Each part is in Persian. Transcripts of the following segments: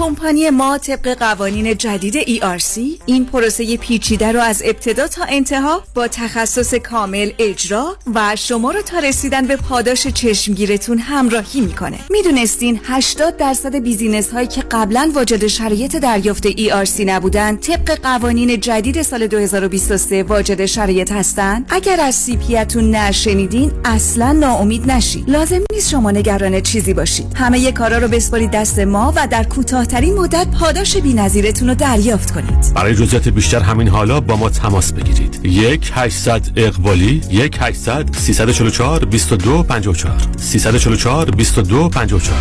کمپانی ما طبق قوانین جدید ERC این پروسه پیچیده رو از ابتدا تا انتها با تخصص کامل اجرا و شما رو تا رسیدن به پاداش چشمگیرتون همراهی می‌کنه. می‌دونستین 80 درصد بیزینس هایی که قبلا واجد شرایط دریافت ERC نبودن طبق قوانین جدید سال 2023 واجد شرایط هستن اگر از سی پیتون نشنیدین اصلا ناامید نشید لازم نیست شما نگران چیزی باشید. همه کارا رو بسپارید دست ما و در کوتاهترین مدت پاداش بی‌نظیرتون رو دریافت کنید. برای جزئیات بیشتر همین حالا با ما تماس بگیرید. 1 800 اقبالی 1 800 344 22 54 344 22 54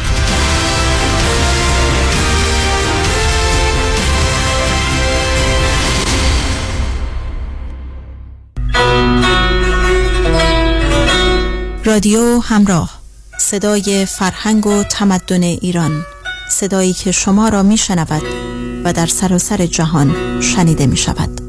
رادیو همراه صدای فرهنگ و تمدن ایران. صدایی که شما را می شنود و در سراسر جهان شنیده می شود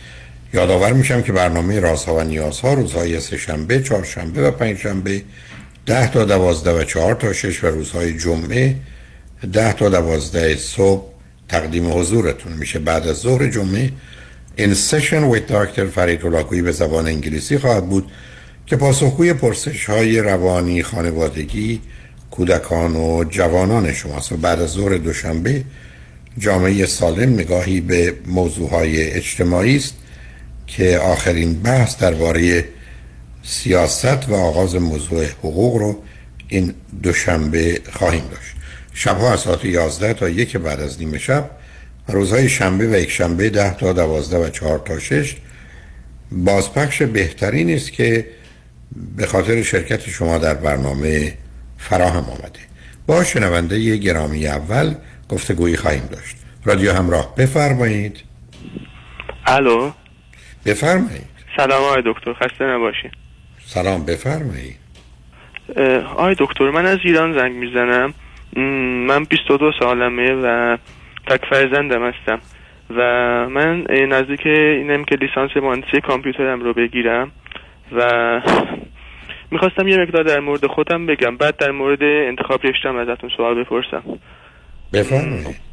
یادآور میشم که برنامه رازها و نیازها روزهای سهشنبه، چهارشنبه و پنجشنبه ده تا دوازده و چهار تا شش و روزهای جمعه ده تا دوازده صبح تقدیم حضورتون میشه. بعد از ظهر جمعه این سشن ویت داکتر فرید به زبان انگلیسی خواهد بود که پاسخگوی پرسش های روانی خانوادگی کودکان و جوانان شماست. و بعد از ظهر دوشنبه جامعه سالم نگاهی به موضوع های اجتماعی است. که آخرین بحث درباره سیاست و آغاز موضوع حقوق رو این دوشنبه خواهیم داشت. شبها از ساعت 11 تا یک بعد از نیمه شب روزهای شنبه و یک شنبه 10 تا 12 و 4 تا 6 بازپخش بهتری است که به خاطر شرکت شما در برنامه فراهم آمده. با شنونده گرامی اول گفتگویی خواهیم داشت. رادیو همراه بفرمایید. الو. بفرمایید. سلام آقای دکتر خسته نباشید سلام بفرمایید. آقای دکتر من از ایران زنگ می‌زنم. من 22 سالمه و تک فرزندم هستم و من نزدیک اینم که لیسانس مهندسی کامپیوترم رو بگیرم و می‌خواستم یه مقدار در مورد خودم بگم. بعد در مورد انتخاب رشتم ازتون سوال بپرسم. بفرمایید.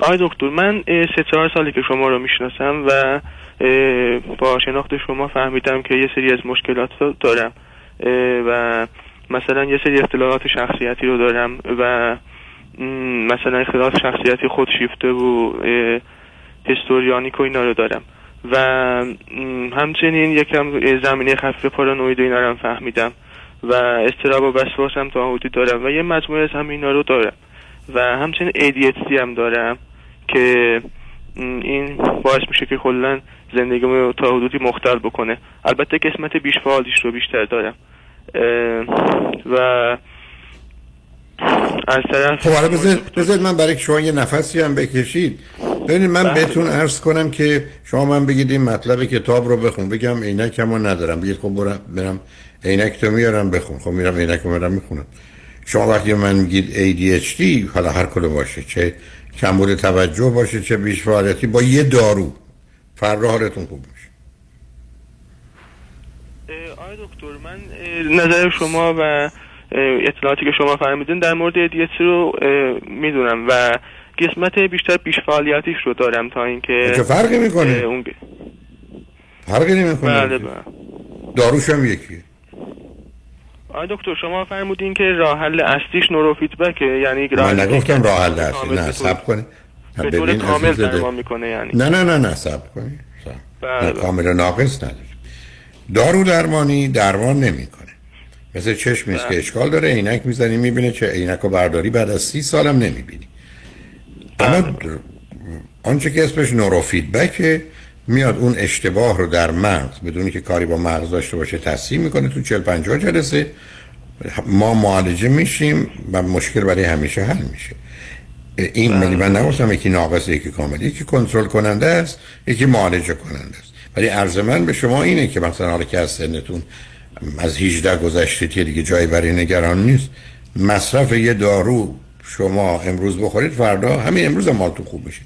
آقای دکتر من سه چهار سالی که شما رو می‌شناسم و با شناخت شما فهمیدم که یه سری از مشکلات دارم. و مثلا یه سری اختلالات شخصیتی رو دارم و مثلا اختلالات شخصیتی خودشیفته و هستوریانیک و اینا رو دارم. و همچنین یکم زمینه خفه پارانوید اینا رو فهمیدم. و استراب و وسواس هم تا حدودی دارم و یه مجموعه از اینا رو دارم. و همچنین ADHD هم دارم که این باعث میشه که کلا زندگیمو تا حدودی مختل بکنه. البته قسمت بیش فعالیش رو بیشتر دارم. و از طرف خب حالا بذارید من برای شما یه نفسی هم بکشید. ببینید من بله. بهتون عرض کنم که شما من بگید این مطلب کتاب رو بخون. بگم عینک هم ندارم. بگید خب برم برم عینک تو میارم بخون. خب میرم عینک رو میرم می‌خونم. شما وقتی من میگید ADHD حالا هر کلو باشه چه کمبود توجه باشه چه بیش فعالیتی با یه دارو. فردا حالتون خوب میشه آقای دکتر من نظر شما و اطلاعاتی که شما فرمیدین در مورد ADHD رو می‌دونم و قسمت بیشتر بیش فعالیتیش رو دارم تا اینکه چه فرقی می‌کنه؟ اون... فرقی نمی‌کنه بله بله. داروش هم یکیه. آقای دکتر شما فرمودین که راه حل اصلیش نورو فیدبکه یعنی من نگفتم راه حل اصلی. نه سب کنی به طور کامل درمان می‌کنه یعنی؟ نه نه نه نه سب کنی. بله. کامل ناقص نداره. دارو درمانی درمان نمی‌کنه. مثل چشم که اشکال داره عینک می‌زنی می‌بینه چه عینک رو برداری بعد از سی سالم نمی‌بینی. اما آنچه که اسمش نورو فیدبکه میاد اون اشتباه رو در مغز بدونی که کاری با مغز داشته باشه تصحیح می‌کنه تو 40 50 جلسه. ما معالجه میشیم و مشکل برای همیشه حل میشه. این ملی من نگفتم یکی ناقص یکی کامل یکی کنترل کننده است یکی معالجه کننده است. ولی عرض من به شما اینه که مثلا حالا که از سنتون از 18 گذشته که دیگه جایی برای نگران نیست. مصرف یه دارو شما امروز بخورید فردا همین امروز هم حالتون خوب میشه.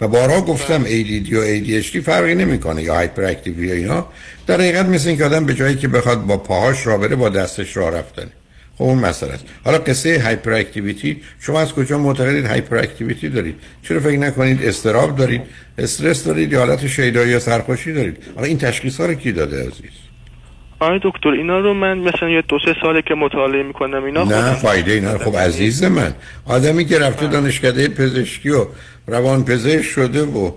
و بارها گفتم ADD و ADHD فرقی نمی‌کنه یا hyperactive یا اینا. در حقیقت مثل اینکه آدم به جای که بخواد با پاهاش راه بره با دستش راه رفتنه. خب اون مسئله است. حالا قصه hyperactivity شما از کجا معتقدید hyperactivity دارید؟ چرا فکر نکنید استراب دارید؟ استرس دارید یا حالت شیدایی یا سرخوشی دارید؟ حالا این تشخیص ها رو کی داده عزیز؟ آقای دکتر اینا رو من مثلا یه دو سه ساله که مطالعه می‌کنم اینا نه فایده اینا خب عزیز من. آدمی که رفته دانشکده پزشکی و روان پزشک شده و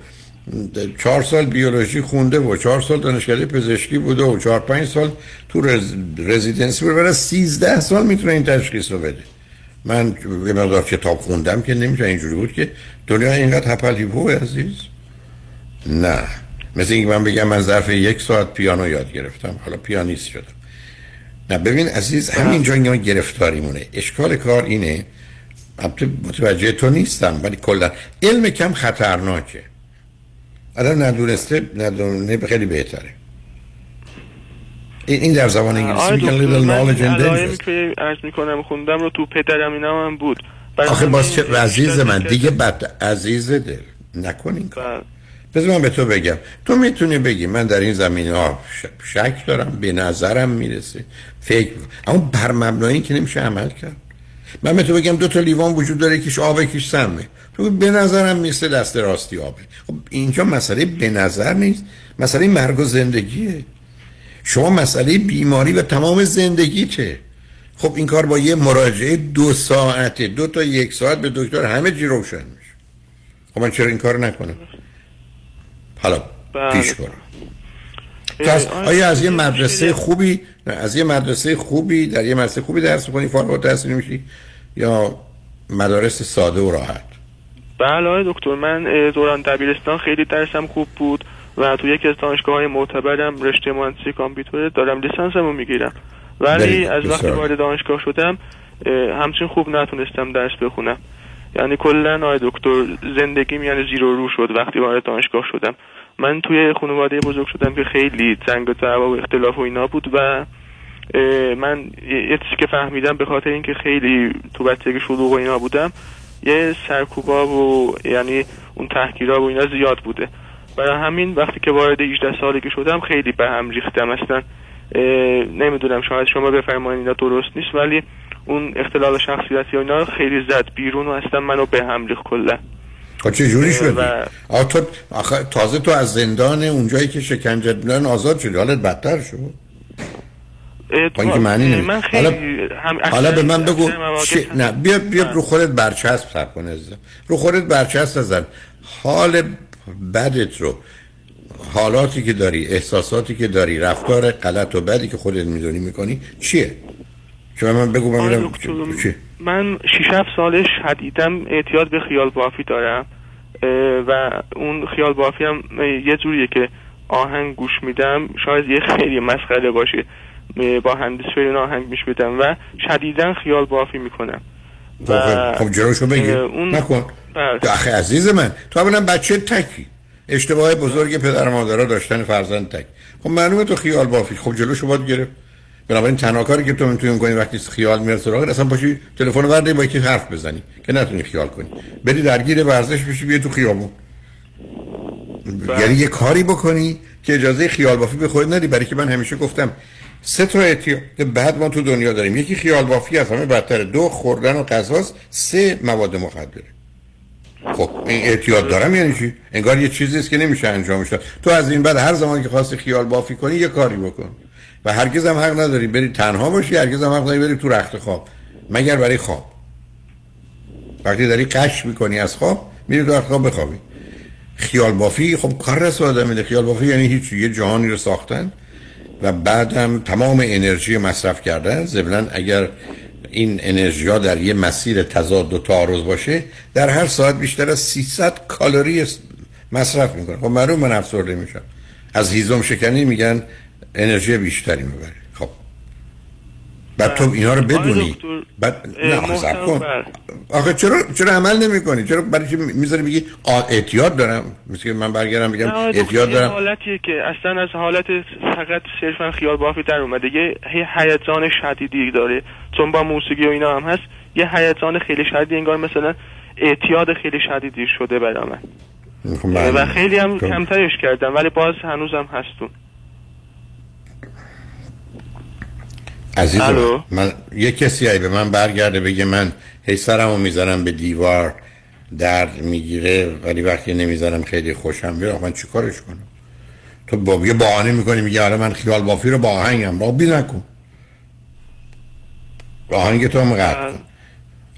چهار سال بیولوژی خونده و چهار سال دانشکده پزشکی بوده و چهار پنج سال تو رز... رزیدنسی بوده. برای سیزده سال می‌تونه این تشخیص رو بده. من یه مقدار کتاب خوندم که نمیشه اینجوری بود که دنیا اینقدر هپل هیپو عزیز؟ نه. مثل اینکه من بگم من ظرف یک ساعت پیانو یاد گرفتم. حالا پیانیست شدم. نه ببین عزیز همینجا اینا گرفتاری مونه اشکال کار اینه متوجه تو نیستم ولی کلا علم کم خطرناکه. آدم ندونسته ندونه خیلی بهتره. این در زبان انگلیسی میگن knowledge and dangerous که عرض می‌کنم خوندم رو تو پدرم اینا هم بود. آخه باز چه عزیز من دیگه بد عزیز دل. نکن این کار. بذار من به تو بگم. تو می‌تونی بگی من در این زمینه ها شک دارم به نظرم می‌رسه. فکر اما بر مبنای که نمیشه عمل کرد. من به تو بگم دو تا لیوان وجود داره یکیش آبه یکیش سمه. تو به نظرم میسه دست راستی آبه. خب اینجا مسئله به نظر نیست. مسئله مرگ و زندگیه. شما مسئله بیماری و تمام زندگیته خب این کار با یه مراجعه دو ساعته دو تا یک ساعت به دکتر همه جی روشن میشه. خب من چرا این کار نکنم؟ حالا بله. پیش کنم آیا از یه مدرسه خوبی از یه مدرسه خوبی در یه مدرسه خوبی درس کنی فارغ التحصیل میشی؟ یا مدارس ساده و راحت؟ بله آقای دکتر من دوران دبیرستان خیلی درسم خوب بود و تو یکی از دانشگاه های معتبرم رشته مهندسی کامپیوتر دارم لیسانسمو می‌گیرم. ولی از وقتی وارد دانشگاه شدم همچین خوب نتونستم درس بخونم. یعنی کلا آقای دکتر زندگیم یعنی زیرو رو شد وقتی وارد دانشگاه شدم. من توی خانواده بزرگ شدم که خیلی زنگ و و اختلاف و اینا بود و من یه چیزی که فهمیدم به خاطر اینکه خیلی تو بچگی شلوغ و اینا بودم یه سرکوبا و یعنی اون تحقیرا و اینا زیاد بوده. برای همین وقتی که وارد 18 سالگی شدم خیلی به هم ریختم. اصلا نمی‌دونم شاید شما بفرمایید اینا درست نیست ولی اون اختلال شخصیتی و اینا خیلی زد بیرون و اصلا منو به هم ریخت کلا. خب چه جوری شدی؟ و... تو تازه تو از زندان اونجایی که شکنجه بودن آزاد شدی. حالت بدتر شد. با اینکه معنی من خیلی حالا, هم حالا به من بگو چی... نه بیا بیا رو خودت برچسب سر کن رو خودت برچسب نزن حال بدت رو حالاتی که داری احساساتی که داری رفتار غلط و بدی که خودت می‌دونی می‌کنی چیه؟ شما من بگو من چی؟ من 6 7 سالش حدیدم اعتیاد به خیال بافی دارم و اون خیال بافی هم یه جوریه که آهنگ گوش میدم شاید یه خیلی مسخره باشه. با هندس این آهنگ میش بدم و شدیدا خیال بافی می‌کنم. و خب جلوشو بگی اون... نکن. بله. آخه عزیز من تو اولا بچه تکی. اشتباه بزرگ پدر مادرها داشتن فرزند تک. خب معلومه تو خیال بافی. خب جلوشو باید گرفت. بنابراین تنها کاری که تو می‌تونی کنی وقتی خیال میاد سراغ اصلا باشی تلفن بردی با یکی حرف بزنی. که نتونی خیال کنی. بری درگیر ورزش بشی بیا تو خیابون. بله. یعنی یه کاری بکنی که اجازه خیال بافی به خود ندی. برای که من همیشه گفتم سه تا اعتیاد بعد ما تو دنیا داریم. یکی خیال بافی از همه بدتر دو خوردن و غذاست سه مواد مخدره. خب این اعتیاد دارم یعنی چی؟ انگار یه چیزی است که نمیشه انجامش داد تو از این بعد هر زمان که خواستی خیال بافی کنی یه کاری بکن. و هرگز هم حق نداری. بری تنها باشی هرگز هم حق نداری بری تو رخت خواب. مگر برای خواب. وقتی داری قش می‌کنی از خواب میری تو رخت خواب بخوابی. خیال بافی خب کار رس آدم خیال بافی یعنی هیچ یه جهانی رو ساختن. و بعد هم تمام انرژی مصرف کردن. ضمنا اگر این انرژی ها در یه مسیر تضاد و تعارض باشه در هر ساعت بیشتر از 300 کالری مصرف می‌کنه خب معلوم من افسرده میشم. از هیزم شکنی میگن انرژی بیشتری می‌بره. بعد تو اینا رو بدونی. بعد نه کن. بر. آخه چرا چرا عمل نمی کنی چرا برای چی می‌ذاری بگی اعتیاد دارم؟ مثل من برگردم بگم اعتیاد دارم. حالتیه که اصلا از حالت فقط صرفا خیال بافی در اومده. یه هیجان شدیدی داره. چون با موسیقی و اینا هم هست یه هیجان خیلی شدیدی انگار مثلا اعتیاد خیلی شدیدی شده برا من. خب و خیلی هم خب. کمترش کردم ولی باز هنوزم هستون. عزیز الو؟ من یه کسی اگه به من برگرده بگه من هی سرمو می‌زنم به دیوار درد می‌گیره ولی وقتی نمی‌زنم خیلی خوشم بیاد من چیکارش کنم؟ تو با یه بهانه می‌کنی میگه آره من خیال بافی رو با آهنگم با بی نکن. با آهنگ تو هم قطع کن.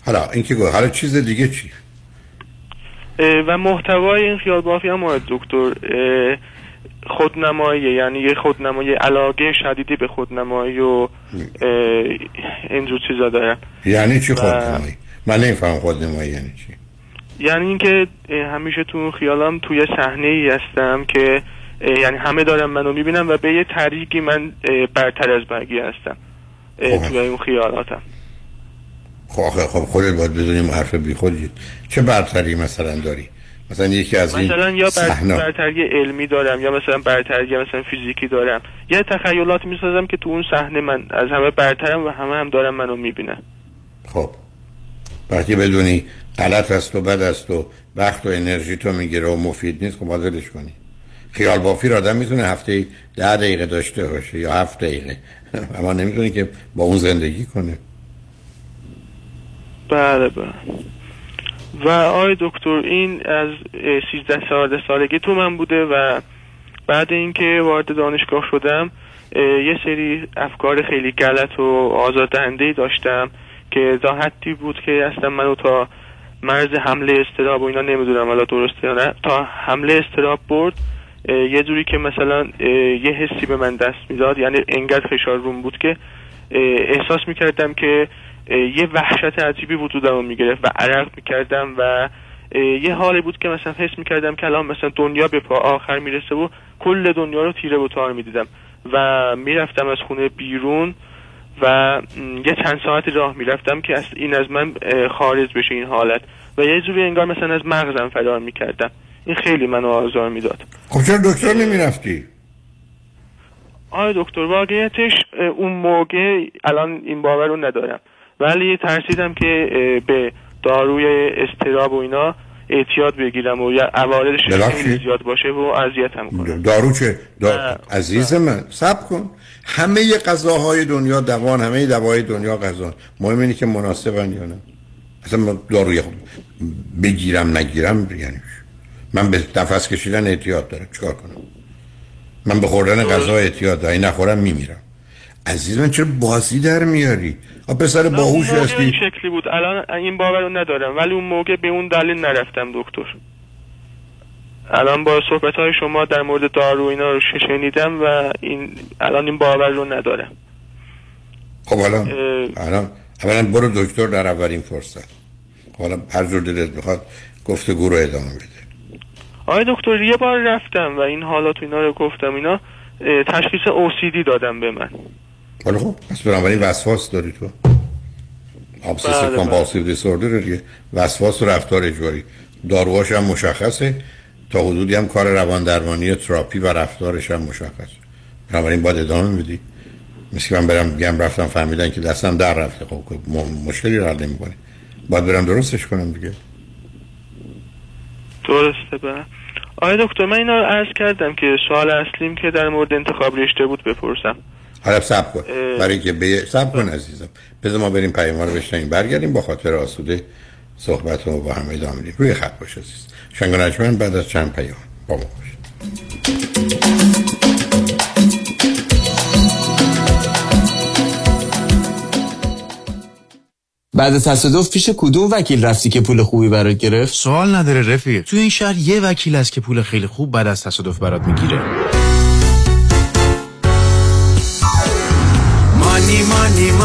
حالا این که گفت حالا چیز دیگه چی؟ و محتوای این خیال بافی هم دکتر خودنمایی یعنی یه خودنمایی علاقه شدیدی به خودنمایی و اینجور چیزا دارم یعنی چی خودنمایی؟ من نمیفهم خودنمایی یعنی چی. یعنی اینکه همیشه تو اون خیالم توی صحنه ای هستم که یعنی همه دارم منو می‌بینم و به یه طریقی من برتر از بقیه هستم خب. توی اون خیالاتم. خب خب خودت باید بدونیم حرف بی خودی. چه برتری مثلا داری؟ مثلا یکی از این مثلا یا بر... برتری علمی دارم یا مثلا برتری مثلا فیزیکی دارم. یه تخیلات می‌سازم که تو اون صحنه من از همه برترم و همه هم دارم منو می‌بینن. خب. وقتی بدونی غلط است و بد است و وقت و انرژی تو می‌گیره و مفید نیست خب باید ولش کنی. خیال بافی آدم می‌تونه هفته ده دقیقه داشته باشه یا هفت دقیقه. اما نمی‌تونه که با اون زندگی کنه. بله بله. و آقای دکتر این از سیزده سال سالگی تو من بوده و بعد اینکه وارد دانشگاه شدم یه سری افکار خیلی غلط و آزاردهنده داشتم که تا حدی بود که اصلا منو تا مرز حمله استراب و اینا نمی‌دونم حالا درسته یا نه. تا حمله استراب برد یه جوری که مثلا یه حسی به من دست می‌داد یعنی انقدر فشار روم بود که احساس می‌کردم که یه وحشت عجیبی وجودم رو می‌گرفت و عرق می‌کردم و یه حالی بود که مثلا حس می‌کردم که الان مثلا دنیا به پا آخر می‌رسه و کل دنیا رو تیره و تار می‌دیدم و می‌رفتم از خونه بیرون و یه چند ساعتی راه می‌رفتم که از این از من خارج بشه این حالت و یه جوری انگار مثلا از مغزم فرار می‌کردم. این خیلی منو آزار می‌داد. خب چرا دکتر نمی‌رفتی؟ آقای دکتر واقعیتش اون موقع الان این باور رو ندارم. ولی ترسیدم که به داروی استراب و اینا اعتیاد بگیرم و یا عوارضش زیاد باشه و اذیتم کنه دارو چه؟ دا... عزیز من سب کن. همه غذاهای دنیا دوان همه دوای دنیا غذا. مهم اینه که مناسبن یا نه. اصلا من داروی خود بگیرم نگیرم یعنی؟ من به نفس کشیدن اعتیاد دارم. چیکار کنم؟ من به خوردن غذا اعتیاد دارم. این نخورم میمیرم. عزیز من چرا بازی در میاری؟ پسر باهوش هستی. این شکلی بود. الان این باور رو ندارم ولی اون موقع به اون دلیل نرفتم دکتر. الان با صحبت های شما در مورد دارو اینا رو شنیدم و این الان این باور رو ندارم. خب حالا. الان اولا برو دکتر در اولین فرصت. حالا هر جور دلت می‌خواد گفتگو رو ادامه بده. آقای دکتر یه بار رفتم و این حالات و اینا رو گفتم اینا تشخیص OCD دادم به من. حالا خب پس بنابراین وسواس داری تو. بله، بله. کامپالسیو دیسوردر دیگه. وسواس و رفتار اجباری. داروهاش هم مشخصه. تا حدودی هم کار روان درمانی تراپی و رفتارش هم مشخصه. بنابراین باید ادامه بدی. مثل من برم بگم رفتم فهمیدن که دستم در رفته. خب مشکلی رو حل نمی‌کنه. باید برم درستش کنم دیگه. درسته با آقای دکتر من اینا رو عرض کردم که سوال اصلیم که در مورد انتخاب رشته بود بپرسم. حالا سب کن. برای که به سب کن عزیزم. بذار ما بریم پیام رو بشنیم برگردیم با خاطر آسوده صحبت رو با هم ادامه روی خط باش عزیز. شنگ بعد از چند پیام. با ما بعد تصادف پیش کدوم وکیل رفتی که پول خوبی برات گرفت؟ سوال نداره رفیق. تو این شهر یه وکیل است که پول خیلی خوب بعد از تصادف برات می‌گیره.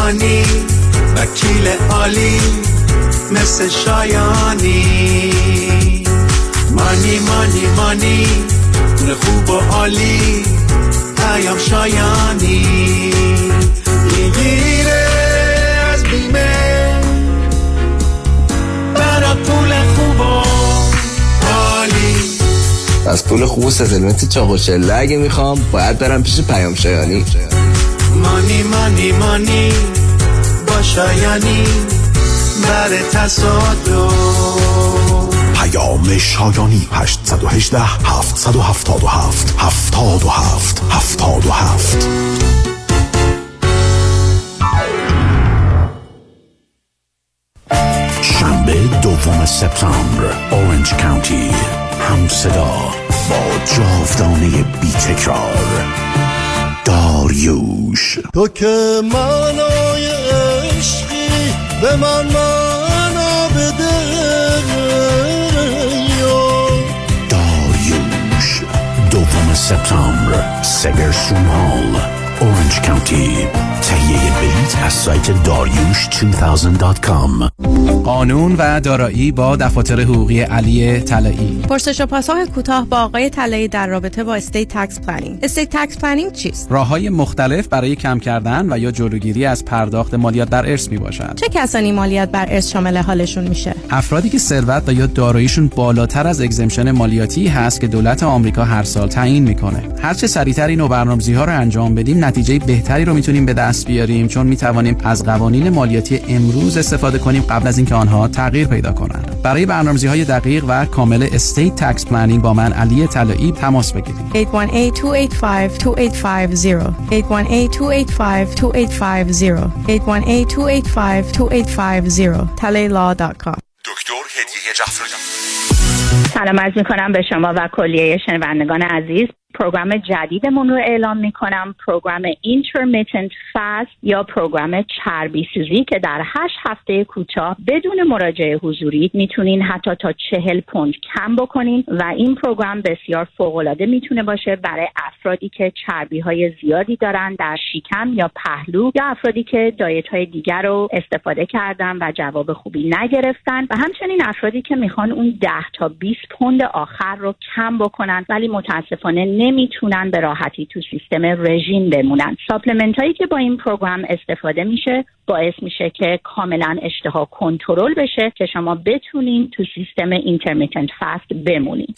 مانی وکیل عالی مثل شایانی. مانی مانی مانی پول خوب و عالی پیام شایانی. می‌گیره از بیمه پول خوب و عالی. از پول خوب و ستلمنت چاق و اگه می‌خوام باید برم پیش پیام شایانی. مانی مانی مانی با شایانی بر تصادف. پیام شایانی 818 777 77 77 شنبه دوم سپتامبر اورنج کانتی هم صدا با جاودانه بی تکرار داریوش تو که منای عشقی به من معنا بده داریوش دوم سپتامبر سگرسون هال اورنج کانتی تهیه بلیت از سایت داریوش 2000.com قانون و دارایی با دفاتر حقوقی علی طلایی. پرسش و پاسخ کوتاه با آقای طلایی در رابطه با estate tax planning estate tax planning چیست؟ راههای مختلف برای کم کردن و یا جلوگیری از پرداخت مالیات بر ارث می باشد چه کسانی مالیات بر ارث شامل حالشون میشه؟ افرادی که ثروت و یا داراییشون بالاتر از exemption مالیاتی هست که دولت آمریکا هر سال تعیین می‌کنه. هر چه سریعتر این برنامه‌ریزی ها رو انجام بدیم نتیجه بهتری رو می‌تونیم به دست بیاریم چون می‌توانیم از قوانین مالیاتی امروز استفاده کنیم قبل از اینکه آنها تغییر پیدا کنند. برای برنامه‌ریزی های دقیق و کامل estate tax planning با من علی طلایی تماس بگیرید. 818-285-2850 818-285-2850 دکتر هدیه جعفری سلام عرض می کنم به شما و کلیه شنوندگان عزیز. program جدیدمون رو اعلام می کنم program Intermittent Fast یا program چربی سوزی که در هشت هفته کوتاه بدون مراجعه حضوری می‌تونین حتی تا چهل پوند کم بکنین و این program بسیار فوقالعاده می‌تونه باشه برای افرادی که چربی های زیادی دارن در شکم یا پهلو یا افرادی که diet های دیگر رو استفاده کردن و جواب خوبی نگرفتن و همچنین افرادی که می‌خوان اون 10 تا 20 پوند آخر رو کم بکنن. ولی متاسفانه نمی‌تونن به راحتی تو سیستم رژیم بمونن. supplement هایی که با این program استفاده میشه باعث میشه که کاملا اشتها کنترل بشه که شما بتونین تو سیستم intermittent fast بمونین.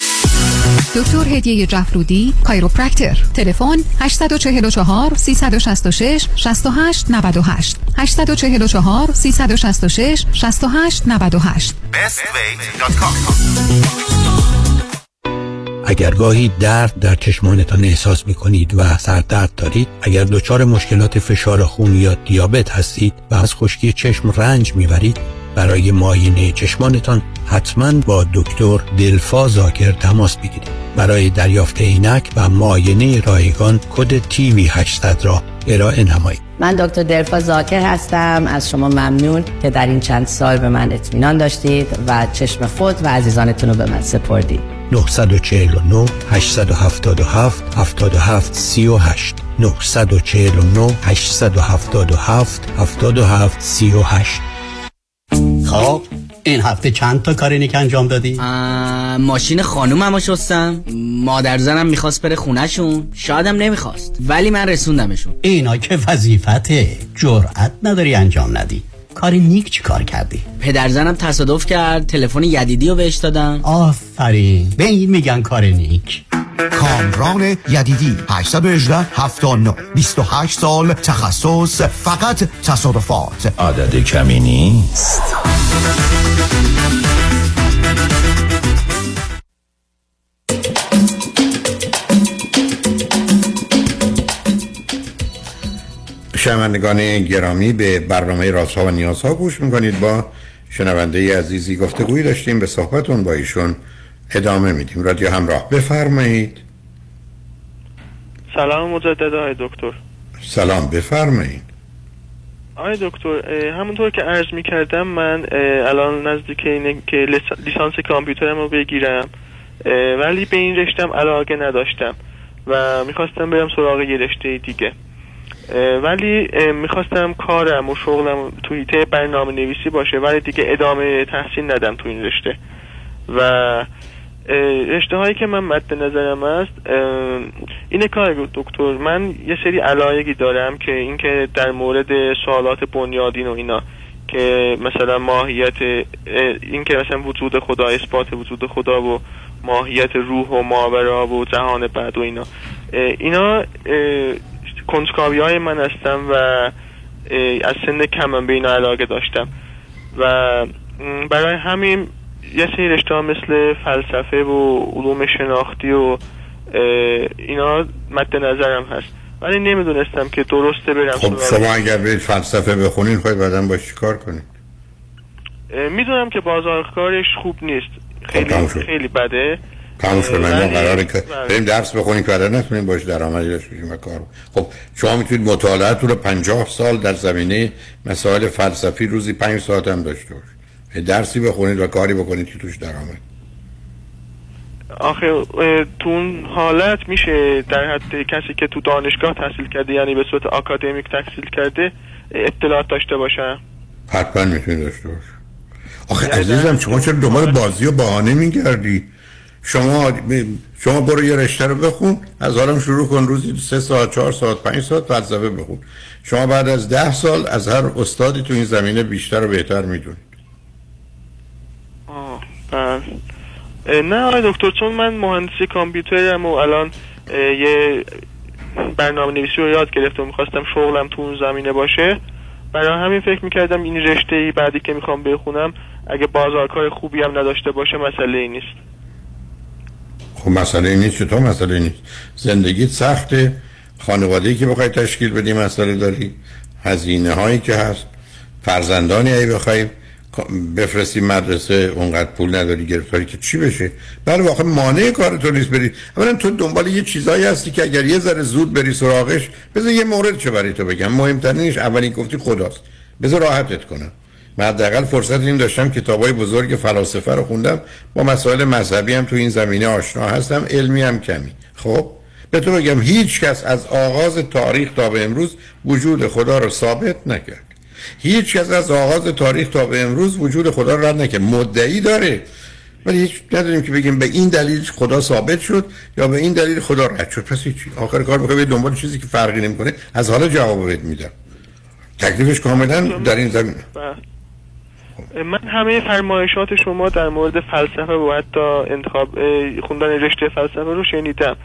دکتر هدیه جفرودی chiropractor تلفن 844 366 68 98 844 366 68 98 اگر گاهی درد در چشمانتان احساس می کنید و سردرد دارید اگر دچار مشکلات فشار خون یا دیابت هستید و از خشکی چشم رنج می‌برید برای معاینه چشمانتان حتما با دکتر دلفا زاکر تماس بگیرید. برای دریافت عینک و معاینه رایگان کد تیوی 800 را ارائه نمایید. من دکتر دلفا زاکر هستم. از شما ممنون که در این چند سال به من اطمینان داشتید و چشم خود و عزیزانتون رو به من سپردید. 949 877 77 38 949 877 77 38 خب این هفته چند تا کارینیک انجام دادی؟ ماشین خانومم شستم مادر زنم می‌خواست بره خونهشون. شایدم نمی‌خواست. ولی من رسوندمشون. اینا که وظیفته. جرأت نداری انجام ندی. کاری نیک چی کار کردی؟ پدر زنم تصادف کرد تلفن یدیدی رو بهش دادم. آفرین. به این میگن کار نیک. کامران یدیدی 818 79 28 سال تخصص فقط تصادفات. عدد کمی نیست. شنوندگان گرامی به برنامه رازها و نیازها گوش می‌کنید. با شنونده عزیزی گفتگویی داشتیم به صحبتون با ایشون ادامه میدیم. رادیو همراه بفرمایید. سلام مجدد آقای دکتر. سلام بفرمایید. آقای دکتر همونطور که عرض می کردم من الان نزدیک اینه که لیسانس کامپیوترم رو بگیرم ولی به این رشتم علاقه نداشتم و می‌خواستم برم سراغ یه رشته دیگه. ولی می‌خواستم کارم و شغلم توی ته برنامه نویسی باشه ولی دیگه ادامه تحصیل ندم تو این رشته. و رشته هایی که من مد نظرم است اینه کار دکتر من یه سری علایقی دارم که اینکه در مورد سوالات بنیادین و اینا که مثلا ماهیت اینکه مثلا وجود خدا اثبات وجود خدا و ماهیت روح و ماورا و جهان بعد و اینا. اینا کنجکاوی های من هستم و از سن کمم به اینا علاقه داشتم. و برای همین یه سری رشته مثل فلسفه و علوم شناختی و اینا مد نظرم هست. ولی نمی‌دونستم که درسته برم خب شما اگر برید فلسفه بخونین خواهی بعدا باش کار کنید؟ می‌دونم که بازار کارش خوب نیست. خیلی خیلی بده. تموم شد من قراره که بریم درس بخونیم که نتونیم باش درآمدی داشته باشیم و کار خب شما می‌تونید مطالعه طول 50 سال در زمینه مسائل فلسفی روزی 5 ساعت هم داشته باشید. درسی بخونید و کاری بکنید که توش درآمد آخه تو اون حالت میشه در حد کسی که تو دانشگاه تحصیل کرده یعنی به صورت آکادمیک تحصیل کرده اطلاعات داشته باشه. حتما می‌تونید داشته باشه آخه عزیزم شما چرا دنبال بازی و بهانه میگردی؟ شما شما برو یه رشته رو بخون از حالم شروع کن روزی سه ساعت چهار ساعت پنج ساعت فلسفه بخون. شما بعد از ده سال از هر استادی تو این زمینه بیشتر و بهتر می‌دونید بله. نه آقای دکتر چون من مهندسی کامپیوترم و الان یه برنامه نویسی رو یاد گرفتم و می‌خواستم شغلم تو اون زمینه باشه. برای همین فکر می‌کردم این رشته ای بعدی که می‌خوام بخونم اگه بازارکار خوبی هم نداشته باشه مسئله ای نیست. خب مسئله نیست چطور مسئله نیست. زندگیت سخته. خانواده که بخوای تشکیل بدی مسئله داری. هزینه هایی که هست. فرزندانی ای بخوای بفرستی مدرسه اونقدر پول نداری گرفتاری که چی بشه؟ بله واقعا مانع کار تو نیست بری. اولا تو دنبال یه چیزایی هستی که اگر یه ذره زود بری سراغش بذار یه مورد چه برای تو بگم. مهمترینش اولین گفتی خداست. بذار راحتت کنم. من حداقل فرصت این داشتم کتابای بزرگ فلاسفه رو خوندم. با مسائل مذهبی هم تو این زمینه آشنا هستم علمی هم کمی. خب به تو بگم هیچ کس از آغاز تاریخ تا به امروز وجود خدا رو ثابت نکرد. هیچ کس از آغاز تاریخ تا به امروز وجود خدا رو رد نکرد. مدعی داره. ولی هیچ نداریم که بگیم به این دلیل خدا ثابت شد یا به این دلیل خدا رد شد. پس هیچ آخر کار بخوای دنبال چیزی که فرقی نمی‌کنه. از حالا جواب بهت میدم. تکلیفش کاملا در این زمین من همه فرمایشات شما در مورد فلسفه و حتی انتخاب خوندن رشته فلسفه رو شنیدم.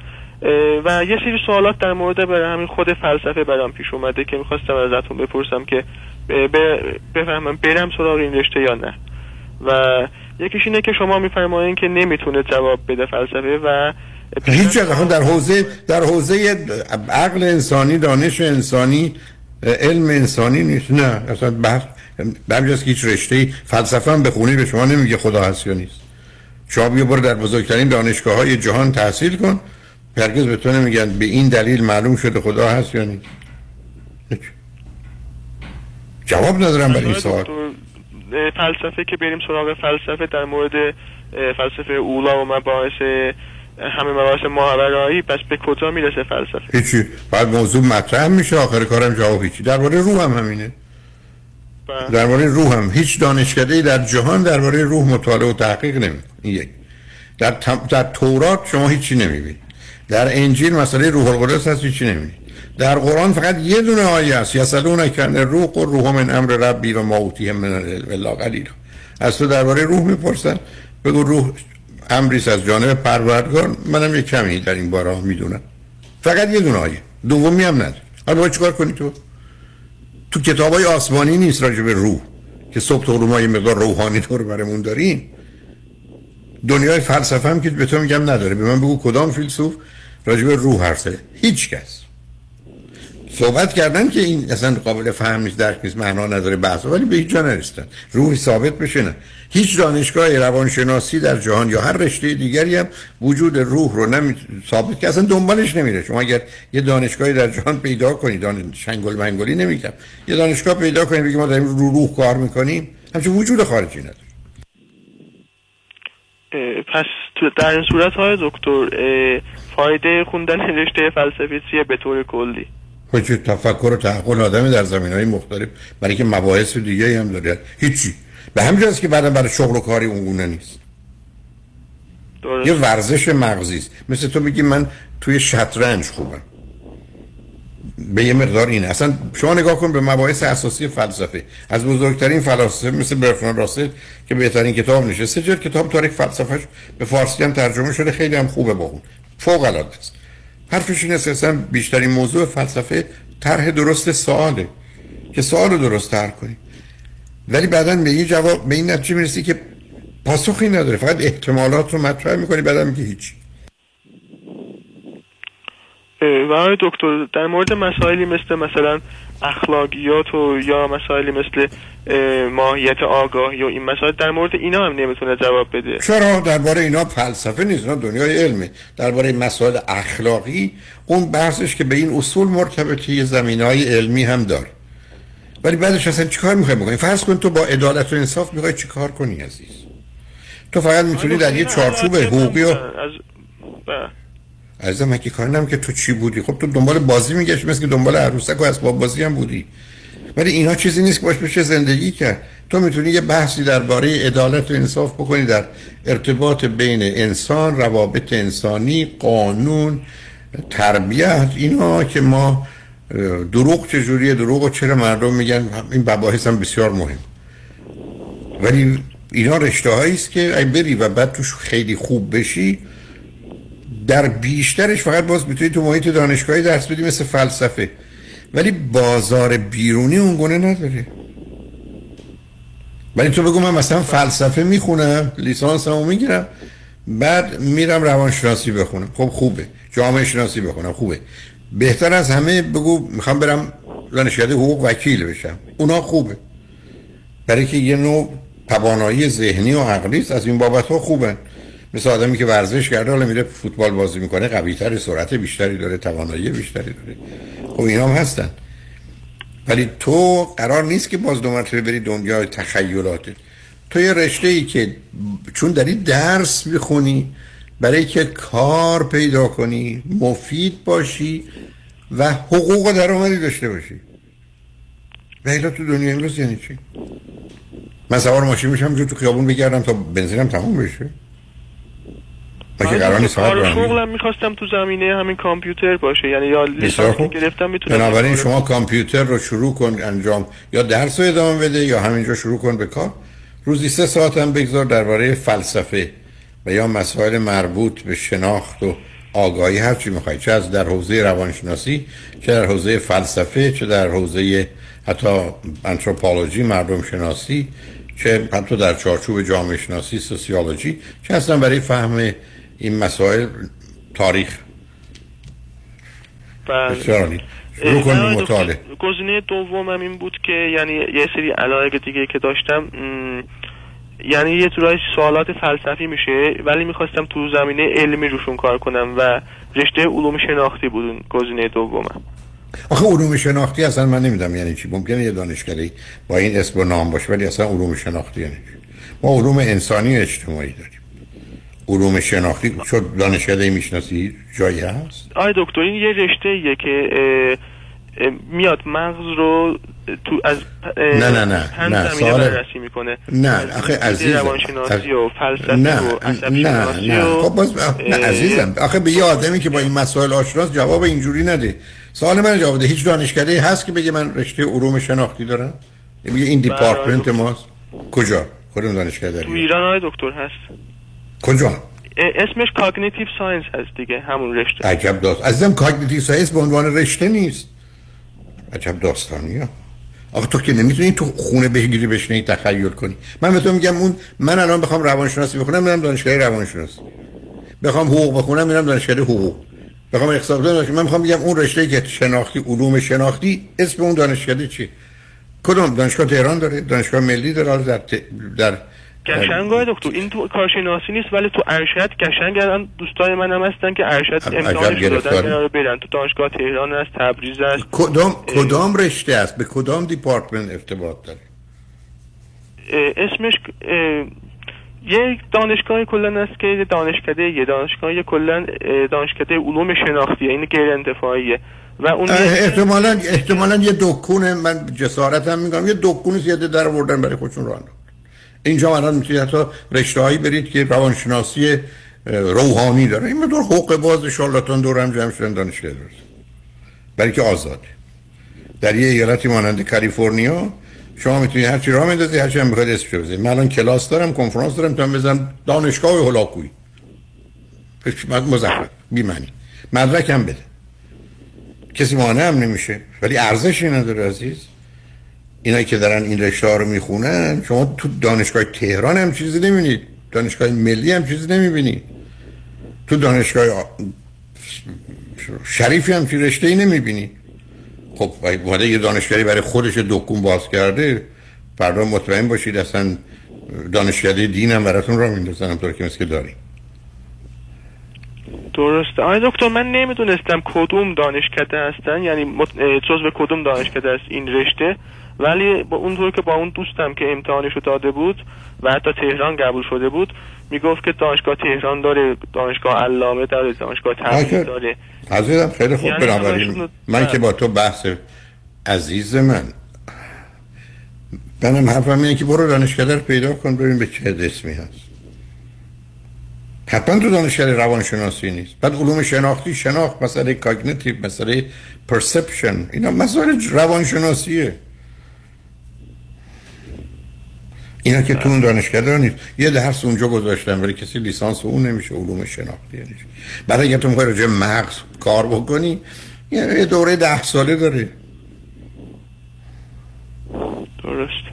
و یه سری سوالات در مورد برای همین خود فلسفه برام پیش اومده که می‌خواستم ازتون بپرسم که بفهمم برم سراغ این رشته یا نه. و یکیش اینه که شما میفرمایین که نمی‌تونه جواب بده فلسفه و هیچ در حوزه در حوزه عقل انسانی دانش انسانی علم انسانی نیست. نه اصلا بحث به که هیچ رشته فلسفه هم بخونی به شما نمیگه خدا هست یا نیست. شما بیا برو در بزرگترین دانشگاه های جهان تحصیل کن. هرگز به تو نمیگن به این دلیل معلوم شده خدا هست یا نیست. جواب ندارم برای این سوال. فلسفه که بریم سراغ فلسفه در مورد فلسفه اولا و مباحث همه مباحث ماورایی پس به کجا می‌رسه فلسفه؟ هیچی. بعد موضوع مطرح میشه آخر کارم جواب هیچی. درباره روح هم همینه. درباره روح هم. هیچ دانشکده در جهان درباره روح مطالعه و تحقیق نمی این یک. در, در تورات شما هیچی نمی‌بینید در انجیل مسئله روح القدس هست هیچی نمی‌بینید در قرآن فقط یه دونه آیه است یسالون کن روح و روح من امر ربی و موتی من الله قلیل. از تو درباره روح می‌پرسن. بگو روح امریس از جانب پروردگار. منم یه کمی در این باره می‌دونم. فقط یه دونه آیه. دومی هم نداره حالا چیکار کنی تو؟ تو کتاب های آسمانی نیست راجع به روح که صبح تو رومای مقدار روحانی رو برمون داریم دنیای فلسفه هم که به تو میگم نداره به من بگو کدام فیلسوف راجع به روح حرف هیچ کس. صحبت کردن که این اصلا قابل فهم نیست درک نیست معنا نداره بحث. ولی به هیچ جا نرسیدن. روحی ثابت بشه نه. هیچ دانشگاه روانشناسی در جهان یا هر رشته دیگری هم وجود روح رو نمی ثابت که اصلا دنبالش نمیره. شما اگر یه دانشگاهی در جهان پیدا کنید دان شنگل منگلی نمیگم. یه دانشگاه پیدا کنید بگید ما داریم رو روح کار می‌کنیم همچون وجود خارجی نداره. پس در این صورت های دکتر فایده خوندن رشته فلسفی چیه؟ به طور کلی. وجود تفکر و تحقل آدم در زمین های مختلف. برای که مباحث دیگه هم داره. هیچی. به همین که بعدم برای شغل و کاری اونگونه نیست. یه ورزش مغزی است. مثل تو میگی من توی شطرنج خوبم. به یه مقدار اینه. اصلا شما نگاه کن به مباحث اساسی فلسفه. از بزرگترین فلاسفه مثل برفران راسل که بهترین کتاب نشسته جلد کتاب تاریخ فلسفهش به فارسی هم ترجمه شده. خیلی هم خوبه با اون. فوق العاده است. حرفش این اساسا بیشترین موضوع فلسفه طرح درست سواله که سوال رو درست طرح کنی. ولی بعدا به این جواب به این نتیجه می‌رسی که پاسخی نداره. فقط احتمالات رو مطرح می‌کنی بعدا میگه هیچ و دکتر در مورد مسائلی مثل مثلا اخلاقیات و یا مسائلی مثل ماهیت آگاه یا این مسائل در مورد اینا هم نمی‌تونه جواب بده. چرا؟ درباره اینا فلسفه نیست اینا دنیای علمه. درباره مسائل اخلاقی اون بحثش که به این اصول مرتبطه یه زمین های علمی هم داره. ولی بعدش اصلا چیکار می‌خوای بکنی؟ فرض کن تو با عدالت و انصاف می‌خوای چیکار کنی عزیز؟ تو فقط می‌تونی در یه چارچوب حقوقی و از عزیزم که کار که تو چی بودی. خب تو دنبال بازی میگشت مثل که دنبال عروسک و اسباب بازی هم بودی. ولی اینا چیزی نیست که باش بشه زندگی کرد. تو می‌تونی یه بحثی درباره عدالت و انصاف بکنی در ارتباط بین انسان روابط انسانی قانون تربیت اینا که ما دروغ چجوریه دروغ و چرا مردم میگن؟ این مباحث هم بسیار مهم. ولی اینا رشته است که ای بری و بعد توش خیلی خوب بشی. در بیشترش فقط باز می‌تونی تو محیط دانشگاهی درس بدی مثل فلسفه. ولی بازار بیرونی اون گونه نداره ولی تو بگو من مثلا فلسفه می‌خونم لیسانس هم می‌گیرم بعد میرم روانشناسی بخونم. خب خوبه. جامعه شناسی بخونم خوبه. بهتر از همه بگو می‌خوام برم دانشکده حقوق وکیل بشم. اونا خوبه. برای که یه نوع توانایی ذهنی و عقلی از این بابت ها خوبه مثل آدمی که ورزش کرده حالا میره فوتبال بازی می‌کنه قوی تر سرعت بیشتری داره توانایی بیشتری داره. خب اینا هم هستن. ولی تو قرار نیست که باز دو مرتبه بری دنیای تخیلاتت تو یه رشته ای که چون داری درس می‌خونی برای که کار پیدا کنی مفید باشی و حقوق درآمدی داشته باشی. و تو دنیا امروز یعنی چی؟ من سوار ماشین میشم جو تو خیابون بگردم تا بنزینم تموم بشه. مگه قرار نیست شغلم می‌خواستم تو زمینه همین کامپیوتر باشه. یعنی یا لیسانس گرفتم می‌تونم بنابراین شما کامپیوتر رو شروع کن انجام یا درس رو ادامه بده یا همینجا شروع کن به کار. روزی سه ساعت هم بگذار درباره فلسفه و یا مسائل مربوط به شناخت و آگاهی هر چی می‌خوای. چه از در حوزه روانشناسی چه در حوزه فلسفه چه در حوزه حتی انتروپولوژی مردم شناسی چه حتی در چارچوب جامعه شناسی سوسیولوژی چه اصلا برای فهم این مسائل تاریخ. بله. شروع مطالعه. گزینه دومم این بود که یعنی یه سری علایق دیگه که داشتم یعنی یه طورای سوالات فلسفی میشه ولی می‌خواستم تو زمینه علمی روشون کار کنم و رشته علوم شناختی بود گزینه دومم. آخه علوم شناختی اصلا من نمی‌دونم یعنی چی. ممکنه یه دانشگاهی با این اسم و نام باشه ولی اصلا علوم شناختی یعنی چی؟ ما علوم انسانی و اجتماعی داریم. علوم شناختی شد دانشکده می‌شناسی؟ جایی هست؟ آی دکتر این یه رشته ایه که میاد مغز رو تو از نه نه نه نه سوال بررسی می‌کنه. نه آخه عزیزم روانشناسی و فلسفه نه و نه نه خب باز نه عزیزم آخه به یه آدمی که با این مسائل آشناست جواب اینجوری نده. سوال من جواب ده هیچ دانشکده هست که بگه من رشته علوم شناختی دارم؟ میگه این دیپارتمنت ماست. کجا؟ خودم دانشکده تو ایران های دکتر هست. کجا؟ اسمش cognitive science هست دیگه همون رشته. عجب داست. عزیزم cognitive science به عنوان رشته نیست. عجب داستانیه آخه تو که نمی‌تونی تو خونه بگیری بشینی تخیل کنی. من به تو میگم اون من الان بخوام روانشناسی بخونم میرم دانشگاه روانشناسی. بخوام حقوق بخونم میرم دانشگاه حقوق. بخوام اقتصاد بخونم من می‌خوام بگم اون رشته که شناختی علوم شناختی اسم اون دانشگاه چی کدوم؟ دانشگاه تهران داره دانشگاه ملی داره در. در گشنگ های دکتر این تو کارشناسی نیست ولی تو ارشد گشنگ الان دوستای من هم هستن که ارشد امتحانش دادن رو برن. تو دانشگاه تهران است تبریز است کدام کدام رشته است؟ به کدام دیپارتمنت ارتباط داره اسمش یک دانشگاه کلا است که دانشکده یه دانشگاه کلا دانشکده علوم شناختیه این غیر انتفاعیه. و اون احتمالاً احتمالاً یه دکونه من جسارتم میگم یه دکون زیاده در آوردن برای خودشون راه اینجا الان می‌تونید حتی رشته هایی برید که روانشناسی روحانی داره. این مدور حقوق باز شارلاتان دور هم جمع شدن دانشگاه برای که آزاده در یه ایالتی مانند کالیفرنیا شما می‌تونید هر چی راه میندازی هر چی هم بخواید اسمش بزنید. من الان کلاس دارم کنفرانس دارم تا بزنم دانشگاه هولاکویی مزخرف بی معنی مدرک هم بده. کسی مانع هم نمیشه. ولی ارزشی نداره عزیز. اینایی که دارن این رشته ها رو می‌خونن شما تو دانشگاه تهران هم چیزی نمی‌بینید. دانشگاه ملی هم چیزی نمی‌بینید. تو دانشگاه شریفی هم چی رشته ای نمی‌بینید. خب اومده یه دانشگاهی برای خودش دکون باز کرده. فردا مطمئن باشید اصلا دانشگاه دین هم براتون را میندازن همطور که مثل داریم. درسته. آقای دکتر من نمی‌دونستم کدوم دانشکده هستن. یعنی جزو کدوم دانشکده است این رشته؟ ولی با اونطور که با اون دوستم که امتحانش رو داده بود و حتی تهران قبول شده بود می‌گفت که دانشگاه تهران داره دانشگاه علامه داره دانشگاه تبریز داره. عزیزم خیلی خوب یعنی بنابراین من که با تو بحث عزیز من منم حرفم اینه که برو دانشگاه رو پیدا کن ببین به چه اسمی هست. حتما تو دانشگاه روانشناسی نیست. بعد علوم شناختی شناخت مسئله کاگنیتیو مسئله پرسپشن اینا مسائل روانشناسیه. اینا که تو اون دانشگاه نیست. یه درس اونجا گذاشتن ولی کسی لیسانس اون نمیشه علوم شناختی نمیشه. بعد اگه تو می‌خوای راجع مغز کار بکنی یه دوره ده ساله داره درست.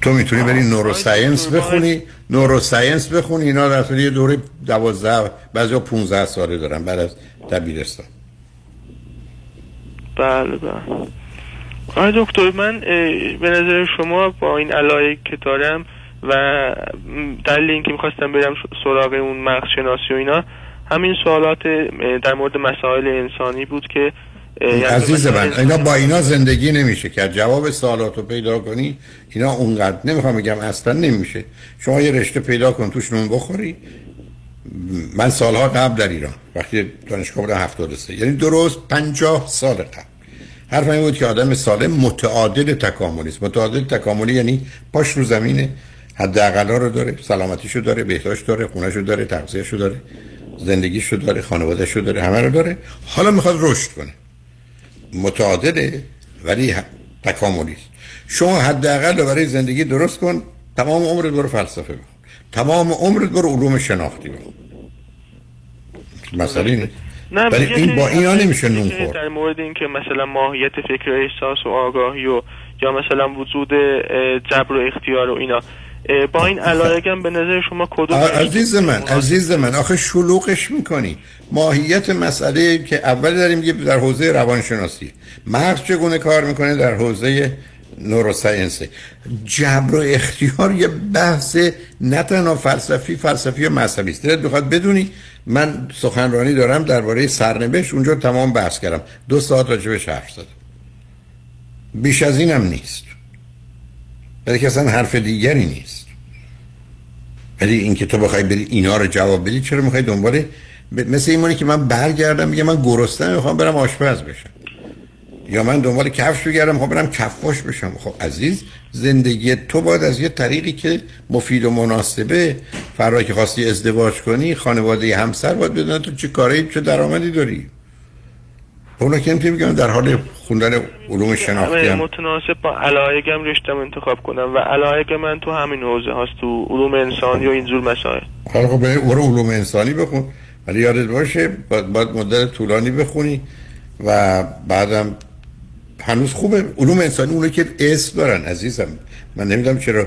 تو می‌تونی بری نوروساینس بخونی. نوروساینس بخونی. اینا در یه دوره دوازده بعضی ها پونزه ساله دارن بعد از دبیرستان. بله بله. آقای دکتر من به نظر شما با این علایه که دارم و دلیل اینکه می‌خواستم برم سراغ اون مغز شناسی و اینا همین سوالات در مورد مسائل انسانی بود که یعنی عزیز من اینا با اینا زندگی نمیشه که جواب سوالات رو پیدا کنی اینا اونقدر نمی‌خوام بگم اصلا نمیشه. شما یه رشته پیدا کن توش نون بخوری. من سالها قبل در ایران وقتی دانشگاه بودم 73 یعنی درست 50 سال قبل. حرف این بود که آدم سالم متعادل تکاملی است. متعادل تکاملی یعنی پاش رو زمینه حداقل رو داره سلامتیشو داره بهداشت داره خونهشو داره تغذیهشو داره زندگیشو داره خانوادهشو داره همه رو داره. حالا می‌خواد رشد کنه. متعادله ولی تکاملی است. شما حداقل برای زندگی درست کن تمام عمرت برو فلسفه بخون. تمام عمرت برو علوم شناختی بخون. مسئله نیست نه ولی این با اینا نمیشه نون خورد. در مورد اینکه مثلا ماهیت فکر احساس و آگاهی و یا مثلا وجود جبر و اختیار و اینا. با این علایقم به نظر شما کدوم عزیز من عزیز من آخه شلوغش می‌کنی. ماهیت مسئله که اول داریم میگه در حوزه روانشناسی. مغز چگونه کار می‌کنه در حوزه نوروساینسه جبر و اختیار یه بحث نه تنها فلسفی فلسفی و مذهبی است. دلت بخواد بدونی من سخنرانی دارم درباره سرنوشت اونجا تمام بحث کردم. دو ساعت راجبش حرف زدم. بیش از اینم نیست. ولی که اصلا حرف دیگری نیست. ولی اینکه تو بخوای بری اینا رو جواب بدی چرا می‌خوای دنبال مثل این که من برگردم میگه من گرسنه می‌خوام برم آشپز بشم. یا من دنبال کفش بگردم خب برم کفاش بشم. خب عزیز زندگی تو باید از یه طریقی که مفید و مناسبه فرای که خواستی ازدواج کنی خانواده همسر باید بدونن تو چه کاری چه درآمدی داری. اونا که نمی‌تونی در حال خوندن علوم شناختی هم. متناسب با علایقم رشتم انتخاب کنم و علایق من تو همین حوزه هست تو علوم انسانی و اینجور مسائل. حالا خب برو علوم انسانی بخون. ولی یادت باشه باید, باید مدت طولانی بخونی و بعدم هنوز خوبه. علوم انسانی اونو که اسم دارن عزیزم. من نمی‌دونم چرا.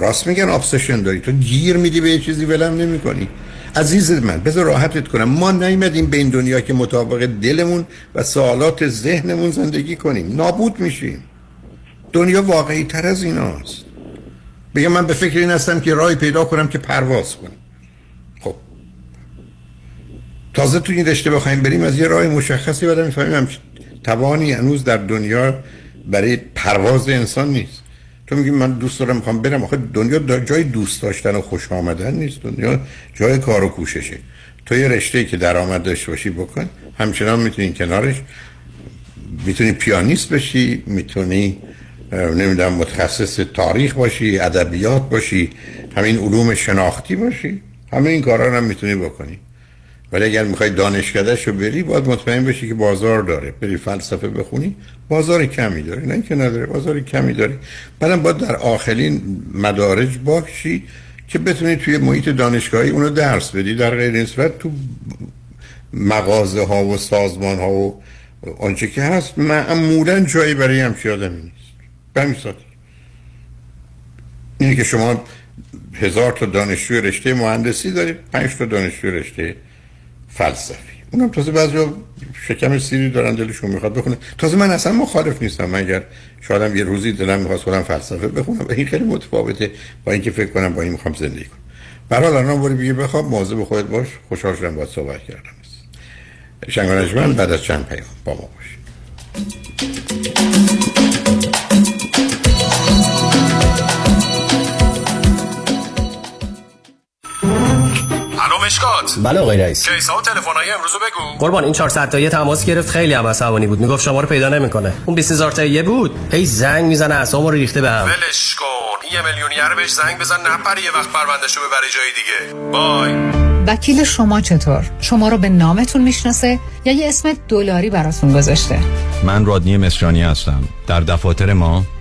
راست میگن ابسشن داری. تو گیر میدی به یه چیزی ولم نمی‌کنی. عزیز من بذار راحتت کنم. ما نیومدیم به این دنیا که مطابق دلمون و سوالات ذهنمون زندگی کنیم. نابود میشیم. دنیا واقعی تر از ایناست. بگم من به فکر این هستم که راهی پیدا کنم که پرواز کنم. خب. تازه تو این رشته بخوایم بریم از یه راه مشخصی بعد می‌فهمیم توانی هنوز در دنیا برای پرواز انسان نیست. تو میگی من دوست دارم می‌خوام برم. آخه دنیا جای دوست داشتن و خوش آمدن نیست. دنیا جای کار و کوششه. تو یه رشته که درآمد داشته باشی بکن. همچنان می‌تونی کنارش می‌تونی پیانیست بشی. می‌تونی نمی‌دونم متخصص تاریخ باشی ادبیات باشی همین علوم شناختی باشی. همه این کارا هم می‌تونی بکنی. ولی اگر می‌خوای دانشکدهش رو بری باید مطمئن بشی که بازار داره. بری فلسفه بخونی بازار کمی داره. نه که نداره بازار کمی داره. بعدم باید در آخرین مدارج باشی که بتونی توی محیط دانشگاهی اونو درس بدی. در غیر این صورت تو مغازه ها و سازمان ها و آنچه که هست معمولا جایی برای همچی آدمی نیست. به اینه که شما هزار تا دانشجوی رشته مهندسی دارید پنج تا دانشجوی رشته فلسفی. اونم تازه بعضی شکم سیری دارن دلشون می‌خواد بخونه. تازه من اصلا مخالف نیستم. اگر شاید یه روزی دلم می‌خواست خودم فلسفه بخونم این خیلی متفاوته با اینکه فکر کنم با این می‌خوام زندگی کنم. برحال الان بری بگی بخواب به خودت باش. خوشحال شدم باید صحبت کردم. شنگانجمن بعد از چند پیام با ما مشکات. بله آقای رئیس. کیسا و تلفن‌های امروزو بگو. قربان این 400 تایی تماس گرفت خیلی هم عصبانی بود. می‌گفت شما رو پیدا نمی‌کنه. اون 20000 تایی بود. هی زنگ می‌زنه اعصابمو رو ریخته بهم ولش کن. یه میلیونیر بهش زنگ بزن نپره یه وقت پروندهشو ببره جای دیگه. بای. وکیل شما چطور؟ شما رو به نامتون می‌شناسه یا یه اسم دلاری براتون گذاشته؟ من رادنی مصریانی هستم. در دفاتر ما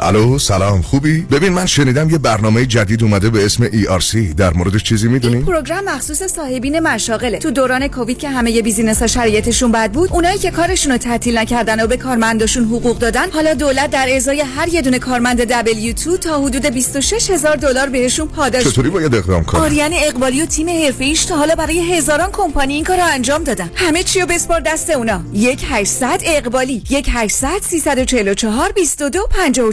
الو سلام خوبی؟ ببین من شنیدم یه برنامه جدید اومده به اسم ERC در موردش چیزی می‌دونی؟ این program مخصوص صاحبین مشاغله. تو دوران کووید که همه ی business ها شرایطشون بد بود اونایی که کارشون رو تعطیل نکردن و به کارمنداشون حقوق دادن حالا دولت در ازای هر یه دونه کارمند W2 تا حدود 26 هزار دلار بهشون پاداش چطوری باید اقدام کنم؟ آریان اقبالی و تیم حرفه‌ایش تا حالا برای هزاران کمپانی این کارو انجام دادن. همه چی رو بسپار دست اونا. 1 800 اقبالی 1 800 344 22 54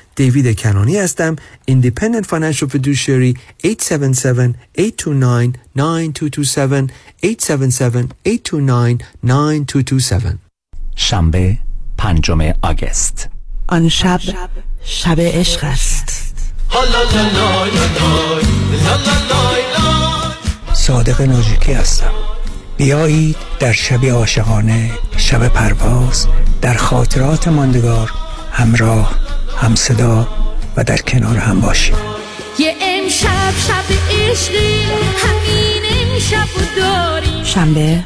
دیوید کنانی هستم. Independent Financial Fiduciary 877-829-9227 877-829-9227 شنبه پنجم آگست. آن شب شب عشق است. صادق ناجیکی هستم. بیایید در شب عاشقانه شب پرواز در خاطرات ماندگار همراه هم صدا و در کنار هم باشیم. یه امشب شب عشقی همین امشب داریم. شنبه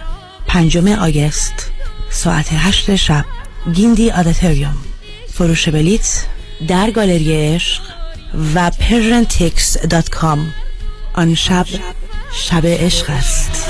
پنجم آگست ساعت هشت شب گیندی آداتریوم. فروش بلیت در گالری عشق و پرنتکس dot com. آن شب شب عشق است.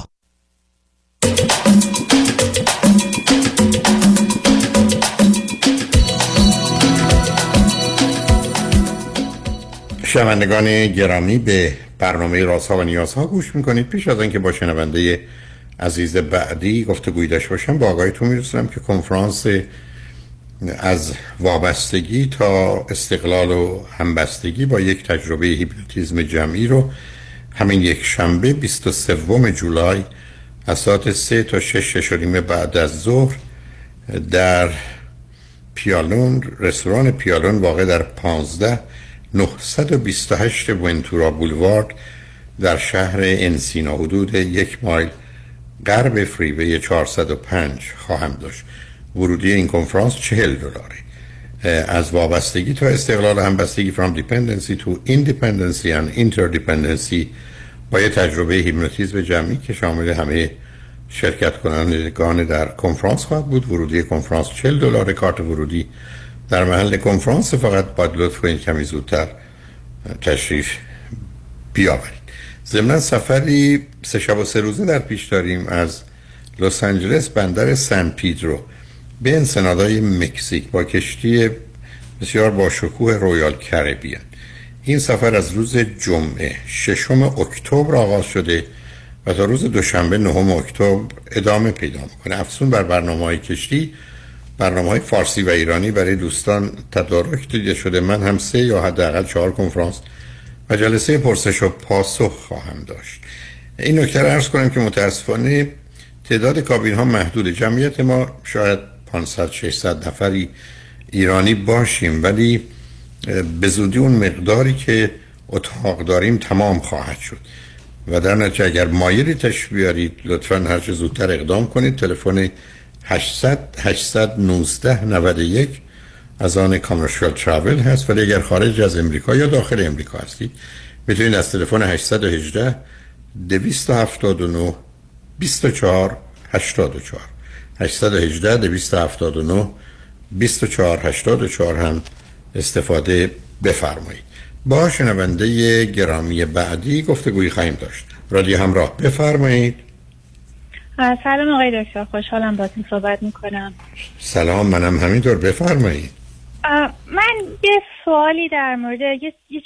شنوندگان گرامی به برنامه رازها و نیازها گوش می‌کنید. پیش از اینکه با شنونده عزیز بعدی گفتگوی داشته باشم با آقایتون میرسونم که کنفرانس از وابستگی تا استقلال و همبستگی با یک تجربه هیپنوتیزم جمعی رو همین یک شنبه 23 جولای از ساعت 3 تا 6 شش بعد از ظهر در پیالون رستوران پیالون واقع در 15 928 ونتورا بولوارد در شهر انسینا حدود یک مایل غرب فریوی 405 خواهم داشت. ورودی این کنفرانس 40 دلاره. از وابستگی تا استقلال همبستگی from dependency to independency and interdependency با یه تجربه هیپنوتیزم جمعی که شامل همه شرکت کنندگان در کنفرانس خواهد بود. ورودی کنفرانس 40 دلار کارت ورودی در محل کنفرانس فقط باید لطف کنید کمی زودتر تشریف بیاورید. ضمن سفری سه شب و سه روزه در پیش داریم از لس آنجلس بندر سن پیدرو به انسنادای مکزیک با کشتی بسیار باشکوه رویال کربیان این سفر از روز جمعه ششم اکتبر آغاز شده و تا روز دوشنبه نهم اکتبر ادامه پیدا می‌کنه. افسون بر برنامه های کشتی برنامه های فارسی و ایرانی برای دوستان تدارک دیده شده. من هم سه یا حداقل چهار کنفرانس و جلسه پرسش و پاسخ خواهم داشت. این نکته عرض کنم که متاسفانه تعداد کابین ها محدود. جمعیت ما شاید 500 600 نفری ایرانی باشیم ولی به زودی اون مقداری که اتاق داریم تمام خواهد شد. و در نتیجه اگر مایلی تشریف بیارید لطفا هر چه زودتر اقدام کنید تلفن 800 819 91 از آن کامرشال تراول هست. ولی اگر خارج از امریکا یا داخل امریکا هستید می‌تونید از تلفن 818 279 24 84 818 279 24 84 هم استفاده بفرمایید. با شنونده گرامی بعدی گفتگویی خواهیم داشت. رادیو همراه بفرمایید. سلام آقای دکتر. خوشحالم باتون صحبت می‌کنم. سلام منم همینطور. بفرمایید. من یه سوالی در مورد یه, یه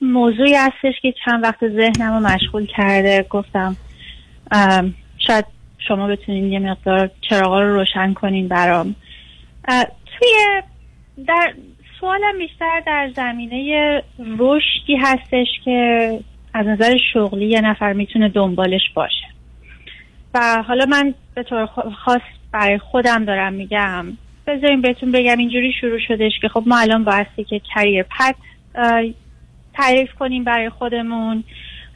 موضوعی هستش که چند وقت ذهنم رو مشغول کرده. گفتم شاید شما بتونین یه مقدار چراغا رو روشن کنین برام. توی در سوالم بیشتر در زمینه رشدی هستش که از نظر شغلی یه نفر می‌تونه دنبالش باشه. و حالا من به طور خاص برای خودم دارم میگم بذاریم بهتون بگم اینجوری شروع شدش که خب ما الان بایستی که کریر پت تعریف کنیم برای خودمون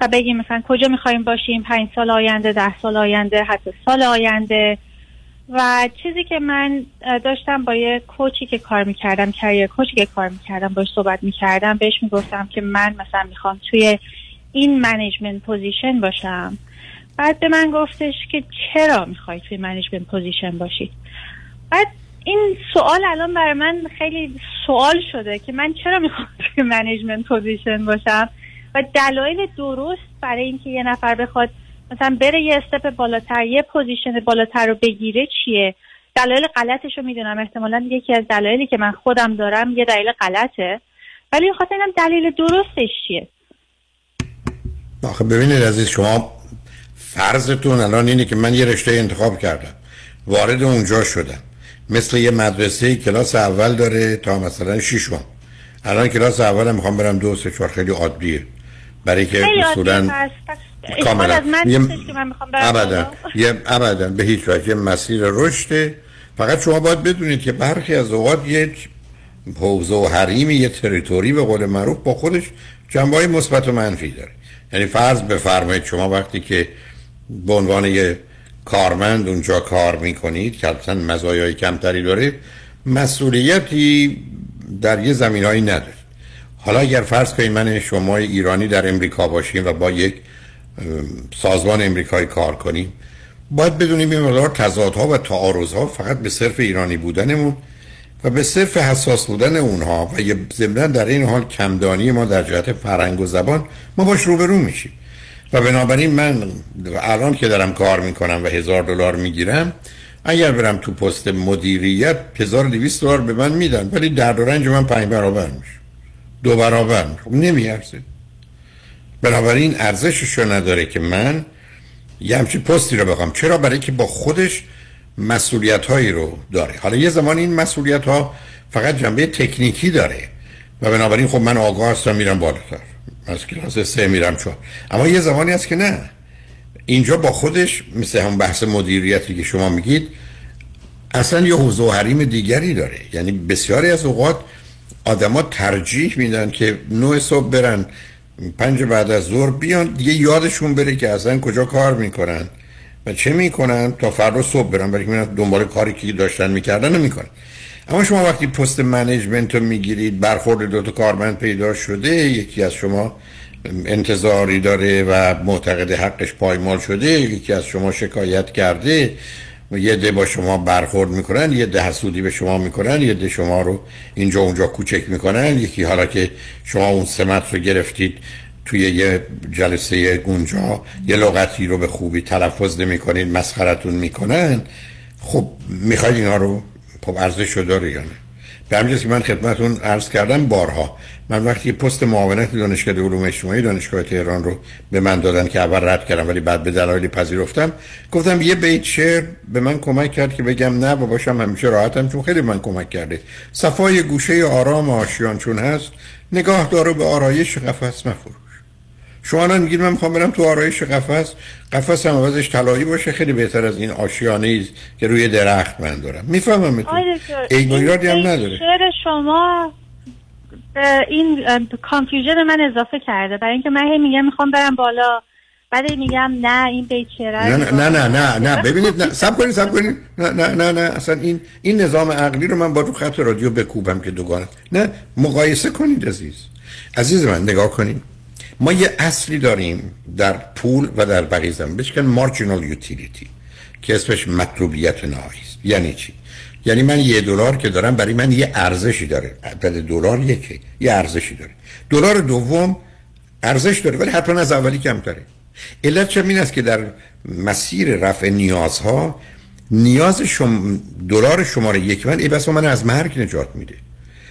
و بگیم مثلا کجا می‌خوایم باشیم پنج سال آینده ده سال آینده حتی سال آینده. و چیزی که من داشتم با یه coach ی که کار می‌کردم career coach ی که کار می‌کردم باش صحبت می‌کردم بهش می‌گفتم که من مثلا می‌خوام توی این management position باشم. بعد به من گفتش که چرا می‌خوای توی management position باشی؟ بعد این سوال الان برای من خیلی سوال شده که من چرا می‌خوام توی management position باشم؟ و دلایل درست برای اینکه یه نفر بخواد مثلا بره یه step بالاتر یه position بالاتر رو بگیره چیه؟ دلایل غلطش رو می‌دونم. احتمالا یکی از دلایلی که من خودم دارم یه دلیل غلطه. ولی خاطر اینم دلیل درستش چیه؟ آخه ببینید عزیز شما فرضتون الان اینه که من یه رشته انتخاب کردم. وارد اونجا شدم. مثل یه مدرسه کلاس اول داره تا مثلا ششم. الان کلاس اول می‌خوام برم دو سه چهار. خیلی عادیه. برای که اصولا کاملا. از من یه- که من می‌خوام ابدا. یه ابدا به هیچ وجه یه مسیر رشده. فقط شما باید بدونید که برخی از اوقات یه حوزه و حریمی یه تریتوری به قول معروف با خودش جنبه های مثبت و منفی داره. یعنی فرض بفرمایید شما وقتی که به عنوان یه کارمند اونجا کار می‌کنید که اصلا مزایای کمتری داره مسئولیتی در یه زمین هایی ندارید حالا اگر فرض کنید من شما ایرانی در امریکا باشیم و با یک سازمان امریکایی کار کنیم. باید بدونیم این مقدار تضادها و تعارضها فقط به صرف ایرانی بودنمون و به صرف حساس بودن اونها و یه ضمن در این حال کمدانی ما در جهت فرهنگ و زبان ما باش روبرو میشیم. و بنابراین من الان که دارم کار می‌کنم و هزار دلار می‌گیرم اگر برم تو پست مدیریت 1200 دلار به من میدن ولی درد و رنج من پنج برابر میشه دو برابر میشه خب نمیارزه. بنابراین ارزشش رو نداره که من یه همچین پستی رو بخوام. چرا؟ برای که با خودش مسئولیت هایی رو داره. حالا یه زمان این مسئولیت ها فقط جنبه تکنیکی داره و بنابراین خب من آگاه هستم میرم بالاتر. از کلاس سه میرم چهار. اما یه زمانی هست که نه. اینجا با خودش مثل هم بحث مدیریتی که شما میگید اصلا یه حوزه و حریم دیگری داره. یعنی بسیاری از اوقات آدما ترجیح میدن که نوع صبح برن. پنج بعد از ظهر بیان دیگه یادشون بره که اصلا کجا کار می‌کنن و چه می‌کنن تا فردا صبح برن برای که دنبال کاری که داشتن می‌کردن نمی‌کنن. اما شما وقتی پست منیجمنت رو می‌گیرید برخورد دو تا کارمند پیدا شده یکی از شما انتظاری داره و معتقد حقش پایمال شده یکی از شما شکایت کرده یه ده با شما برخورد می‌کنن یه ده حسودی به شما می‌کنن یه ده شما رو اینجا اونجا کوچک می‌کنن. یکی حالا که شما اون سمت رو گرفتید توی یه جلسه اونجا یه لغتی رو به خوبی تلفظ نمی‌کنید مسخرتون می‌کنن. خب می‌خواید اینا رو خب ارزش رو داره یا نه؟ به همین جاست که من خدمتون عرض کردم بارها. من وقتی پست معاونت دانشگاه علوم اجتماعی دانشگاه تهران رو به من دادن که اول رد کردم ولی بعد به دلایلی پذیرفتم گفتم یه بیت شعر به من کمک کرد که بگم نه و باشم همیشه راحتم چون خیلی من کمک کرده. صفای گوشه آرام آشیان چون هست نگاه دارو به آرایش قفس مفروش شما الان میگید من می‌خوام برم تو آرایش قفس. قفس هم عوضش طلایی باشه خیلی بهتر از این آشیانه است که روی درخت من دارم. می‌فهمم این ایرادی هم نداره. شعر شما به این confusion من اضافه کرده. برای اینکه من هی میگم می‌خوام برم بالا. بعد میگم نه این بیت نه نه نه نه نه نه. ببینید نه صبر کنید صبر کنید نه نه نه نه. اصلا این این نظام عقلی رو من با رو خط رادیو بکوبم که دوگانه. نه مقایسه کنید عزیز. عزیز من نگاه کنید ما یه اصلی داریم در پول و در بقیه زمین. بهش marginal utility که اسمش مطلوبیت نهایی است. یعنی چی؟ یعنی من یه دلار که دارم برای من یه ارزشی داره. عدد دلار یکی یه ارزشی داره. دلار دوم ارزش داره ولی حتما از اولی کمتره. علت چه این است که در مسیر رفع نیازها نیاز شم... دلار شماره یک من ای بس من از مرگ نجات میده.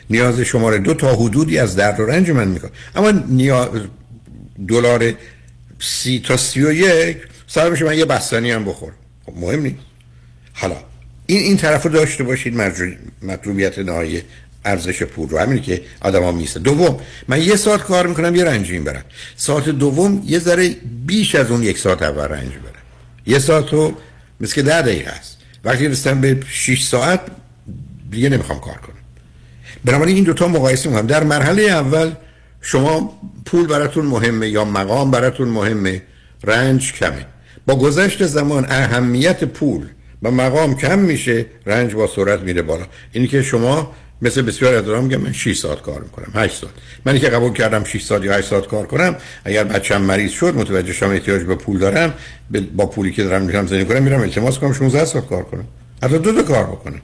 نیاز شماره دو تا حدودی از درد و رنج من می‌کنه اما نیاز دلار سی تا سی و یک صاحبش من یه بستنی هم بخور خب مهم نیست. حالا این این طرف رو داشته باشید مطلوبیت نهایی ارزش پول رو. همینی که آدما میسته دوم من یه ساعت کار می‌کنم یه رنجین برم ساعت دوم یه ذره بیش از اون یک ساعت اول رنج برم یه ساعت رو مثل که ده دقیقه است. وقتی رسیدم به 6 ساعت دیگه نمی‌خوام کار کنم. بنابراین این دوتا مقایسه می‌کنم در مرحله اول شما پول براتون مهمه یا مقام براتون مهمه؟ رنج کمه. با گذشت زمان اهمیت پول و مقام کم میشه رنج با سرعت میره بالا. اینی که شما مثل بسیار از میگم من 6 ساعت کار می‌کنم 8 ساعت. منی که قبول کردم 6 ساعت یا 8 ساعت کار کنم اگر بچم مریض شد متوجه شدم احتیاج به پول دارم با پولی که دارم میرم زندگی کنم میرم التماس کنم 16 ساعت کار کنم. حتی دو تا کار بکنم.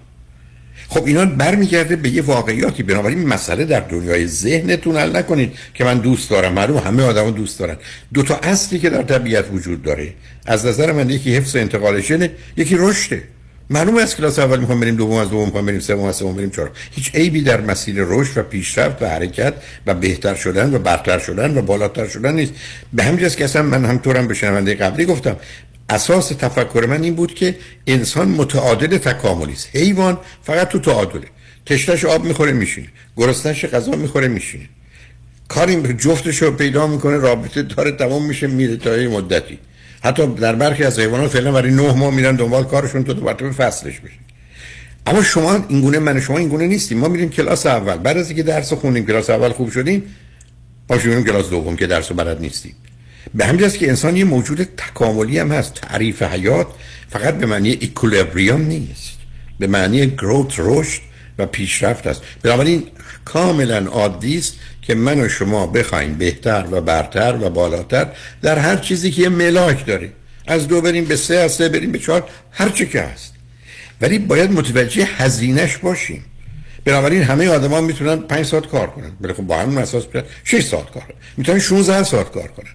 خب اینا برمیگرده به یه واقعیاتی بنابراین مسئله در دنیای ذهنتون حل نکنید که من دوست دارم. معلوم همه آدما دوست دارن. دو تا اصلی که در طبیعت وجود داره از نظر من یکی حفظ و انتقالشنه یکی رشده. معلوم از کلاس اول می‌خوام بریم دوم از دوم می‌خوام بریم سوم از سوم بریم چهارم. هیچ عیبی در مسیر رشد و پیشرفت و حرکت و بهتر شدن و برتر شدن و بالاتر شدن نیست. به همین که اصلا من همطورم به شنونده قبلی گفتم اساس تفکر من این بود که انسان متعادل تکاملی است. حیوان فقط تو تعادله. تشنش آب می‌خوره میشینه. گرسنش غذا می‌خوره میشینه. کاری جفتش رو پیدا می‌کنه رابطه داره تمام میشه میره تا یه مدتی. حتی در برخی از حیوانات فعلا برای نه ماه میرن دنبال کارشون تو مرتبه فصلش بشه اما شما اینگونه من شما اینگونه نیستیم. ما میریم کلاس اول. بعد از اینکه درس خوندیم کلاس اول خوب شدیم پاشو کلاس دوم که درس بلد نیستیم. به همین که انسان یه موجود تکاملی هم هست. تعریف حیات فقط به معنی اکولیبریوم نیست. به معنی گروت رشد و پیشرفت است. بنابراین کاملا عادی است که من و شما بخوایم بهتر و برتر و بالاتر در هر چیزی که یه ملاک داره از دو بریم به سه از سه بریم به چهار هر چی که هست. ولی باید متوجه هزینش باشیم. بنابراین همه آدما می‌تونن 5 ساعت کار کنن. ولی خب با همون اساس 6 ساعت کار می‌تونن 16 ساعت کار کنن.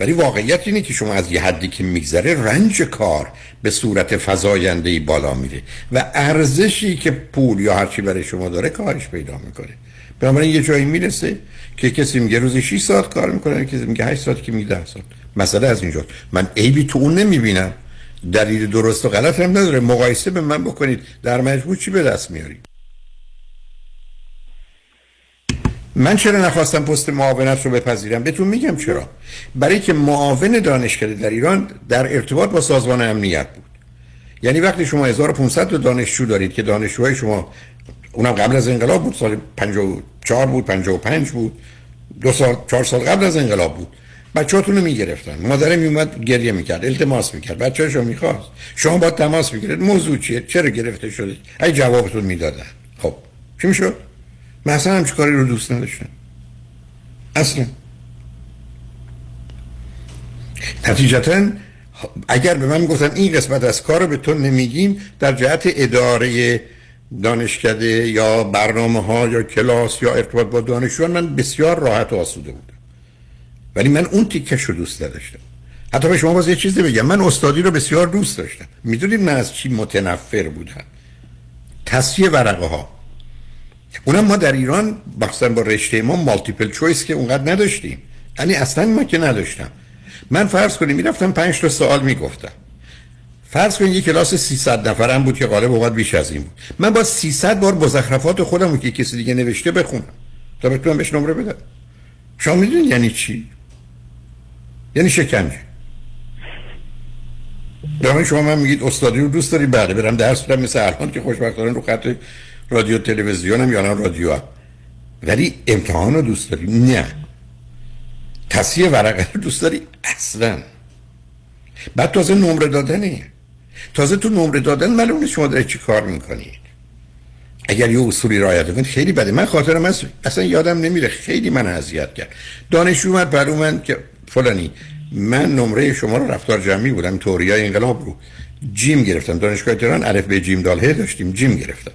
ولی واقعیت اینه که شما از یه حدی که میگذره رنج کار به صورت فزاینده بالا میره و ارزشی که پول یا هرچی برای شما داره کارش پیدا می‌کنه. بنابراین یه جایی می‌رسه که کسی میگه روزی 6 ساعت کار می‌کنه کسی میگه 8 ساعت که میگه 10 ساعت. مسئله از اینجاست. من عیبی تو اون نمی‌بینم. دلیل درست و غلط هم نداره. مقایسه به من بکنید. در مجموع چی به دست میارید؟ من چرا نخواستم پست معاونت رو بپذیرم؟ بهتون میگم چرا. برای که معاون دانشکده در ایران در ارتباط با سازمان امنیت بود. یعنی وقتی شما 1500 دانشجو دارید که دانشجوهای شما اونم قبل از انقلاب بود سال 54 بود 55 بود دو سال چهار سال قبل از انقلاب بود. بچه‌هاتون رو می‌گرفتن. مادره میومد گریه می‌کرد التماس می‌کرد. بچه‌هاش رو می‌خواست. شما با تماس می‌گیرید موضوع چیه؟ چرا گرفته شده ای جوابتون می‌دادن. خب چی می‌شد؟ من اصلا همچه کاری رو دوست نداشتم. اصلا. نتیجتا اگر به من گفتن این قسمت از کار رو به تو نمیگیم در جهت اداره دانشکده یا برنامه ها یا کلاس یا ارتباط با دانشجویان من بسیار راحت و آسوده بودم. ولی من اون تیکش رو دوست نداشتم. حتی به شما باز یه چیزی بگم. من استادی رو بسیار دوست داشتم. می‌دونید من از چی متنفر بودم؟ تصفیه ورقه ها اونم ما در ایران مثلا با رشته ما مالتیپل چویس که اونقدر نداشتیم. یعنی اصلا ما که نداشتم. من فرض کنیم می‌رفتم پنج تا سوال می‌گفتم. فرض کنید یک کلاس 300 نفرم بود که غالب اوقات بیش از این بود. من با 300 بار مزخرفات خودم که کسی دیگه نوشته بخونم. تا بتونم بهش نمره بدم. شما می‌دونید یعنی چی؟ یعنی شکنجه. برای شما من میگید استادی رو دوست داری بله برم درس بدم. مثل الان که خوشبختانه رو خط رادیو تلویزیونم یا رادیو هم. ولی امتحان رو دوست داری؟ نه. تصیه ورقه رو دوست داری؟ اصلا. بعد تازه نمره دادنه. تازه تو نمره دادن معلومه شما دارید چی کار می‌کنید اگر یه اصولی رعایت کنید خیلی بده. من خاطرم هست اصلا یادم نمیره. خیلی من اذیت کرد. دانشجو اومد برای من که فلانی من نمره شما رو رفتار جمعی بودم. توریای انقلاب رو جیم گرفتم. دانشگاه تهران الف به جیم دال داشتیم. جیم گرفتم.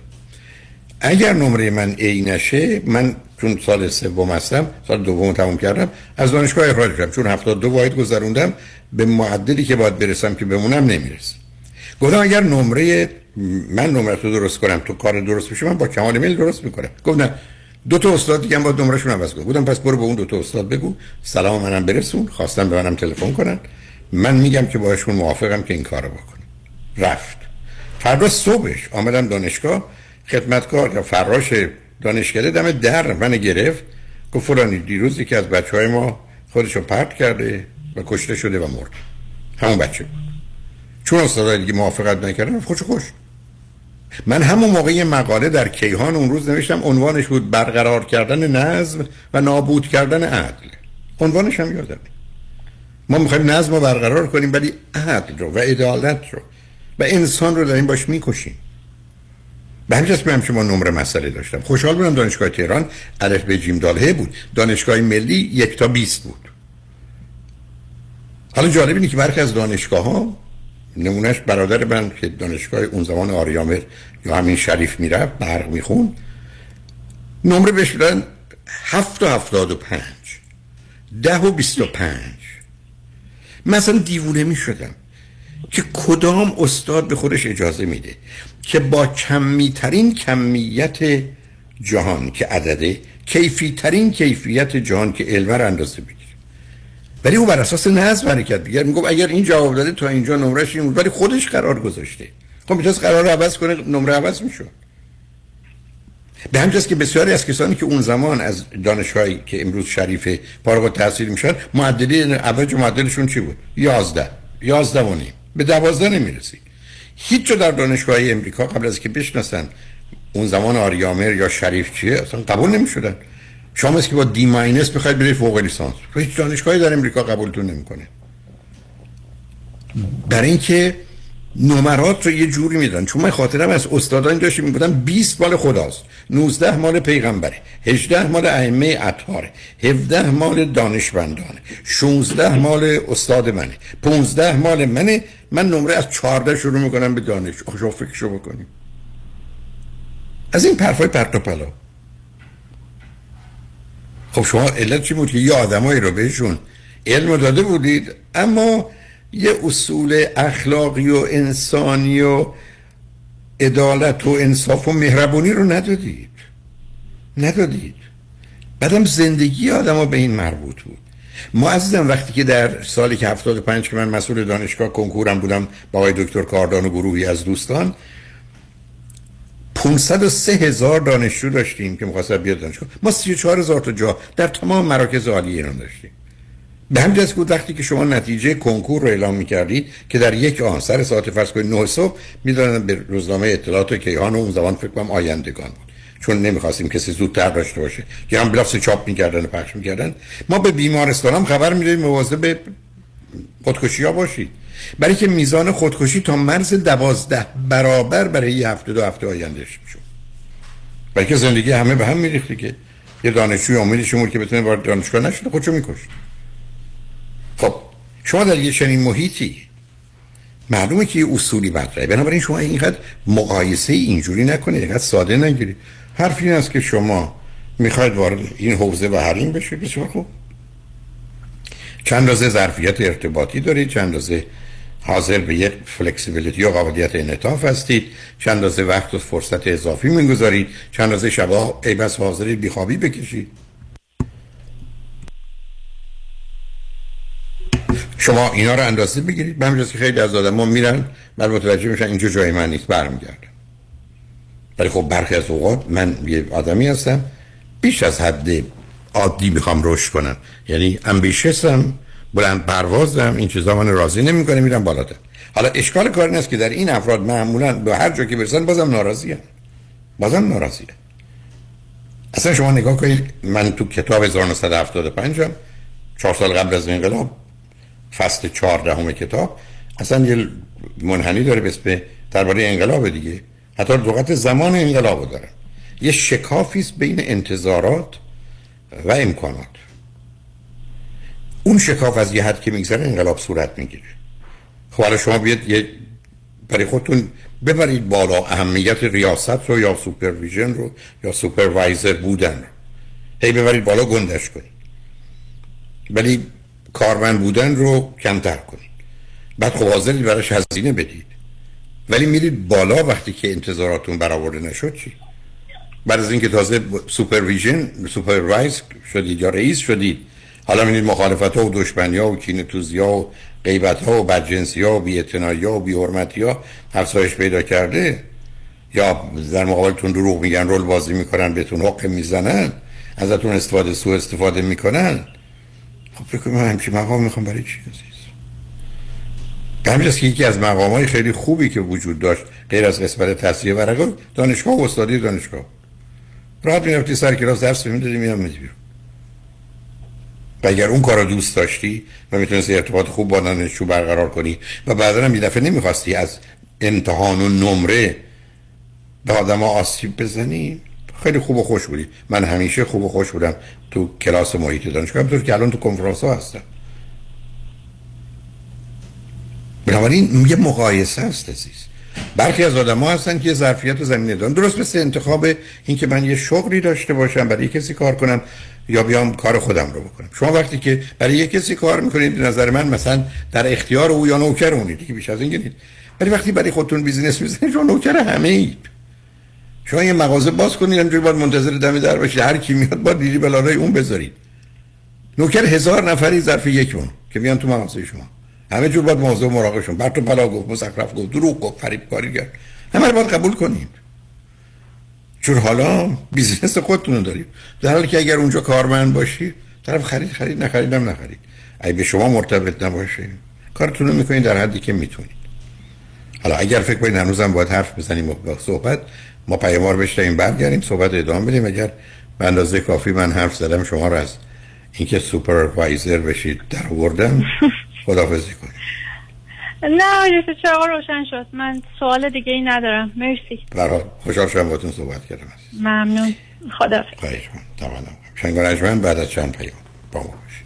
اگر نمره من ای نشه من چون سال سوم هستم سال دوم تموم کردم از دانشگاه اخراج شدم چون 72 واحد گذروندم به معدلی که باید برسم که بمونم نمی‌رسم گفتم اگر نمره من نمره تو درست کنم تو کار درست بشه من با کمال میل درست می‌کنم. گفت نه دو تا استاد دیگه هم با نمرهشون عوض کن بودم پس برو به اون دو تا استاد بگو سلام منم برسون خواستم به منم تلفن کنن. من میگم که باهاشون موافقم که این کارو بکنم. رفت. فردا صبحش آمدم دانشگاه خدمتکار یا فراش دانشکده دم در من گرفت گفت فلانی دیروز یکی از بچه های ما خودشو پرت کرده و کشته شده و مرد. همون بچه. بود چون استادای دیگه موافقت نکردن خوش خوش من همون موقع مقاله در کیهان اون روز نوشتم عنوانش بود برقرار کردن نظم و نابود کردن عدل. عنوانش هم یادمه ما می‌خوایم نظم رو برقرار کنیم ولی عدل رو و عدالت رو و انسان رو داریم باش می‌کشیم. به همین جسم شما نمره مسئله داشتم. خوشحال بودم دانشگاه تهران الف به جیم دالهه بود. دانشگاه ملی یک تا بیست بود. حالا جالب اینه که برخی از دانشگاه ها نمونهش برادر من که دانشگاه اون زمان آریامر یا همین شریف می‌رفت برق میخون نمره بهش بدن هفت و هفتاد و پنج. ده و بیست و پنج. مثلا دیوونه می شدم که کدام استاد به خودش اجازه میده که با کمیترین کمیت جهان که عدده کیفی ترین کیفیت جهان که علمه رو اندازه بگیره. ولی او بر اساس نظم حرکت بگیر می‌گفت اگر این جواب داده تا اینجا نمرش این ولی خودش قرار گذاشته. خب می‌تونست قرار رو عوض کنه نمره عوض می‌شد. به همجاست که بسیاری از کسانی که اون زمان از دانشگاهی که امروز شریف فارغ التحصیل میشن معدلی اوج معدلشون چی بود؟ 11 11 و نیم. به 12 نمی‌رسید هیچ در دانشگاه امریکا قبل از که بشناسن اون زمان آریامر یا شریف چیه اصلا قبول نمی‌شدن. شما که با دی ماینس بخواید برید فوق لیسانس. هیچ دانشگاهی در امریکا قبولتون نمی‌کنه. برای اینکه نمرات رو یه جوری میدن. چون من خاطرم از استادان داشتیم می‌گفتن 20 مال خداست. 19 مال پیغمبره. 18 مال ائمه اطهاره. 17 مال دانشمندانه. 16 مال استاد منه. 15 مال منه. من نمره از 14 شروع می‌کنم به دانش. شما فکرشو بکنیم. از این پرفای پرت و پلا. خب شما علت چی بود که یه آدمایی رو بهشون علم داده بودید اما یه اصول اخلاقی و انسانی و عدالت و انصاف و مهربونی رو ندادید. ندادید. بعدم زندگی آدم به این مربوط بود. ما عزیزم وقتی که در سالی که 75 که من مسئول دانشگاه کنکورم بودم با آقای دکتر کاردان و گروهی از دوستان 503 هزار دانشجو داشتیم که می‌خواستن بیاد دانشگاه. ما 34 هزار تا جا در تمام مراکز عالی ایران داشتیم. به همین جاست بود وقتی که شما نتیجه کنکور رو اعلام می‌کردید که در یک آن سر ساعت فرض کنید 9 صبح می‌دادن به روزنامه اطلاعات و کیهان و اون زمان فکر کنم آیندگان بود. چون نمی‌خواستیم کسی زودتر داشته باشه. یا هم بلافس چاپ می‌کردن و پخش می‌کردن. ما به بیمارستان هم خبر می‌دادیم مواظب خودکشی ها باشید. برای که میزان خودکشی تا مرز دوازده برابر برای یه هفته دو هفته آیندهش می‌شد. برای که زندگی همه به هم میریختی که یه دانشجوی امیدش بود که بتونه وارد دانشگاه نشده خودشو میکشت. خب شما در یه چنین محیطی معلومه که یه اصولی مطرحه. بنابراین شما اینقدر مقایسه اینجوری نکنید اینقدر ساده نگیرید. حرف این است که شما می‌خواید وارد این حوزه و حریم بشید. بسیار خوب. چند رازه ظرفیت ارتباطی دارید چند رازه حاضر به یک فلکسیبیلیتی یا قابلیت انعطاف هستید چند رازه وقت و فرصت اضافی می‌گذارید چند رازه شبا ای بس حاضرید بیخوابی بکشید. شما اینا رو اندازه بگیرید به که خیلی از آدم ها میرن بعد متوجه میشن اینجا جای من نیست برمیگردن ولی خب برخی از اوقات من یه آدمی هستم بیش از حد عادی می‌خوام رشد کنم یعنی امبیشسم بلند پروازم این چیزا من راضی نمی‌کنه میرم بالاتر حالا اشکال کار این است که در این افراد معمولا به هر جا که برسن بازم ناراضی هم. بازم ناراضی هم. اصلا شما نگاه کنید من تو کتاب 1975 هم چهار سال قبل از انقلاب فصل چهاردهم کتاب اصلا یه منحنی داره به اسم درباره انقلاب دیگه. حتی لغت زمان انقلاب داره. یه شکافی است بین انتظارات و امکانات. اون شکاف از یه حد که میگذره انقلاب صورت می‌گیره. خب حالا شما بیاد یه برای خودتون ببرید بالا اهمیت ریاست رو یا supervision رو یا supervisor بودن رو. هی ببرید بالا گندش کنید. ولی کارمند بودن رو کمتر کنید. بعد خب حاضرید براش هزینه بدید. ولی میرید بالا وقتی که انتظاراتون برآورده نشد چی؟ بعد از اینکه تازه supervision supervise شدید یا رئیس شدید حالا میرید مخالفت ها و دشمنی ها و کینه ها و و بدجنسی ها و بی‌اعتنایی ها و بی‌حرمتی ها افزایش پیدا کرده یا در مقابلتون دروغ میگن role بازی می‌کنن بهتون حقه می‌زنن ازتون استفاده سو استفاده می‌کنن خب فکر من همچین مقام می‌خوام برای چی عزیز؟ همین که یکی از مقام های خیلی خوبی که وجود داشت غیر از قسمت تصحیح ورقه دانشگاه و استادی دانشگاه. راحت می‌رفتی سر کلاس درس می‌دادی میام میدی و اگر اون کار رو دوست داشتی و می‌تونستی ارتباط خوب با دانشجو برقرار کنی و بعدا هم یه دفعه نمی‌خواستی از امتحان و نمره به آدم آسیب بزنی خیلی خوب و خوش بودی. من همیشه خوب و خوش بودم تو کلاس محیط دانشگاه. همطور که الان تو کنفرانس ها هستم. بنابراین یه مقایسه است عزیز. برخی از آدم ها هستن که یه ظرفیت زمینه دارن. درست مثل انتخاب این که من یه شغلی داشته باشم برای کسی کار کنم یا بیام کار خودم رو بکنم. شما وقتی که برای یه کسی کار می‌کنید نظر من مثلا در اختیار او یا نوکر اونید که بیش از این ولی وقتی برای خودتون بیزینس می‌زنید شما نوکر همه اید شما یه مغازه باز کنید همینجوری باید منتظر دم در باشید هر کی میاد با دیری بلالای اون بذارید نوکر هزار نفری ظرف یک مون که میان تو مغازه شما. همه جور باید موضوع مراقبشون بر تو بلا گفت مزخرف گفت دروغ گفت فریب کاری کرد. همه باید قبول کنید چون حالا بیزینس خودتون دارید. در حالی که اگر اونجا کارمند باشید طرف خرید خرید نخریدم نخرید اگه به شما مرتبط نباشه کارتون رو می‌کنید در حدی که می‌تونید. حالا اگر فکر کنید هنوزم باید حرف بزنیم و صحبت ما پیاموار بشتیم برگردیم صحبت ادامه بدیم. اگر به اندازه کافی من حرف زدم شما رو از اینکه سوپروایزر بشید در آوردم. خداحافظی کنید نه جلسه چراغ روشن شد. من سوال دیگه ای ندارم. مرسی. برای خوشحال شدم باتون صحبت کردم. ممنون. خدا خواهش من تمام شنگان اجمن بعد از چند پیام با ما باشید.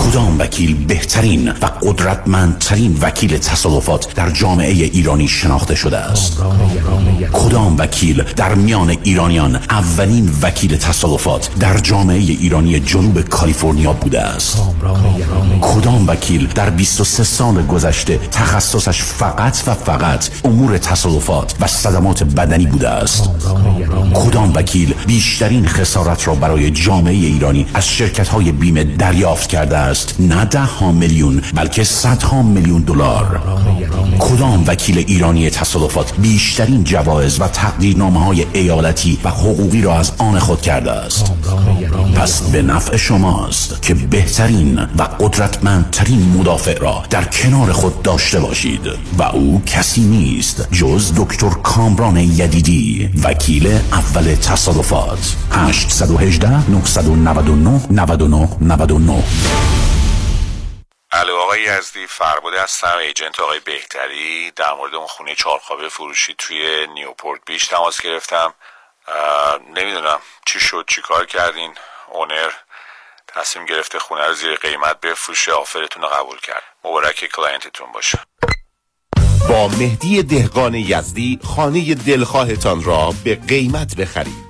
کدام وکیل بهترین و قدرتمندترین وکیل تصادفات در جامعه ایرانی شناخته شده است؟ کدام وکیل در میان ایرانیان اولین وکیل تصادفات در جامعه ایرانی جنوب کالیفرنیا بوده است؟ کدام وکیل در 23 سال گذشته تخصصش فقط و فقط امور تصادفات و صدمات بدنی بوده است؟ کدام وکیل بیشترین خسارت را برای جامعه ایرانی از شرکت های بیمه دریافت کرده است. نه ده ها میلیون بلکه صدها میلیون دلار. کدام وکیل ایرانی تصادفات بیشترین جوایز و تقدیرنامه های ایالتی و حقوقی را از آن خود کرده است؟ پس به نفع شماست که بهترین و قدرتمندترین مدافع را در کنار خود داشته باشید و او کسی نیست جز دکتر کامران یدیدی وکیل اول تصادفات. 818 999 99 99 الو آقای یزدی فرباده هستم ایجنت آقای بهتری در مورد اون خونه چهارخوابه فروشی توی نیوپورت بیش تماس گرفتم. نمی‌دونم چی شد چی کار کردین؟ اونر تصمیم گرفته خونه رو زیر قیمت بفروشه آفرتون رو قبول کرد. مبارک client تون باشه. با مهدی دهقان یزدی خانه دلخواهتان را به قیمت بخرید.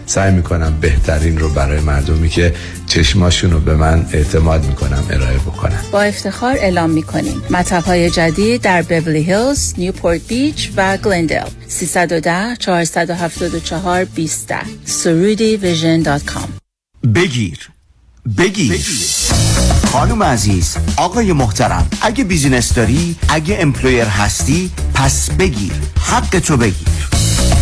سعی می‌کنم بهترین رو برای مردمی که چشماشون رو به من اعتماد می‌کنم ارائه بکنم با افتخار اعلام می‌کنیم. مطب های جدید در بورلی هیلز، نیوپورت بیچ و گلندل 310 474 20 Soroudi Vision dot com. بگیر. بگیر. خانم عزیز آقای محترم اگه business داری اگه employer هستی پس بگیر. حق تو بگیر.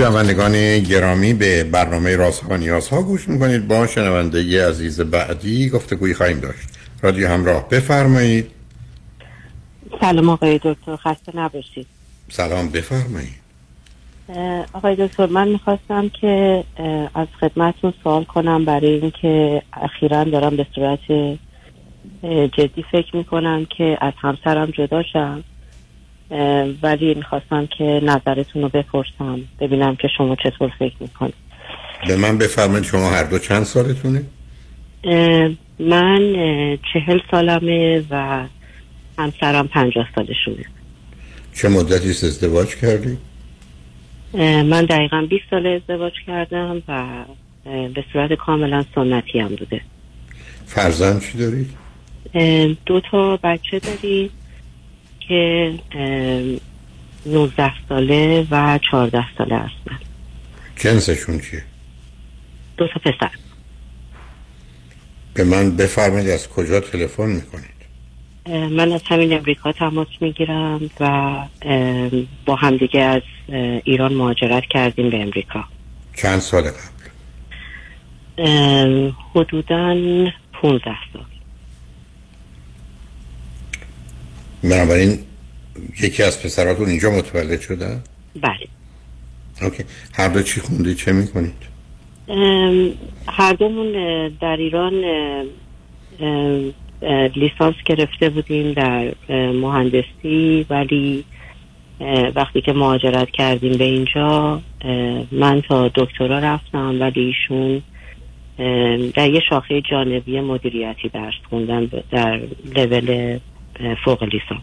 شنوندگان گرامی به برنامه راست ها نیاز ها گوش می‌کنید. با شنونده عزیز بعدی گفتگوی خواهیم داشت. رادیو همراه بفرمایید. سلام آقای دکتر خسته نباشید. سلام بفرمایید. آقای دکتر من می‌خواستم که از خدمتون سوال کنم برای اینکه اخیرا دارم به صورت جدی فکر می‌کنم که از همسرم جدا شم. ولی می‌خواستم که نظرتون رو بپرسم ببینم که شما چطور فکر می‌کنید. به من بفرمایید شما هر دو چند سالتونه؟ اه، من چهل سالمه و همسرم پنجاه سالشونه. چه مدتی است ازدواج کردی؟ من دقیقا 20 سال ازدواج کردم و به صورت کاملا سنتی هم بوده. فرزند چی دارید دو تا بچه داریم. که اه، 19 ساله و 14 ساله هستن جنسشون چیه؟ دو تا پسر. به من بفرمایید از کجا تلفن می‌کنید؟ من از همین امریکا تماس می‌گیرم و با همدیگه از ایران مهاجرت کردیم به امریکا چند سال قبل؟ حدوداً 15 سال. بنابراین یکی از پسراتون اینجا متولد شده؟ بله. اوکی. هر دو چی خوندی چه می‌کنید؟ هر دومون در ایران لیسانس گرفته بودیم در مهندسی ولی وقتی که مهاجرت کردیم به اینجا من تا دکترا رفتم ولی ایشون در یه شاخه جانبی مدیریتی درس خوندن در لول فوق لیسانس.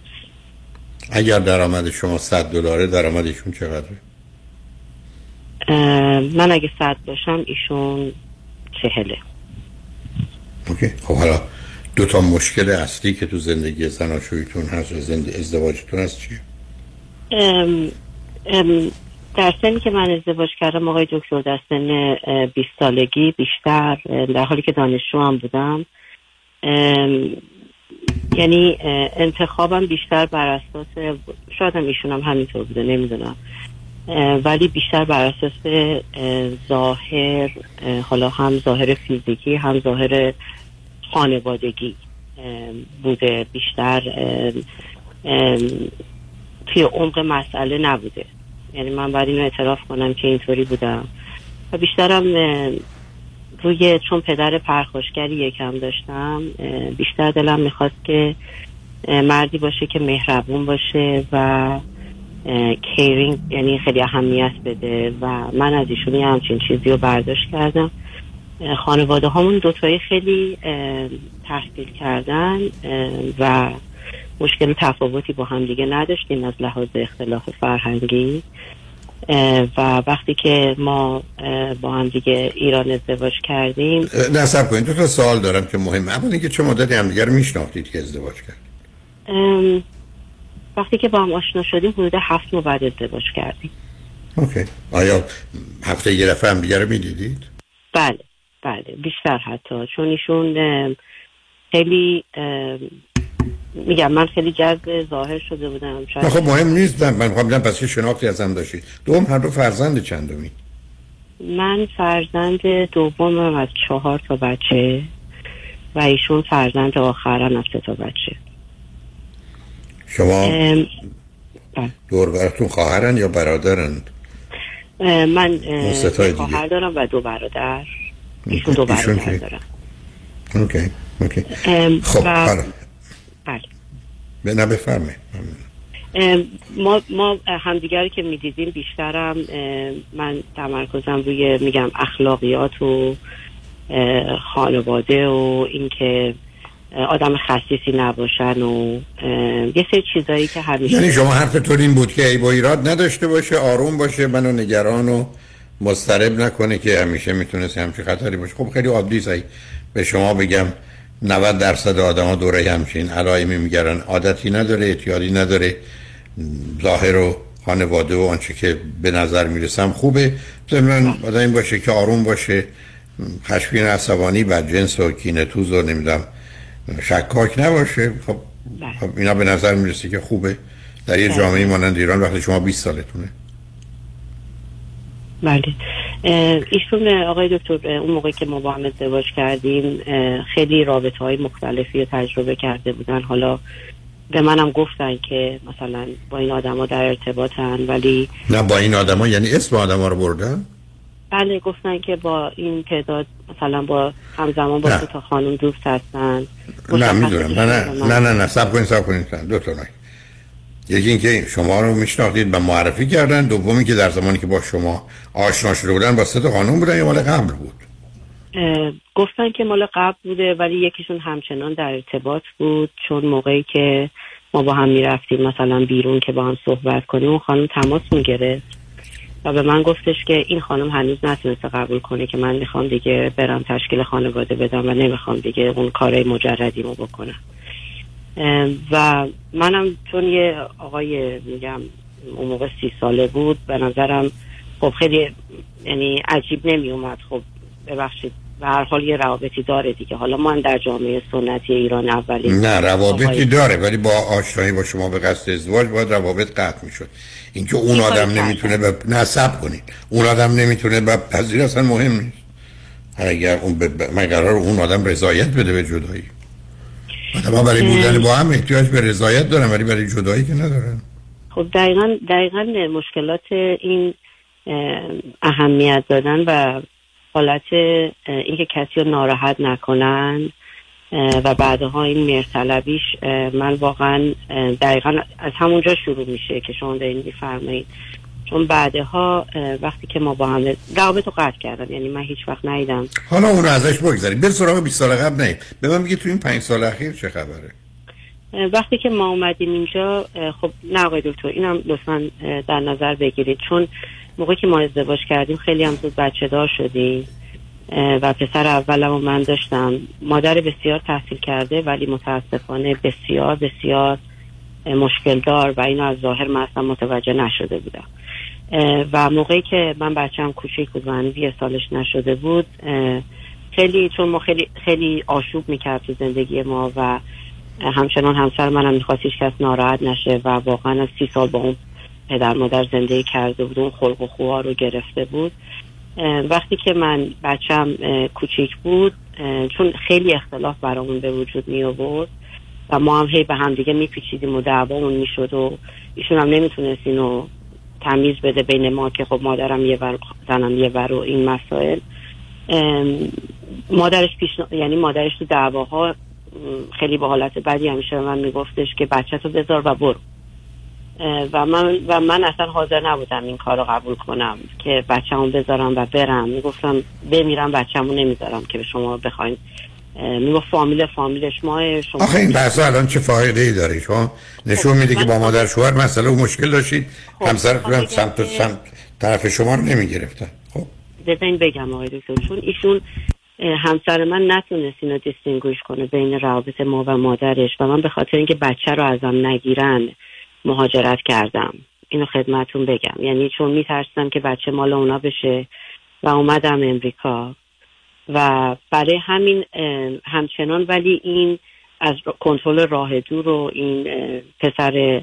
اگر درآمد شما 100 دلاره درآمدشون چقدره؟ من اگه صد باشم ایشون چهله. اوکی. خب حالا دو تا مشکل اصلی که تو زندگی زناشویتون هست و زند... ازدواجتون هست چیه؟ ام، ام، در سنی که من ازدواج کردم آقای دکتر در سن اه، 20 سالگی بیشتر در حالی که دانشجو هم بودم ام، یعنی انتخابم بیشتر بر اساس شاید هم ایشون هم همینطور بوده نمی‌دونم. ولی بیشتر بر اساس اه، ظاهر اه، حالا هم ظاهر فیزیکی هم ظاهر خانوادگی بوده بیشتر توی عمق مسئله نبوده. یعنی من باید اینو اعتراف کنم که اینطوری بودم. و بیشترم روی چون پدر پرخاشگری یکم داشتم بیشتر دلم می‌خواست که مردی باشه که مهربون باشه و کیرینگ یعنی خیلی اهمیت بده و من از ایشون یه همچین چیزی رو برداشت کردم. خانواده هامون دوتایی خیلی تحصیل کردن و مشکل تفاوتی با هم دیگه نداشتیم از لحاظ اختلاف فرهنگی. و وقتی که ما با هم دیگه ایران ازدواج کردیم. نه سب کنید. دو تا سوال دارم که مهمه. اول اینکه چه مدتی همدیگه رو میشناختید که ازدواج کرد؟ ام، وقتی که با هم آشنا شدیم حدود هفت ماه بعد ازدواج کردیم. اوکی. آیا هفته یه دفعه همدیگه رو می‌دیدید؟ بله بله. بیشتر حتی. چون ایشون خیلی میگم من خیلی جذب ظاهر شده بودم شاید خب مهم نیست. من می‌خوام بدم پس چه شناختی از هم داشتید. دوم هر دو فرزند چندمی؟ من فرزند دومم از چهار تا بچه و ایشون فرزند آخرم از سه تا بچه. شما ام، دور و برتون خواهرن یا برادرن؟ من. خواهر دارم و دو برادر. ایشون دو برادر که؟ دارم OK OK. خب و- بله. نه ام، ما ما همدیگر که می‌دیدیم بیشترم من تمرکزم روی میگم اخلاقیات و خانواده و اینکه آدم خصیصی نباشن و یه سری چیزایی که همیشه یعنی شما حرفتون این بود که عیب و ایراد نداشته باشه آروم باشه منو نگران و مضطرب نکنه که همیشه می‌تونست همچین خطری باشه. خب خیلی عادی به شما بگم. 90 درصد آدما دوره همچین علائمی میگرن. عادتی نداره اعتیادی نداره. ظاهر و خانواده و آنچه که به نظر می‌رسم خوبه. ضمن آدم این باشه که آروم باشه. خشمگین عصبانی بر جنس و کینه توز و نمی‌دونم شکاک نباشه. خب خب اینا به نظر می‌رسه که خوبه. در یه بله. جامعه مانند ایران وقتی شما 20 سالتونه. بله. ایشون آقای دکتر اون موقع که ما با هم ازدواج کردیم خیلی رابطه های مختلفی رو تجربه کرده بودن. حالا به منم گفتن که مثلا با این آدما در ارتباطن ولی نه با این آدما یعنی اسم آدما رو بردن؟ بله گفتن که با این تعداد مثلا با همزمان با نه. دو تا خانم دوست هستن. نه می‌دونم. نه نه. نه نه نه. سب کنید سب کنید دو تا نه یکی اینکه شما رو میشناختید و معرفی کردن دومی که در زمانی که با شما آشنا شده بودن با تا خانم بودن یا مال قبل بود. گفتن که مال قبل بوده ولی یکیشون همچنان در ارتباط بود چون موقعی که ما با هم می‌رفتیم مثلا بیرون که با هم صحبت کنیم اون خانم تماس می‌گرفت و به من گفتش که این خانم هنوز نتونسته قبول کنه که من می‌خوام دیگه برم تشکیل خانواده بدم و نمی‌خوام دیگه اون کار مجردیمو بکنم. اه، و منم چون یه آقای میگم اون موقع سی ساله بود به نظرم خب خیلی یعنی عجیب نمی اومد خب ببخشید به هر حال یه روابطی داره دیگه. حالا من در جامعه سنتی ایران اولین نه روابطی آقای- داره ولی با آشنایی با شما به قصد ازدواج باید روابط قطع می‌شد. اینکه اون آدم. نمی‌تونه به نصب کنید. اون آدم نمی‌تونه به پذیر اصلا مهم نیست. اگر اون. ب- من قرار اون آدم رضایت بده به جدایی. آدم برای. بودن با هم احتیاج به رضایت دارن ولی برای جدایی که ندارن خب دقیقا, دقیقا مشکلات این اه، اهمیت دادن و حالت اینکه کسی رو ناراحت نکنن و بعدها این مرطلبیش اه، من واقعا دقیقا از همونجا شروع میشه که شما دارین میفرمایید چون بعدها وقتی که ما با هم روابط رو قطع کردم یعنی من هیچ وقت ندیدم. حالا اون رو ازش بگذارید به سراغ 20 سال قبل. نه. به من بگید تو این 5 سال اخیر چه خبره؟ وقتی که ما اومدیم اینجا خب نه آقای دکتر اینم لطفا در نظر بگیرید. چون موقعی که ما ازدواج کردیم خیلی هم زود بچه دار شدیم. و پسر اولم رو من داشتم. مادر بسیار تحصیل کرده ولی متاسفانه بسیار بسیار مشکل دار و اینو از ظاهر من اصلا متوجه نشده بودم. و موقعی که من بچم کوچیک بود و هنوز یه سالش نشده بود خیلی چون ما خیلی خیلی آشوب می‌کرد تو زندگی ما و همچنان همسر منم می‌خواست هیچ کس ناراحت نشه و واقعا از سی سال با اون پدر مادر زندگی کرده بود اون خلق و خوها رو گرفته بود. وقتی که من بچم کوچیک بود چون خیلی اختلاف برامون به وجود می و ما هم هی به هم دیگه میپیچیدیم و دعوامون می‌شد و ایشون هم نمی‌تونست اینو تمیز بده بین ما که خب مادرم یه ور زنم یه ور و این مسائل. مادرش پیش یعنی مادرش تو دعواها خیلی با حالت بدی همیشه به من میگفتش که بچه تو بذار و برو. و من و من اصلا حاضر نبودم این کار رو قبول کنم که بچه‌مو بذارم و برم. می‌گفتم بمیرم بچه‌مو نمی‌ذارم که به شما بخواین می‌گفت فامیل فامیلش ماه شما آخه این بحث الان چه فایده ای داره شما نشون میده که با مادر شوهر مسئله و مشکل داشتید. همسرتون هم سمت سمت طرف شما رو نمی‌گرفتن. ببین بگم آقای دکتر چون ایشون همسر من نتونست اینو دیستینگوش کنه بین روابط ما و مادرش و من به خاطر اینکه بچه رو ازم نگیرن مهاجرت کردم. اینو خدمتون بگم. یعنی چون میترسیدم که بچه مال اونا بشه و اومدم امریکا. و برای همین همچنان ولی این از کنترل راه دور و این پسر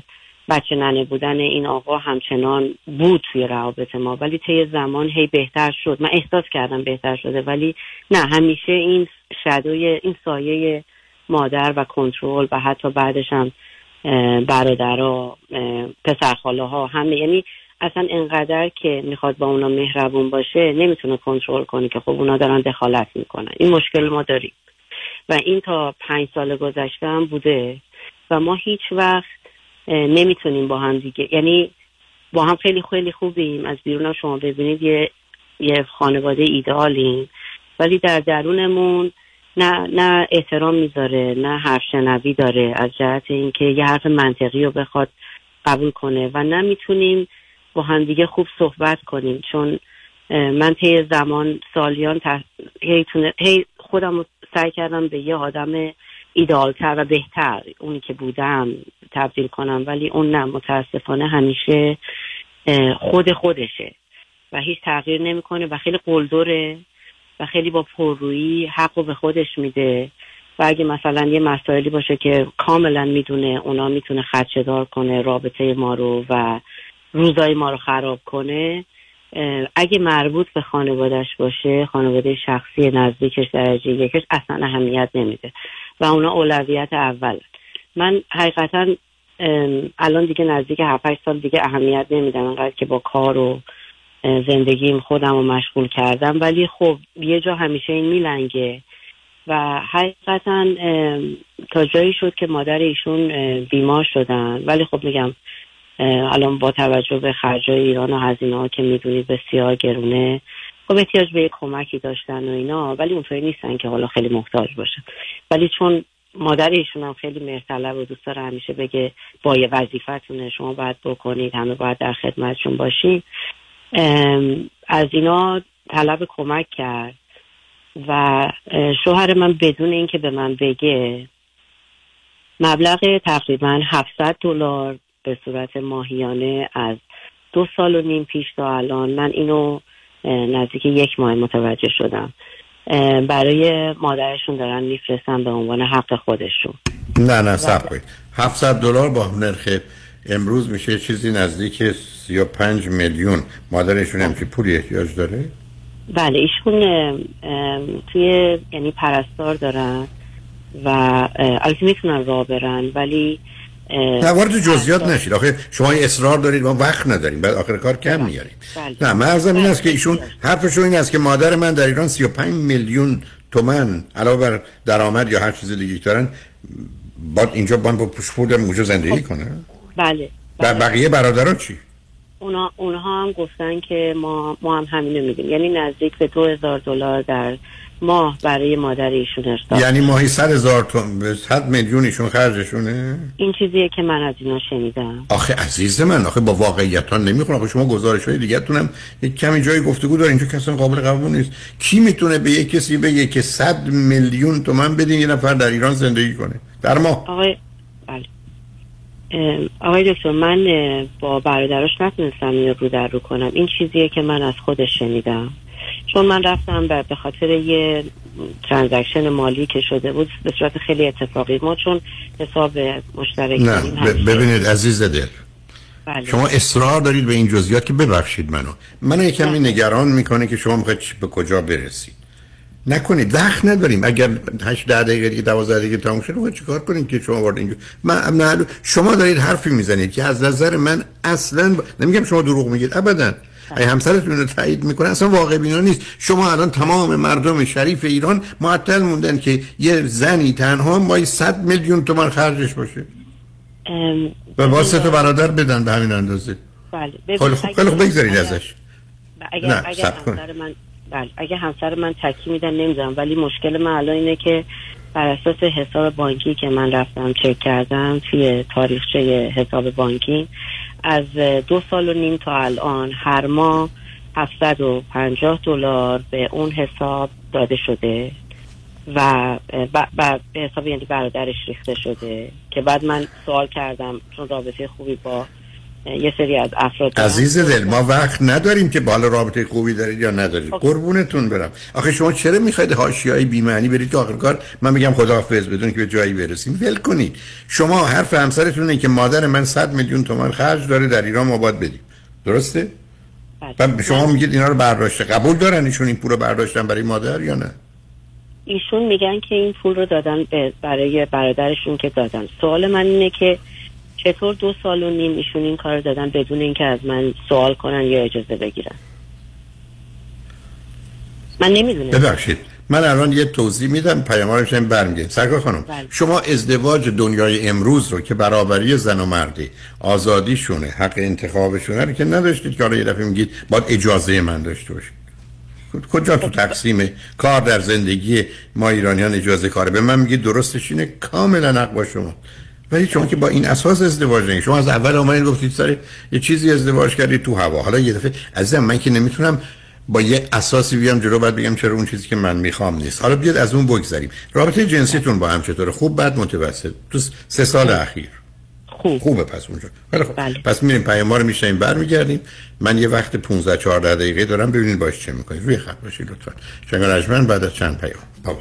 بچه ننه بودن این آقا همچنان بود توی روابط ما. ولی طی زمان هی بهتر شد. من احساس کردم بهتر شده ولی نه همیشه این شدوی این سایه مادر و کنترل و حتی بعدش هم برادرها پسرخاله ها همه. یعنی اصلا انقدر که می‌خواد با اونا مهربون باشه نمی‌تونه کنترل کنه که خب اونا دارن دخالت می‌کنن. این مشکل ما داریم. و این تا پنج سال گذشته هم بوده و ما هیچ وقت نمی‌تونیم با هم دیگه یعنی با هم خیلی خیلی خوبیم. از بیرون شما ببینید یه یه خانواده ایدئالیم ولی در درونمون نه نه احترام می‌ذاره نه حرف شنوی داره. از جهت اینکه یه حرف منطقی رو بخواد قبول کنه و نمی‌تونیم با همدیگه خوب صحبت کنیم. چون من طی زمان سالیان تح... هی, خودم رو سعی کردم به یه آدم ایدالتر و بهتر اونی که بودم تبدیل کنم. ولی اون نه متاسفانه همیشه خود خودشه و هیچ تغییر نمی‌کنه و خیلی قلدره و خیلی با پررویی حق رو به خودش میده. و اگه مثلا یه مسائلی باشه که کاملا می‌دونه اونا می‌تونه خدشه دار کنه رابطه ما رو و روزای ما رو خراب کنه اگه مربوط به خانوادش باشه خانواده شخصی نزدیکش درجه یکش اصلا اهمیت نمیده و اونا اولویت اول. من حقیقتا الان دیگه نزدیک 7 سال دیگه اهمیت نمیدم انقدر که با کار و زندگیم خودم رو مشغول کردم. ولی خب یه جا همیشه این میلنگه و حقیقتا تا جایی شد که مادر ایشون بیمار شدن. ولی خب میگم الان با توجه به خرجای ایران و هزینه ها که می‌دونید بسیار گرونه. خب احتیاج به یک کمکی داشتن و اینا ولی اونطوری نیستن که حالا خیلی محتاج باشن ولی چون مادر ایشون هم خیلی مهرطلب و دوست داره همیشه بگه با یه وظیفتونه شما باید بکنید همه باید در خدمتشون باشین. ام، از اینا طلب کمک کرد و شوهر من بدون اینکه به من بگه مبلغ تقریبا 700 دلار به صورت ماهیانه از دو سال و نیم پیش تا الان من اینو نزدیک یک ماه متوجه شدم. برای مادرشون دارن میفرستن به عنوان حق خودشون. نه نه سب کنید. 700 دلار با نرخ امروز میشه چیزی نزدیک 35 میلیون. مادرشون همچی پولی احتیاج داره؟ بله ایشون توی یعنی پرستار دارن و البته می‌تونن راه برن ولی نه وارد جزئیات نشید. آخه شما اصرار دارید ما وقت نداریم. بعد آخر کار کم میاریم. بله. نه مرزم این است که ایشون حرفشون این است که مادر من در ایران 35 میلیون تومن علاوه بر درآمد یا هر چیز دیگه دارن با اینجا با با پشپورت اونجا زندگی کنه؟ بله و بقیه برادران چی؟ اونا اونها هم گفتن که ما ما هم همینو میدیم یعنی نزدیک به دو هزار دلار در ماه برای مادر ایشون ارسال یعنی ماهی 100 هزار تومن 100 میلیون ایشون خرجشونه؟ این چیزیه که من از اینا شنیدم. آخه عزیز من آخه با واقعیت ها نمی‌خونه آخه شما گزارش های دیگه تونم یک کمی جای گفتگو داره اینجا کسی قابل قبول نیست. کی می‌تونه به یک کسی بگه که 100 میلیون تومن بدین یه نفر در ایران زندگی کنه؟ در ماه. آقای بله. آقای دکتر من با برادراش نتونستم اینو رو در رو کنم. این چیزیه که من از خودش شنیدم. چون من رفتم به خاطر یه ترانزکشن مالی که شده بود به صورت خیلی اتفاقی. ما چون حساب مشترک نه ببینید عزیز دل بله. شما اصرار دارید به این جزئیات که ببخشید منو. منو کمی نگران می‌کنه که شما می‌خواید به کجا برسید. نکنید وقت نداریم. اگر 8 10 دقیقه دیگه 12 دقیقه تموم شد می‌خواید چیکار کنید که شما وارد اینجا؟ من نه شما دارید حرفی می‌زنید که از نظر من اصلا. نمیگم شما دروغ میگید ابدا. ای همسرتون رو تایید می‌کنه اصلا واقع بینا نیست. شما الان تمام مردم شریف ایران معطل موندن که یه زنی تنها مای 100 میلیون تومان خرجش باشه. ام، به واسه تو برادر بدن به همین اندازه. بله خیلی خوب خیلی خوب بگذارید ازش. اگر نه، اگر. همسر من بله اگه همسر من تکی میدن نمی‌دونم ولی مشکل من الان اینه که بر اساس حساب بانکی که من رفتم چک کردم توی تاریخچه حساب بانکی از دو سال و نیم تا الان هر ماه 750 دلار به اون حساب داده شده و به حساب یعنی برادرش ریخته شده که بعد من سوال کردم چون رابطه خوبی با یه سری از افراد. عزیز دل ما وقت نداریم که بالا رابطه خوبی دارید یا ندارید. قربونتون برم. آخه شما چرا می‌خواید حاشیه‌ای بی‌معنی برید که آخر کار؟ من میگم خداحافظ بدون که به جایی برسیم. ول کنید. شما حرف همسرتون اینه که مادر من 100 میلیون تومان خرج داره در ایران ما باید بدیم. درسته؟ و شما میگید اینا رو برداشته قبول دارن ایشون این پول رو برداشتن برای مادر یا نه؟ ایشون میگن که این پول رو دادن برای برادرشون که دادن. سوال من اینه که چطور دو سال و نیم ایشون این کار دادن بدون اینکه از من سوال کنن یا اجازه بگیرن؟ من نمی‌دونم. ببخشید. من الان یه توضیح میدم پیامارش هم برمیگردیم. سرکار خانم بله. شما ازدواج دنیای امروز رو که برابری زن و مردی آزادیشونه حق انتخابشونه رو که نداشتید که حالا یه دفعه میگید باید اجازه من داشته باشید. کجا تو تقسیم کار در زندگی ما ایرانیان اجازه کاره؟ به من میگید درستش اینه کاملا حق با شما. ولی شما که با این اساس ازدواج نگید شما از اول آمدید گفتید سر یه چیزی ازدواج کردید تو هوا. حالا یه دفعه عزیزم من که نمی‌تونم با یه اساسی بیام جلو بعد بگم چرا اون چیزی که من می‌خوام نیست. حالا بیاد از اون بگذریم. رابطه جنسیتون با هم چطوره؟ خوب بعد متوسط؟ تو سه سال اخیر. خوب. خوبه پس اونجا. خیلی خوب پس میریم پیام رو میشنیم برمیگردیم. من یه وقت 15 14 دقیقه دارم ببینید باش چه می‌کنید روی خط باشید لطفا. شنگ رجمن بعد از چند پیام. بابا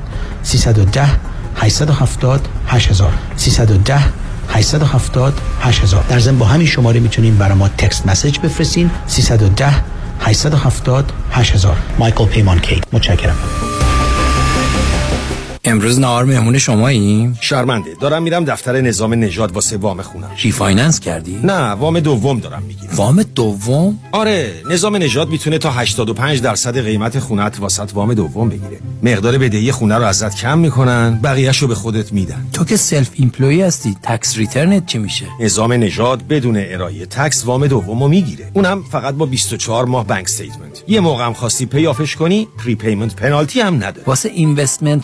310 870 8000 310 870 8000 در ضمن با همین شماره می‌تونین برای ما تکست مسیج بفرستین. 310 870 8000 مایکل پیمان کی. متشکرم. امروز نهار مهمون شماییم؟ شرمنده. دارم میرم دفتر نظام نژاد واسه وام خونم. refinance کردی؟ نه وام دوم دارم می‌گیرم. وام دوم؟ آره نظام نژاد می‌تونه تا 85 درصد قیمت خونت واست وام دوم بگیره. مقدار بدهی خونه رو ازت کم می‌کنن بقیهشو به خودت میدن. تو که self employed هستی tax return ت چی میشه؟ نظام نژاد بدون ارائه tax وام دومو می‌گیره. اونم فقط با 24 ماه bank statement یه موقع هم خواستی pay off ش کنی prepayment penalty هم نداره. واسه investment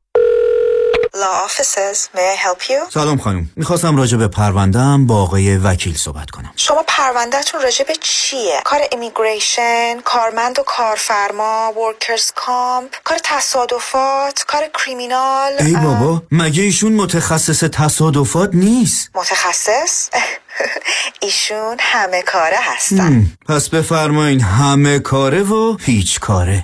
Law offices, may I help you? سلام خانم. می‌خواستم راجع به پروندهم با آقای وکیل صحبت کنم. شما پروندهتون راجع به چیه؟ کار immigration، کارمند و کارفرما، workers' comp، کار تصادفات، کار criminal ای بابا مگه ایشون متخصص تصادفات نیست؟ متخصص؟ ایشون همه کاره هستن. پس بفرمایین همه کاره و هیچ کاره.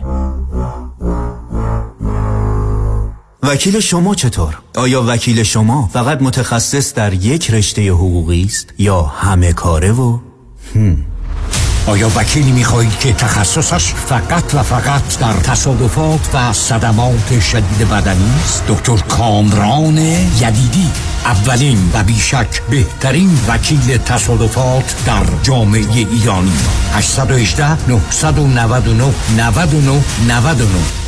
وکیل شما چطور؟ آیا وکیل شما فقط متخصص در یک رشته حقوقی است یا همه کاره و هم. آیا وکیلی می‌خواهید که تخصصش فقط و فقط در تصادفات و صدمات شدید بدنی است دکتر کامران یدیدی اولین و بیشک بهترین وکیل تصادفات در جامعه ایرانی 818 999 99 99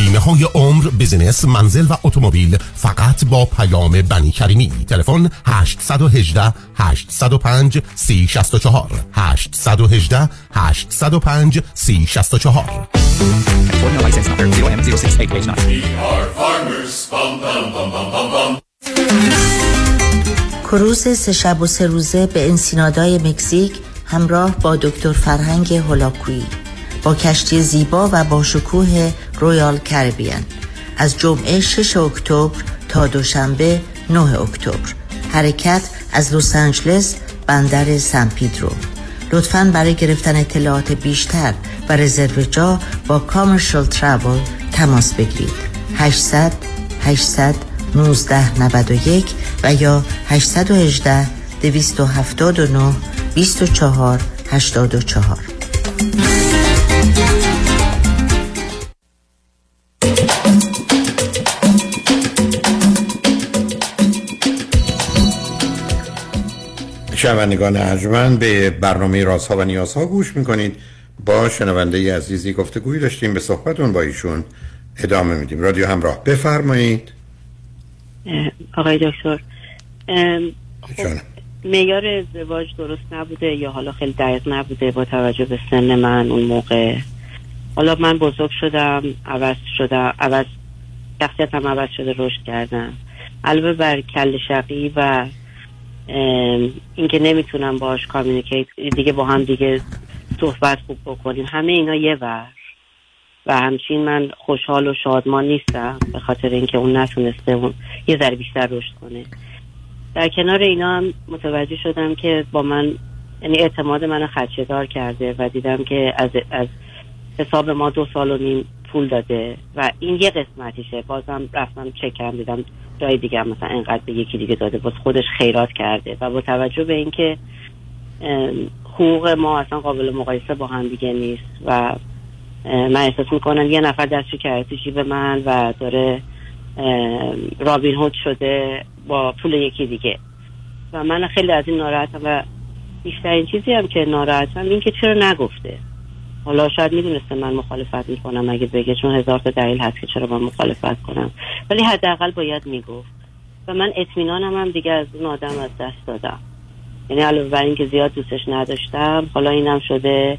بیمه های عمر بزنس منزل و اتومبیل فقط با پیام بنی کریمی. تلفن 818 805 3064 818 805 3064 کروز سه شب و سه روزه به انسینادای مکزیک همراه با دکتر فرهنگ هولاکویی. با کشتی زیبا و با شکوه رویال کربیان از جمعه 6 اکتبر تا دوشنبه 9 اکتبر. حرکت از لس آنجلس بندر سن پیدرو. لطفا برای گرفتن اطلاعات بیشتر و رزرو جا با کامرشال تراول تماس بگیرید. 800 800 1991 و یا 818 279 24 84 شنوندگان ارجمند به برنامه رازها و نیازها گوش می‌کنید. با شنونده عزیزی گفتگویی داشتیم به صحبتون با ایشون ادامه میدیم. رادیو همراه بفرمایید. آقای دکتر. ام، معیار ازدواج درست نبوده یا حالا خیلی دقیق نبوده با توجه به سن من اون موقع. حالا من بزرگ شدم عوض شدم عوض شخصیتم عوض شده رشد کردم. علاوه بر کل شقی و اینکه نمی‌تونم باش کامیونیکیت دیگه با هم دیگه صحبت خوب بکنیم. همه اینا یه ور. و همچین من خوشحال و شادمان نیستم به خاطر اینکه اون نتونسته اون یه ذره بیشتر رشد کنه. در کنار اینا هم متوجه شدم که با من یعنی اعتماد منو خدشه‌دار کرده و دیدم که از از حساب ما دو سال و نیم پول داده و این یه قسمتیشه. بازم رفتم چکم دیدم جای دیگه مثلا انقدر به یکی دیگه داده. باز خودش خیرات کرده و با توجه به اینکه حقوق ما اصلا قابل مقایسه با هم دیگه نیست و من احساس می‌کنم یه نفر دستشو کرده جیب من و داره رابین هود شده با پول یکی دیگه. و من خیلی از این ناراحتم و بیشترین چیزی هم که ناراحتم این که چرا نگفته. حالا شاید می‌دونسته من مخالفت می‌کنم اگه بگه چون هزار تا دلیل هست که چرا من مخالفت کنم. ولی حداقل باید می‌گفت. و من اطمینانم هم دیگه از اون آدم از دست دادم. یعنی علاوه بر اینکه زیاد دوستش نداشتم حالا اینم شده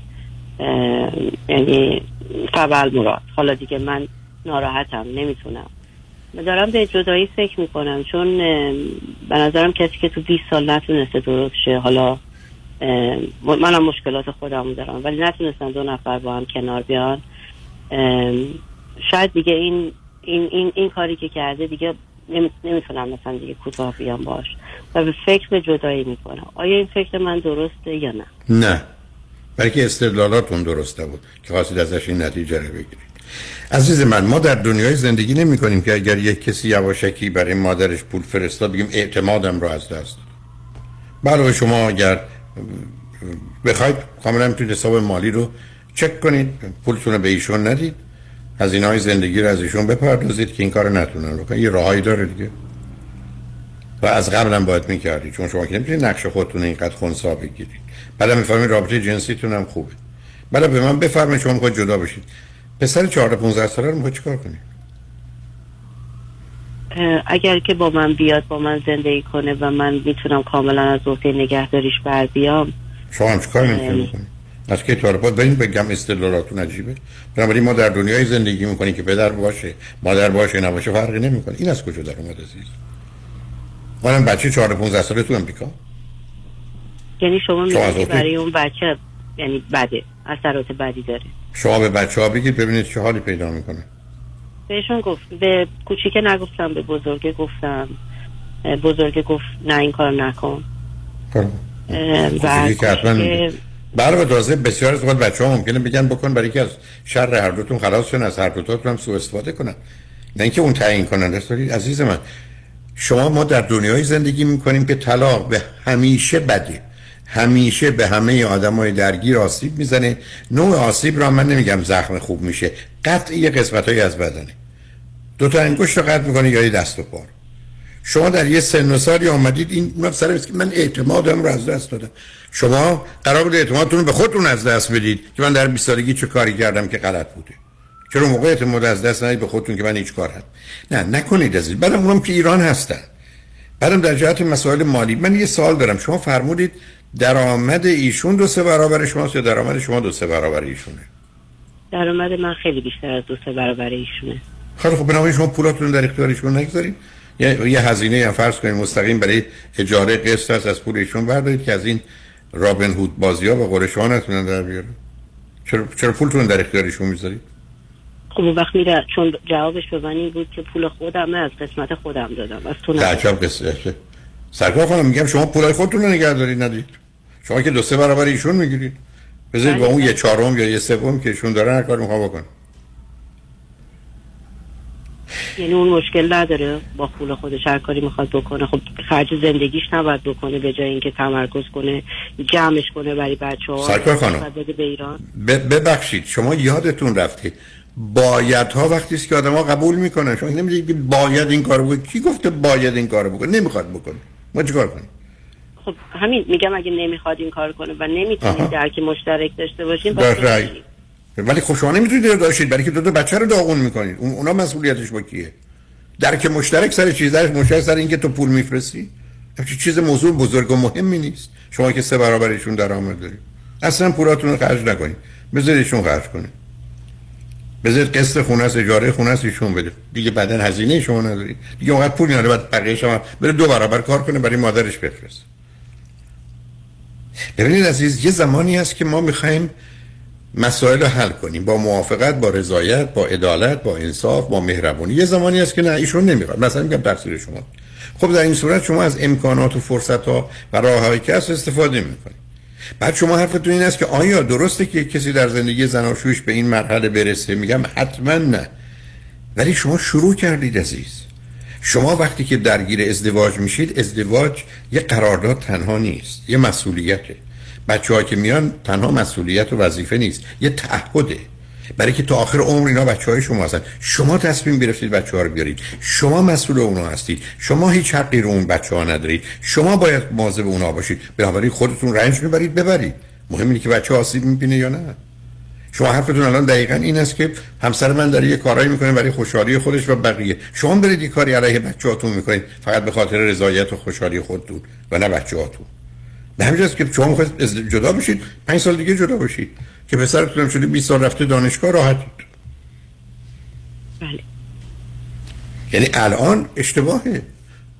یعنی فبل مراد. حالا دیگه من ناراحتم نمی‌تونم. دارم به جدایی فکر می‌کنم چون به نظرم کسی که تو 20 سال نتونسته درست شه. حالا منم مشکلات خودم دارم ولی نتونستن دو نفر با هم کنار بیان. شاید دیگه این این این, این کاری که کرده دیگه نمی- نمی‌تونم مثلا دیگه کوتاه بیام باش. و به فکر به جدایی می‌کنم. آیا این فکر من درسته یا نه؟ نه. بلکه استدلالاتون درسته بود که خواستید ازش این نتیجه رو بگیرید. عزیز من ما در دنیای زندگی نمی کنیم که اگر یک کسی یواشکی برای مادرش پول فرستاد بگیم اعتمادم رو از دست علاوه شما اگر بخواید کاملا تو حساب مالی رو چک کنید پولتون رو به ایشون ندید. از های زندگی رو از ایشون بپردازید که این کار نتونن رو یه راهایی داره دیگه. و از قبل هم باید می‌کردی چون شما که نمی‌تونید نقش خودتون اینقدر خونسا بگیرید. بعدم می‌فهمید رابطه جنسیتون هم خوبه. بعد به من بفرمایید شما می‌خواید جدا بشید. پسر 14 15 ساله رو می‌خواید چیکار کنید اه، اگر که با من بیاد با من زندگی کنه و من می‌تونم کاملا از عهده نگهداریش بر بیام شما هم چیکار نمی‌تونید بکنید از که تارپات بریم بگم استدلالاتون عجیبه. بنابراین ما در دنیای زندگی می‌کنیم که پدر باشه مادر باشه نباشه فرقی نمی‌کنه. این از کجا در اومد عزیز؟ منم بچه 14 15 ساله تو امریکا یعنی شما میگید برای اون بچه یعنی بده اثرات بدی داره. شما به بچه ها بگید ببینید چه حالی پیدا می‌کنه. بهشون گفت به کوچیکه نگفتم به بزرگه گفتم. بزرگه گفت نه این کار نکن. خب. اه، و کوچیکی که تازه بسیار از بچه ها ممکنه بگن بکن برای که از شر هر دوتون خلاص شن از هر دوتون هم سوء استفاده کنن. نه اینکه اون تعیین کننده است عزیز من شما ما در دنیای زندگی می‌کنیم که طلاق به همیشه بده. همیشه به همه آدمای درگیر آسیب می‌زنه. نوع آسیب را من نمیگم زخم خوب میشه. قطع یه قسمت از بدنه. دو تا انگشت رو قطع می‌کنه یا یه دست و پا شما در یه سن و سالی آمدید این اونم سر که من اعتمادم رو از دست دادم. شما قرار بود اعتمادتون رو به خودتون از دست بدید که من در 20 سالگی چه کاری کردم که غلط بوده. چرا موقع اعتماد از دست ندید به خودتون که من هیچ کار هم نه نکنید از این بعدم اونم که ایران هستن. بعدم در جهت مسائل مالی. من یه سوال دارم. شما فرمودید درآمد ایشون دو سه برابر شماست یا درآمد شما دو سه برابر ایشونه؟ درآمد من خیلی بیشتر از دو سه برابر ایشونه. خیلی خب بنابراین شما پولاتون در اختیار ایشون نگذارید یه, یه هزینه هم فرض کنید مستقیم برای اجاره قسط هست از پول ایشون بردارید که از این رابن هود بازی ها و قول شما نتونن در بیارن. چرا, چرا پولتون در اختیار ایشون می‌ذارید؟ خب اون وقت میره چون جوابش به من این بود که پول خودم از قسمت خودم دادم از تو ندادم. تعجب قصه سرکار خانم میگم شما پولای خودتون رو نگه دارید ندید؟ شما که دو سه برابر ایشون می‌گیرید بذارید با اون یه چهارم یا یه سوم که ایشون دارن هر کار می‌خواد بکن یعنی اون مشکل نداره با پول خودش هر کاری می‌خواد بکنه. خب خرج زندگیش نباید بکنه به جای اینکه تمرکز کنه جمعش کنه برای بچه ها سرکار خانم. به ایران. ببخشید شما یادتون رفته باید ها وقتی است که آدم ها قبول می‌کنن شما نمی‌دونید که باید این کارو بکنه. کی گفته باید این کارو بکنه؟ نمی‌خواد بکنه. ما چیکار کنیم؟ خب همین میگم اگه نمی‌خواد این کار کنه و. نمی‌تونید درک مشترک داشته باشین ولی خب شما نمی‌تونید رو داشتید برای که دو تا بچه رو داغون می‌کنید. اون اونا مسئولیتش با کیه؟ درک مشترک سر چیز درک مشترک سر اینکه تو پول میفرستی؟ چیز موضوع بزرگ و مهمی نیست. شما که سه برابرشون درآمد دارید. اصلا پولاتون رو خرج نکنید. بذاریدشون خرج کنید بذارید قسط خونه است اجاره خونه است ایشون بده. دیگه بعدن هزینه شما ندارید. دیگه اونقدر پول نداره بعد بقیه شما بره دو برابر کار کنه برای مادرش بفرست ببینید عزیز یه زمانی هست که ما می‌خوایم مسائل رو حل کنیم. با موافقت با رضایت با عدالت با انصاف با مهربونی. یه زمانی هست که نه ایشون نمی‌خواد. مثلا میگم تقصیر شما. خب در این صورت شما از امکانات و فرصت ها و راههایی که هست استفاده می‌کنید. بعد شما حرفتون این است که آیا درسته که کسی در زندگی زناشویش به این مرحله برسه؟ میگم حتما نه. ولی شما شروع کردید عزیز. شما وقتی که درگیر ازدواج میشید ازدواج یه قرارداد تنها نیست یه مسئولیته. بچه که میان تنها مسئولیت و وظیفه نیست یه تعهده. برای که تا آخر عمر اینا بچه های شما هستن. شما تصمیم گرفتید بچه ها رو بیارید. شما مسئول اونا هستید. شما هیچ حقی رو اون بچه ها ندارید. شما باید مواظب اونا باشید. بنابراین خودتون رنج می‌برید ببرید. مهم اینه که بچه آسیب می‌بینه یا نه. شما حرفتون الان دقیقا این است که همسر من داره یه کارایی می‌کنه برای خوشحالی خودش و بقیه. شما برید یه کاری علیه بچه‌هاتون می‌کنید. فقط به خاطر رضایت و خوشحالی خودتون و نه بچه‌هاتون. به همین جاست که شما می‌خواید جدا بشید. پنج سال دیگه جدا بشید. که پسرتون شده 20 سال رفته دانشگاه راحتید. بله. یعنی الان اشتباهه.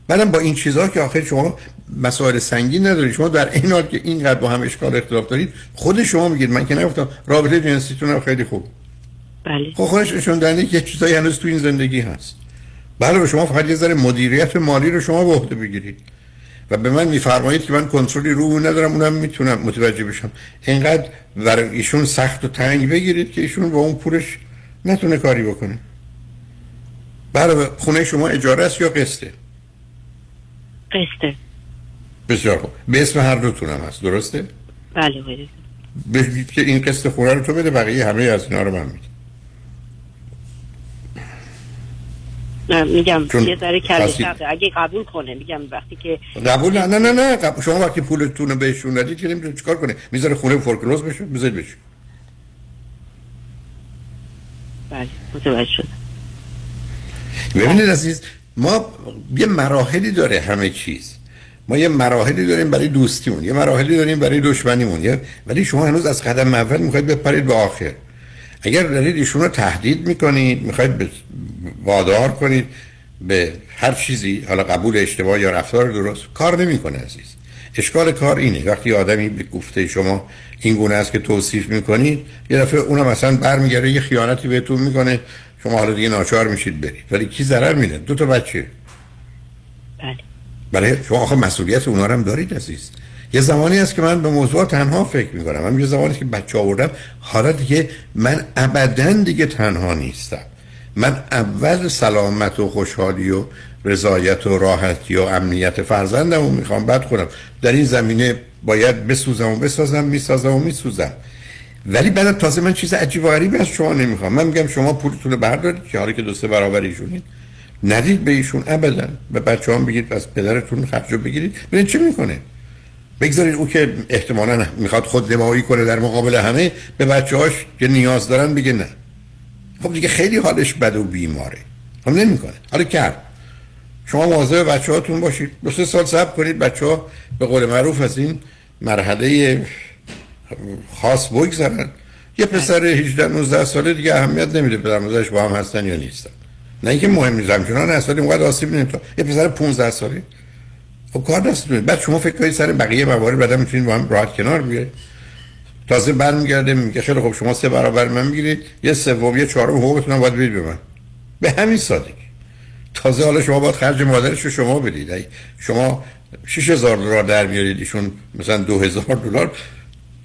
بعدم با این چیزها که آخر شما مسائل سنگین ندارید شما در این حال که اینقدر با هم اشکال اختلاف دارید خود شما میگید. من که نگفتم رابطه جنسیتون هم خیلی خوب. بله. خب خودش نشون که چیزایی هنوز تو این زندگی هست. بله شما فقط یه ذره مدیریت مالی رو شما به عهده بگیرید. و به من میفرمایید که من کنترلی رو اون ندارم اونم می‌تونم متوجه بشم. اینقدر برای ایشون سخت و تنگ بگیرید که ایشون با اون پولش نتونه کاری بکنه. بله خونه شما اجاره است یا قسطه؟ قسطه. بسیار خوب. به اسم هر دوتونم هست. درسته؟ بله بله بگید که این قسط خونه رو تو بده بقیه همه از اینا رو من میدم. نه، میگم چون یه ذره. اگه قبول کنه میگم وقتی که قبول نه نه نه نه. قبول- شما وقتی پولتون رو بهشون ندید که نمی‌دونه چیکار کنه. می‌ذاره خونه فورکلوز بشه بذارید بشه. بله متوجه شدم. ببینید عزیز ما یه مراحلی داره همه چیز. ما یه مراحلی داریم برای دوستیمون یه مراحلی داریم برای دشمنیمون یه ولی شما هنوز از قدم اول می‌خواید بپرید به آخر. اگر دارید ایشون تهدید می‌کنید می‌خواید وادار کنید به هر چیزی حالا قبول اشتباه یا رفتار درست کار نمی‌کنه عزیز. اشکال کار اینه. وقتی آدمی به گفته شما این گونه است که توصیف می‌کنید یه دفعه اونم مثلا برمیگرده یه خیانتی بهتون می‌کنه شما حالا دیگه ناچار میشید برید. ولی کی ضرر میده؟ دو تا بچه. برای شما آخه مسئولیت اونا هم دارید عزیز. یه زمانی است که من به موضوع تنها فکر می‌کنم. من یه زمانی که بچه آوردم حالا دیگه من ابدا دیگه تنها نیستم. من اول سلامت و خوشحالی و رضایت و راحتی و امنیت فرزندم و می‌خوام. بعد خودم در این زمینه باید بسوزم و بسازم می‌سازم و میسوزم. ولی بعد تازه من چیز عجیب و غریبی از شما نمی‌خوام. من میگم شما پولتون رو بردارید که حالا که دو سه برابر ایشونید. ندید به ایشون ابدا. به بچه هم بگید از پدرتون خرج بگیرید. ببینید چه می‌کنه؟ بگذارید او که احتمالا می‌خواد خود دماغی کنه در مقابل همه. به بچه هاش که نیاز دارن بگه نه. خب دیگه خیلی حالش بد و بیماره. خب نمی‌کنه. حالا کرد شما مواظب بچه هاتون باشید. دو سه سال صبر کنید. بچه ها به قول معروف از این مرحله خاص بگذارن یه پسر 18 19 ساله دیگه اهمیت نمیده پدر با هم هستن یا نیستن. نه اینکه مهم نیست همچنان اصلا اینقدر آسیب نمی‌تونه یه پسر 15 ساله. خب کار دستتونه بعد شما فکر کنید سر بقیه موارد بعدا می‌تونید با هم راحت کنار بیاید تازه برمیگرده میگه خیلی خب شما سه برابر من می‌گیرید. یه سوم یه چهارم حقوقتون باید بدید به من. به همین سادگی. تازه حالا شما باید خرج مادرش رو شما بدید. شما 6000 دلار در میارید ایشون مثلا 2000 دلار.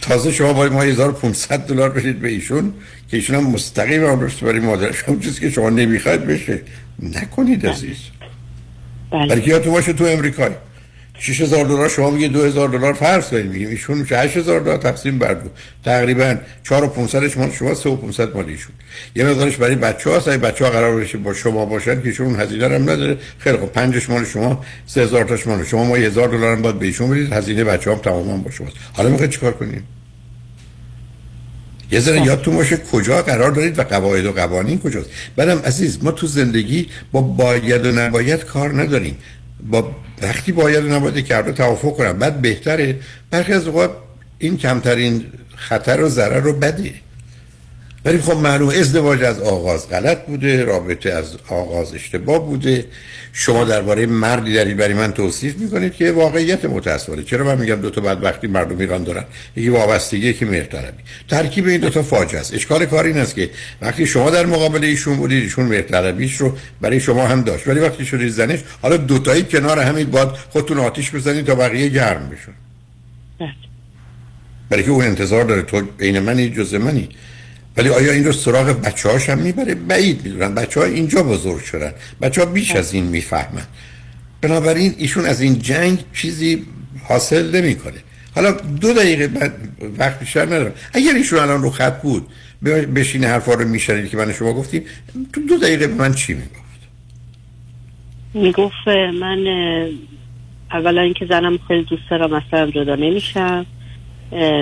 تازه شما باید ما 1500 دلار بدید به ایشون که ایشون هم مستقیم هم برای مادرش هم چیزی که شما نمی‌خواید بشه. نکنید عزیز. بله. برای یادتون باشه تو امریکایی 6000 دلار شما میگه 2000 دلار فرض کنید میگیم ایشون میشه 8000 دلار تقسیم بر دو. تقریبا 4 و 500 مال شما 3 و 500 مال ایشون. یه مقدارش برای بچه‌ها اگه بچه‌ها قرار بشه با شما باشن که ایشون هزینه هم نداره. خیلی خب 5 مال شما 3000 تاش مال شما. ما 1000 دلار هم باید به ایشون بدید هزینه بچه‌ها هم تماما با شماست. حالا می‌خواید چیکار کنیم؟ یه ذره یادتون باشه کجا قرار دارید و قواعد و قوانین کجاست. بعدم عزیز ما تو زندگی با باید و نباید کار نداریم. با وقتی باید و نباید کرده توافق کنم. بعد بهتره. برخی از اوقات این کمترین خطر و ضرر رو بده ولی خب معلوم ازدواج از آغاز غلط بوده رابطه از آغاز اشتباه بوده. شما درباره مردی دارید برای من توصیف می‌کنید که واقعیت متاسفانه. چرا من میگم دو تا بدبختی مردم ایران دارن؟ یکی وابستگی یکی مهرطلبی. ترکیب این دو تا فاجعه است. اشکال کار این است که وقتی شما در مقابل ایشون بودید ایشون مهرطلبیش رو برای شما هم داشت. ولی وقتی شدید زنش حالا دو تایی کنار همین باد خودتون آتیش بزنید تا بقیه گرم بشن. برای که اون انتظار داره. تو بین منی جز منی. ولی آیا این رو سراغ بچه هاش هم می‌بره؟ بعید می‌دونن بچه ها اینجا بزرگ شدن. بچه ها بیش از این می‌فهمن. بنابراین ایشون از این جنگ چیزی حاصل نمی‌کنه. حالا دو دقیقه بعد وقت بیشتر ندارم. اگر ایشون الان رو خط بود بشین حرفا رو میشنید که من شما گفتیم تو دو دقیقه به من چی می‌گفت؟ می‌گفت من اولا اینکه زنم خیلی دوست دارم اصلا جدا نمیشم.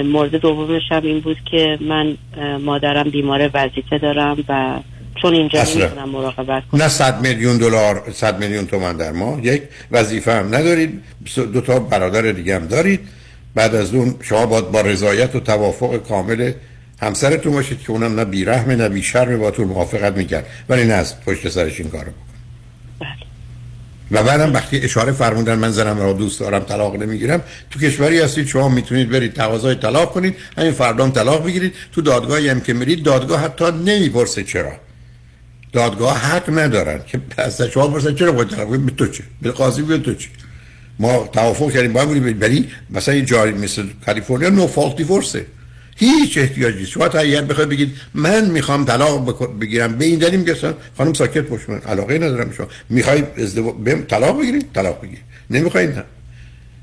مورد دومش هم این بود که من مادرم بیمار وظیفه دارم و چون اینجا نمی‌تونم مراقبت کنم. نه صد میلیون دلار صد میلیون تومن در ماه. یک وظیفه هم ندارید. دو تا برادر دیگه هم دارید. بعد از اون شما باید با رضایت و توافق کامل همسرتون باشید که اونم نه بیرحم نه بیشرم با تو موافقت می‌کرد. ولی نه از پشت سرش این کارو بکن. و بعدم وقتی اشاره فرمودن من زنم را دوست دارم طلاق نمی‌گیرم تو کشوری هستید شما می‌تونید برید تقاضای طلاق کنید همین فردام طلاق بگیرید. تو دادگاهی هم که میرید دادگاه حتی نمی‌پرسه چرا. دادگاه حق ندارن که از شما پرسن چرا باید طلاق به تو چه به قاضی به تو چه ما توافق کردیم با هم بریم مثلا یه جاری مثل کالیفرنیا نو فالت دیورسه هیچ احتیاجی نیست. شما تا اگر بخواید بگید من می‌خوام طلاق بگیرم به این دلیل میگم خانم ساکت باش من علاقه ندارم شما. می‌خوای ازدواج طلاق بگیرید طلاق بگیرید نمی‌خواید نه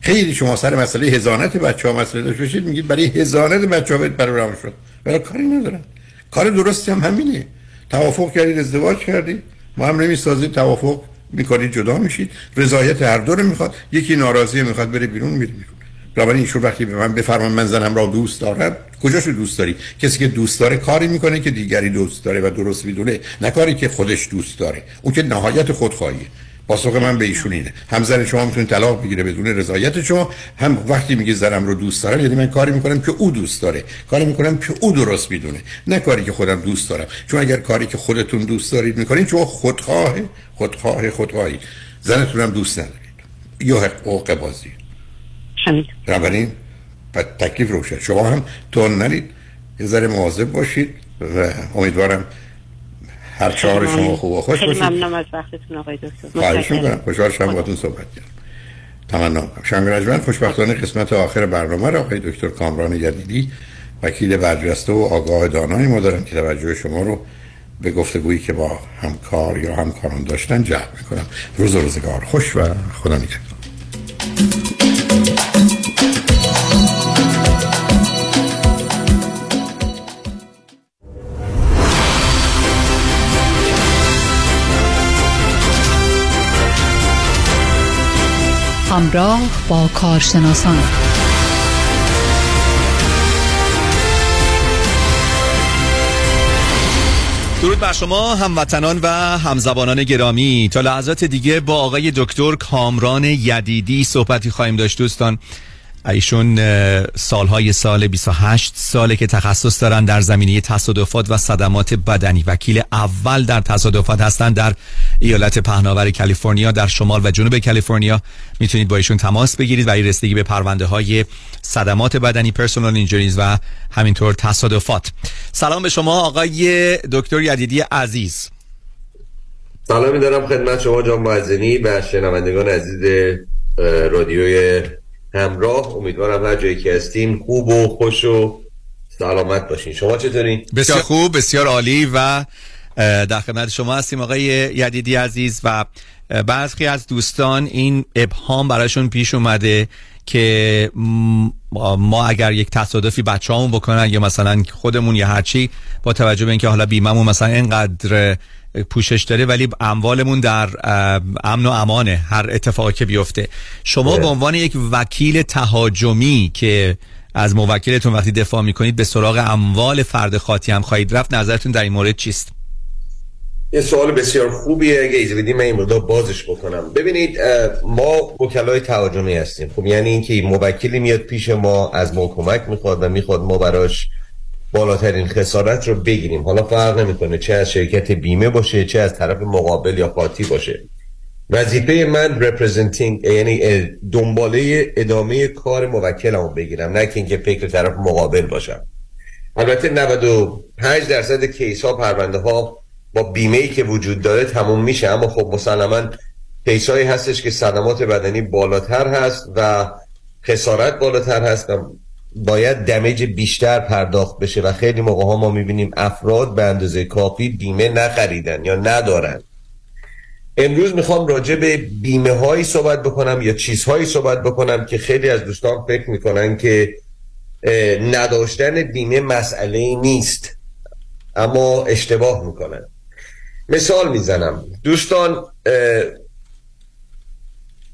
خیلی شما سر مسئله هزانت بچه ها مسئله داشت باشید میگید برای هزانت بچه ها برای شد. ولی کاری ندارن. کار درستی هم همینه. توافق کردید ازدواج کردید. هم نمی‌سازید توافق می‌کنید جدا میشید. رضایت هر دو رو می‌خواد. یکی ناراضی می‌خواد بره بیرون میره بیرون. بنابراین ایشون وقتی به من بفرمان من زنم را دوست دارم کجاشو دوست داری؟ کسی که دوست داره کاری می‌کنه که دیگری دوست داره و درست می‌دونه نه کاری که خودش دوست داره. اون که نهایت خودخواهیه. پاسخ من به ایشون اینه. هم زن شما می‌تونه طلاق بگیره بدون رضایت شما. هم وقتی میگه زنم رو دوست دارم یعنی من کاری می‌کنم که او دوست داره. کاری می‌کنم که او درست می‌دونه. نه کاری که خودم دوست دارم. چون اگر کاری که خودتون دوست دارید می‌کنین شما خودخواه خودخواه خودخواهی. زنتون هم دوست ندارید. یا حقوق بازی. همین. تکلیف روشن شما هم تون نرید یه ذره مواظب باشید و امیدوارم هر چهار شما خوب و خوش خیلی باشید ممنونم از وقتتون آقای دکتر خواهش. می‌کنم خوشحال شدم باهاتون صحبت کردم تمنا شنگ خوشبختانه قسمت آخر برنامه را آقای دکتر کامران یدیدی وکیل برجسته و آگاه دانایی ما دارم که توجه شما رو به گفتگویی که با همکار یا همکاران داشتن جلب می‌کنم روز و روزگار خوش و خدا نگهدار همراه با کارشناسان. درود بر شما هموطنان و همزبانان گرامی. تا لحظات دیگه با آقای دکتر کامران یدیدی صحبتی خواهیم داشت دوستان. ایشون سالهای سال 28 ساله که تخصص دارن در زمینه تصادفات و صدمات بدنی. وکیل اول در تصادفات هستند در ایالت پهناور کالیفرنیا در شمال و جنوب کالیفرنیا. می‌تونید با ایشون تماس بگیرید و رسیدگی به پرونده های صدمات بدنی پرسونال اینجوریز و همینطور تصادفات. سلام به شما آقای دکتر یدیدی عزیز. سلامی دارم خدمت شما جان معزنی و شنوندگان عزیز رادیوی همراه امیدوارم هر جایی که هستین خوب و خوش و سلامت باشین شما چطورین؟ بسیار خوب بسیار عالی و در خدمت شما هستیم آقای یدیدی عزیز و برخی از دوستان این ابهام براشون پیش اومده که ما اگر یک تصادفی بچه بکنن یا مثلا خودمون یا هرچی با توجه به اینکه حالا بیممون مثلا اینقدر پوشش داره ولی اموالمون در امن و امانه هر اتفاقی که بیفته. شما به عنوان یک وکیل تهاجمی که از موکلتون وقتی دفاع می‌کنید به سراغ اموال فرد خاطی هم خواهید رفت نظرتون در این مورد چیست؟ یه سوال بسیار خوبیه اگه ایزه بدیم من این مقدار بازش بکنم. ببینید ما وکلای تهاجمی هستیم. خب یعنی اینکه موکلی میاد پیش ما از ما کمک می‌خواد و می‌خواد ما براش بالاترین خسارت رو بگیریم. حالا فرق نمی‌کنه چه از شرکت بیمه باشه چه از طرف مقابل یا قاطی باشه. وظیفه من representing یعنی دنباله ادامه کار موکلمو بگیرم نه که اینکه فکر طرف مقابل باشم. البته 95 درصد کیس ها پرونده ها با بیمه ای که وجود داره تموم میشه. اما خب مسلما کیس هایی هستش که صدمات بدنی بالاتر هست و خسارت بالاتر هست و باید دمیج بیشتر پرداخت بشه و خیلی موقع ها ما می‌بینیم افراد به اندازه کافی بیمه نخریدن یا ندارن. امروز می‌خوام راجع به بیمه هایی صحبت بکنم یا چیزهایی صحبت بکنم که خیلی از دوستان فکر می‌کنن که نداشتن بیمه مسئله نیست اما اشتباه می‌کنن. مثال می‌زنم. دوستان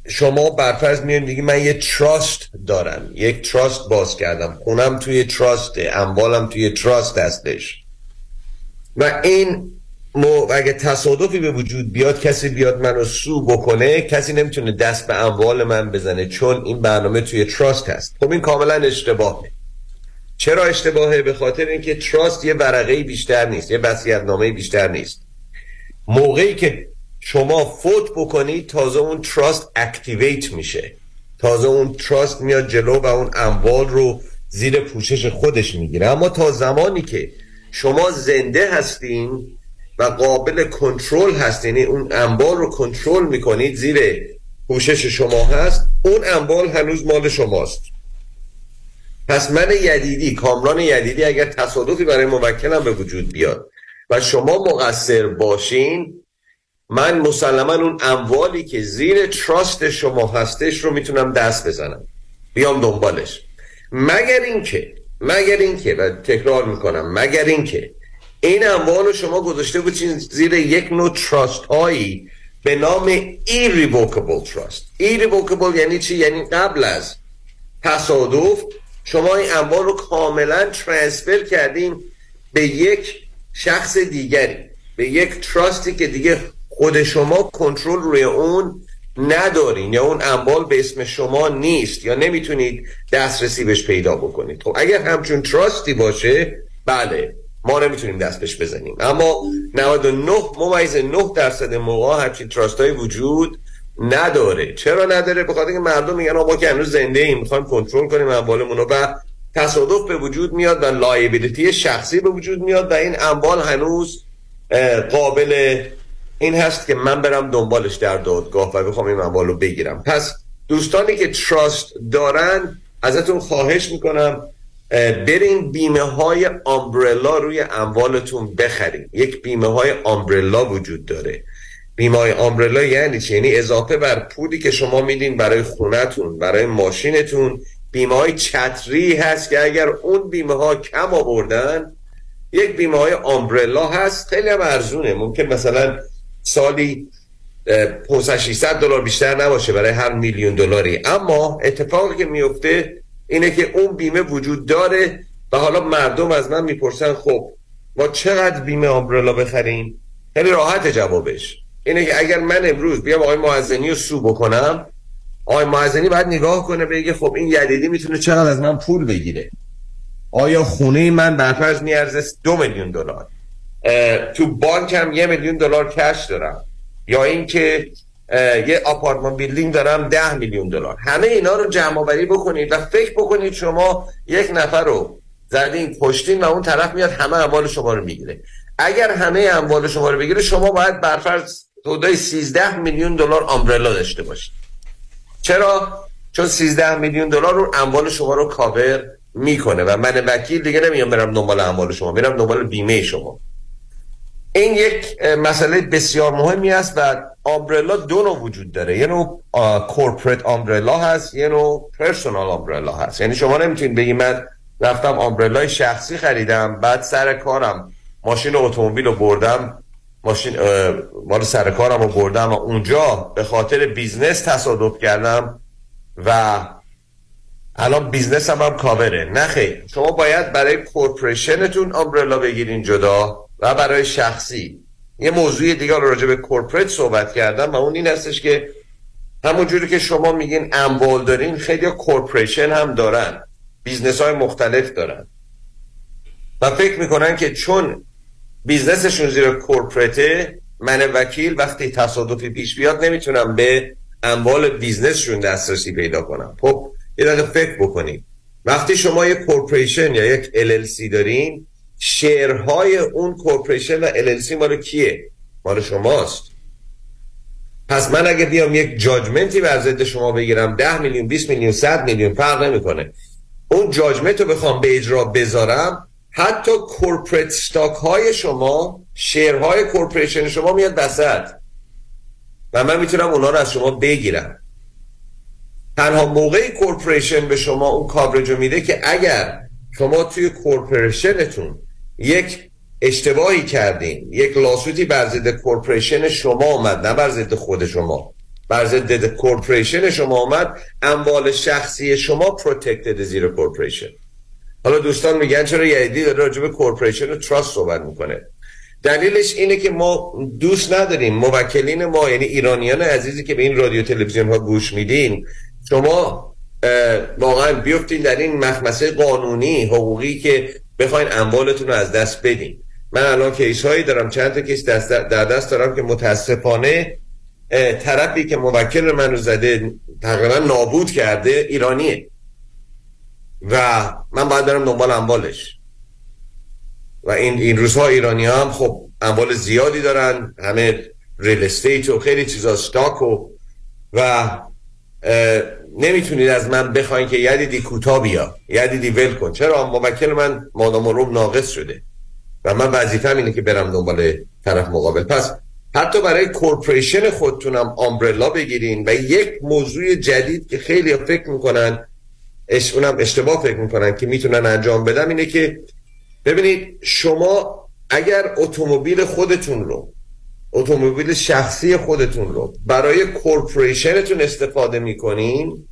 شما برفرض میان میگی من یه trust دارم. یک trust باز کردم. خونم توی trust ه اموالم توی trust هستش. و این مو اگه تصادفی به وجود بیاد کسی بیاد منو sue بکنه کسی نمی‌تونه دست به اموال من بزنه چون این برنامه توی trust هست. خب این کاملا اشتباهه. چرا اشتباهه؟ به خاطر اینکه trust یه ورقه بیشتر نیست یه وصیت‌نامه بیشتر نیست. موقعی که شما فوت بکنید تازه اون trust activate میشه. تازه اون trust میاد جلو و اون اموال رو زیر پوشش خودش می‌گیره. اما تا زمانی که شما زنده هستین و قابل کنترل هستین یعنی اون اموال رو کنترل می‌کنید زیر پوشش شما هست اون اموال هنوز مال شماست. پس من یدیدی کامران یدیدی اگر تصادفی برای موکلم به وجود بیاد و شما مقصر باشین من مسلما اون اموالی که زیر تراست شما هستش رو می‌تونم دست بزنم. بیام دنبالش. مگر اینکه مگر اینکه و تکرار می‌کنم مگر اینکه این اموال رو شما گذاشته بودین زیر یک نوع تراست هایی به نام irrevocable trust. Irrevocable یعنی چی؟ یعنی قبل از تصادف شما این اموال رو کاملا ترانسفر کردین به یک شخص دیگری به یک تراستی که دیگه خود شما کنترل روی اون ندارین یا اون اموال به اسم شما نیست یا نمی‌تونید دسترسی بهش پیدا بکنید. خب اگر همچون trust ی باشه بله ما نمی‌تونیم دست بهش بزنیم. اما 99 ممیز 9 درصد موقع همچین trust های وجود نداره. چرا نداره؟ بخاطر اینکه مردم میگن ما که هنوز زنده ایم می‌خوایم کنترل کنیم اموالمون رو و تصادف به وجود میاد و liability شخصی به وجود میاد و این اموال هنوز قابل این هست که من برم دنبالش در دادگاه و بخوام این اموال رو بگیرم. پس دوستانی که تراست دارن ازتون خواهش می‌کنم برین بیمه های آمبرلا روی اموالتون بخرین. یک بیمه های آمبرلا وجود داره. بیمه های آمبرلا یعنی چی؟ یعنی اضافه بر پولی که شما میدین برای خونتون برای ماشینتون. بیمه های چتری هست که اگر اون بیمه ها کم آوردن یک بیمه های آمبرلا هست. خیلی هم ارزونه. ممکن مثلا سالی 500 600 دلار بیشتر نباشه برای هر میلیون دلاری. اما اتفاقی که میفته اینه که اون بیمه وجود داره و حالا مردم از من می‌پرسن خب ما چقدر بیمه آمبرلا بخریم؟ خیلی راحت جوابش. اینه که اگر من امروز بیام آقای معزنی رو سو بکنم آقای معزنی باید نگاه کنه بگه خب این یدیدی می‌تونه چقدر از من پول بگیره. آیا خونه من برفرض میارزه دو میلیون دلار؟ تو بانکم یه میلیون دلار کش دارم. یا اینکه یه آپارتمان بیلدینگ دارم ده میلیون دلار. همه اینا رو جمع آوری بکنید و فکر بکنید شما یک نفر رو زدین پشتین و اون طرف میاد همه اموال شما رو می‌گیره. اگر همه اموال شما رو بگیره شما باید برفرض حدود 13 میلیون دلار آمبرلا داشته باشید. چرا؟ چون 13 میلیون دلار رو اموال شما رو کاور می‌کنه و من وکیل دیگه نمیام برم دنبال اموال شما میرم دنبال بیمه شما. این یک مسئله بسیار مهمی است و آمبرلا دو نوع وجود داره. یه نوع کورپرات آمبرلا هست یه نوع پرسونال آمبرلا هست. یعنی شما نمی‌تونید بگی من رفتم آمبرلای شخصی خریدم بعد سر کارم ماشین اتومبیل رو بردم ماشین مال سر کارم رو بردم و اونجا به خاطر business تصادف کردم و الان business هم, هم کاوره. نه خیر. شما باید برای corporation تون umbrella بگیرین جدا. و برای شخصی. یه موضوع دیگه راجع به corporate صحبت کردم و اون این هستش که همونجوری که شما میگین اموال دارین خیلی corporation هم دارن. business های مختلف دارن. و فکر می‌کنن که چون business شون زیر corporate ه من وکیل وقتی تصادفی پیش بیاد نمی‌تونم به اموال business شون دسترسی پیدا کنم. خب یه دقیقه فکر بکنید. وقتی شما یک corporation یا یک LLC دارین share های اون corporation و LLC مال کیه؟ مال شماست. پس من اگه بیام یک judgment ی بر ضد شما بگیرم 10 میلیون 20 میلیون 100 میلیون فرق نمی‌کنه. اون judgment رو بخوام به اجرا بذارم حتی corporate stock های شما share های corporation شما میاد وسط. و من می‌تونم اونا رو از شما بگیرم. تنها موقعی corporation به شما اون coverage میده که اگر شما توی corporation تون یک اشتباهی کردین. یک lawsuit ی بر ضد corporation شما اومد نه بر ضد خود شما. بر ضد corporation شما اومد اموال شخصی شما protected زیر corporation. حالا دوستان میگن چرا یدی داره راجع به corporation و trust صحبت می‌کنه. دلیلش اینه که ما دوست نداریم موکلین ما یعنی ایرانیان عزیزی که به این رادیو تلویزیون ها گوش میدین شما واقعا بیفتین در این مخمسه قانونی حقوقی که بخواین اموالتون رو از دست بدین. من الان case هایی دارم چند تا case دست در دست دارم که متاسفانه طرفی که موکل من رو زده تقریبا نابود کرده ایرانیه. و من باید برم دنبال اموالش. و این این روزها ایرانی هم خب اموال زیادی دارن همه real estate و خیلی چیزا stock و و نمی‌تونید از من بخواین که یدیدی کوتا بیا یدیدی ول کن. چرا؟ موکل من مادام العمر ناقص شده. و من وظیفم اینه که برم دنبال طرف مقابل. پس حتی برای corporation خودتونم umbrella بگیرین و یک موضوع جدید که خیلی فکر می‌کنن اش اونم اشتباه فکر می‌کنن که می‌تونن انجام بدم اینه که ببینید شما اگر اتومبیل خودتون رو اتومبیل شخصی خودتون رو برای corporation تون استفاده می‌کنین؟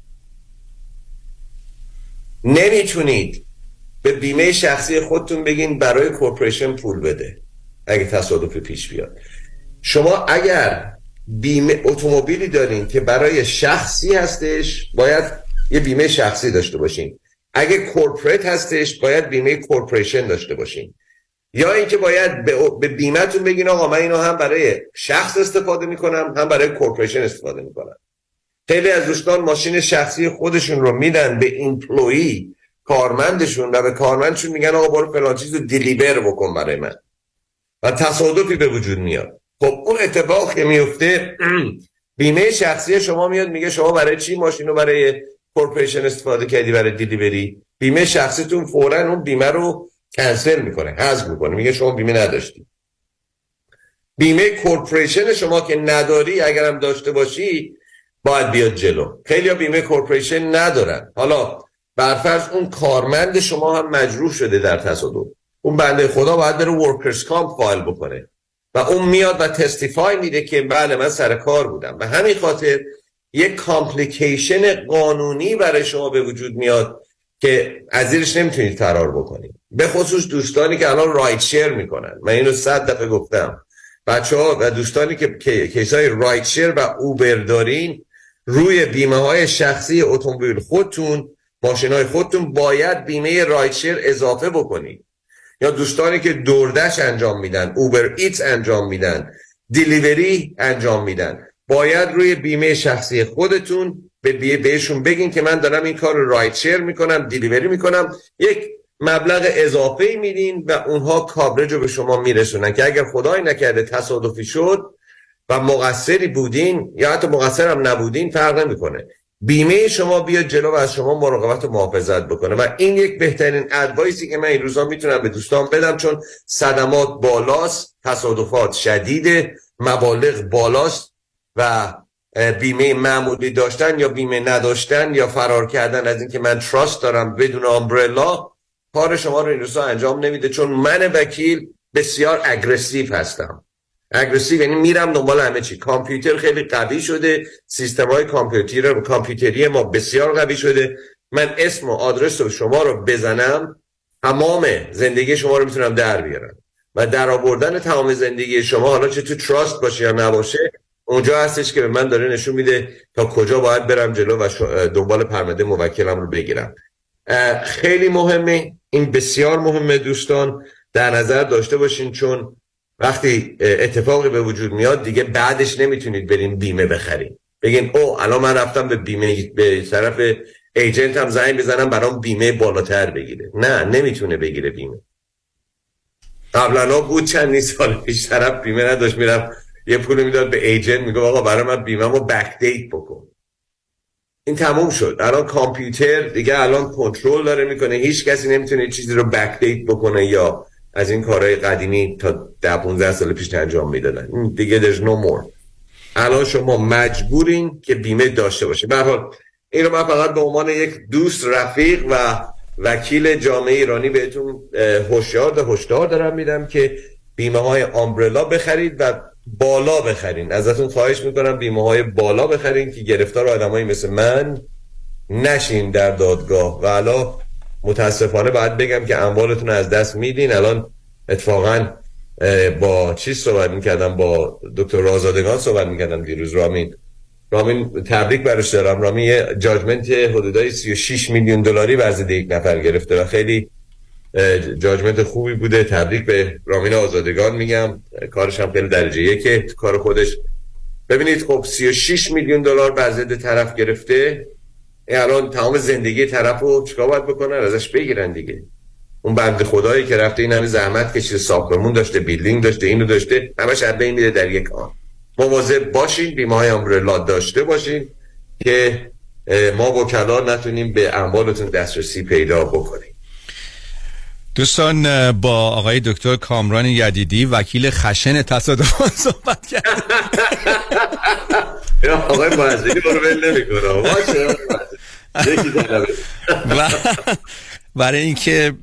نمی‌تونید. به بیمه شخصی خودتون بگین برای corporation پول بده اگه تصادفی پیش بیاد. شما اگر بیمه اتومبیلی دارین که برای شخصی هستش باید یه بیمه شخصی داشته باشین. اگه corporate هستش باید بیمه corporation داشته باشین. یا اینکه باید به, بیمتون بگین آقا من اینو هم برای شخص استفاده می‌کنم هم برای corporation استفاده می‌کنم. خیلی از دوستان ماشین شخصی خودشون رو میدن به employee کارمندشون و به کارمندشون میگن آقا برو فلان چیز رو deliver بکن برای من. و تصادفی به وجود میاد. خب اون اتفاق که میفته بیمه شخصی شما میاد میگه شما برای چی ماشین رو برای corporation استفاده کردی برای delivery؟ بیمه شخصیتون فورا اون بیمه رو کنسل می‌کنه حذف می‌کنه میگه شما بیمه نداشتی. بیمه corporation شما که نداری اگرم داشته باشی باید بیاد جلو. خیلی بیمه corporation ندارن. حالا برفرض اون کارمند شما هم مجروح شده در تصادف. اون بنده خدا باید بره workers' comp file بکنه. و اون میاد و testify میده که بله من سر کار بودم. به همین خاطر یک complication قانونی برای شما به وجود میاد که از زیرش نمی‌تونید فرار بکنید. به خصوص دوستانی که الان rideshare می‌کنن. من اینو صد دفعه گفتم. بچه ها و دوستانی که case ای rideshare و اوبر دارین روی بیمه های شخصی اتومبیل خودتون ماشین های خودتون باید بیمه rideshare اضافه بکنید یا دوستانی که DoorDash انجام میدن Uber Eats انجام میدن delivery انجام میدن. باید روی بیمه شخصی خودتون به بهشون بگین که من دارم این کار rideshare می‌کنم delivery می‌کنم. یک مبلغ اضافه میدین و اونها coverage رو به شما میرسونن که اگر خدای نکرده تصادفی شد و مقصری بودین یا حتی مقصر هم نبودین فرق نمی‌کنه. بیمه شما بیاد جلو و از شما مراقبت و محافظت بکنه. و این یک بهترین ادوایسی که من این روزا می‌تونم به دوستان بدم چون صدمات بالاست تصادفات شدیده مبالغ بالاست و بیمه معمولی داشتن یا بیمه نداشتن یا فرار کردن از اینکه من تراست دارم بدون آمبرلا کار شما رو این روزا انجام نمیده چون من وکیل بسیار اگرسیو هستم. اگرسیو یعنی میرم دنبال همه چی. کامپیوتر خیلی قوی شده سیستم های کامپیوتر کامپیوتری ما بسیار قوی شده. من اسم و آدرس و شما رو بزنم تمام زندگی شما رو می‌تونم در بیارم. و در آوردن تمام زندگی شما حالا چه تو تراست باشه یا نباشه اونجا هستش که به من داره نشون میده تا کجا باید برم جلو و دنبال پرمده موکلم رو بگیرم. خیلی مهمه. این بسیار مهمه دوستان. در نظر داشته باشین چون وقتی اتفاقی به وجود میاد دیگه بعدش نمی‌تونید بریم بیمه بخرید بگین او الان من رفتم به بیمه به طرف ایجنت هم زنگ بزنم برام بیمه بالاتر بگیره. نه نمی‌تونه بگیره بیمه. قبلا بود چند سال پیش طرف بیمه نداشت میرم یه پول می‌داد به ایجنت میگه آقا برای من بیمه رو بک دیت بکن. این تموم شد. الان کامپیوتر دیگه الان کنترل داره می‌کنه. هیچ کسی نمی‌تونه چیزی رو بک دیت بکنه یا از این کارهای قدیمی تا ده 15 سال پیش انجام می‌دادن. دیگه there's no more. الان شما مجبورین که بیمه داشته باشه به حال این رو من فقط به عنوان یک دوست رفیق و وکیل جامعه ایرانی بهتون هوشیار و هشدار دارم میدم که بیمه های آمبرلا بخرید و بالا بخرین. ازتون خواهش می‌کنم بیمه های بالا بخرین که گرفتار آدمایی مثل من نشین در دادگاه. و الان متاسفانه باید بگم که اموالتون از دست میدین. الان اتفاقا با چیز صحبت می‌کردم؟ با دکتر رازادگان صحبت می‌کردم دیروز. رامین. رامین تبریک برش دارم رامین یه جاجمنت حدودای 36 میلیون دلاری وزد یک نفر گرفته و خیلی جاجمنت خوبی بوده. تبریک به رامین آزادگان میگم. کارش هم خیلی درجه یکه. کار خودش. ببینید خب 36 میلیون دلار بر طرف گرفته. الان تمام زندگی طرف رو چیکار باید بکنن؟ ازش بگیرن دیگه. اون بند خدایی که رفته این همه زحمت کشیده ساختمون داشته بیلدینگ داشته اینو داشته همش از بین میره در یک آن. مواظب باشین بیمه های امبرلا داشته باشین که ما وکلا نتونیم به اموالتون دسترسی پیدا بکنیم. دوستان با آقای دکتر کامران یدیدی وکیل خشن تصادفان صحبت کرد. آقای مهندسی برو ول نمی‌کنه. برای اینکه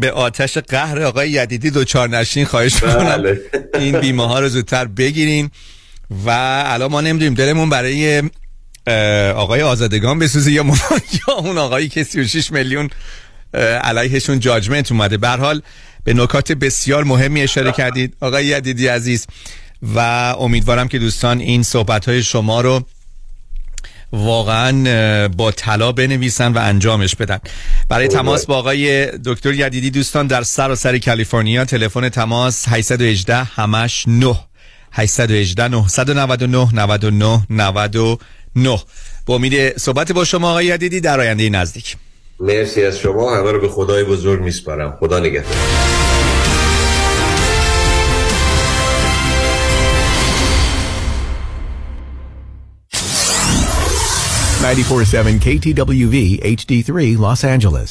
به آتش قهر آقای یدیدی دوچار نشین خواهش می‌کنم بله. این بیمه ها رو زودتر بگیریم و الان ما نمی‌دونیم دلمون برای آقای آزادگان بسوزه یا, یا اون آقایی که 36 میلیون علیهشون جاجمنت اومده. به حال به نکات بسیار مهمی اشاره کردید. آقای یدیدی عزیز و امیدوارم که دوستان این صحبت های شما رو واقعا با طلا بنویسن و انجامش بدن. برای تماس با آقای دکتر یدیدی دوستان در سراسر کالیفرنیا تلفن تماس 818 همش 9 818 999 99 99 با امید صحبت با شما آقای یدیدی در آینده نزدیک. مرسی از شما. همه رو به خدای بزرگ میسپارم. خدا نگهدار. 94.7 KTWV HD3 Los Angeles.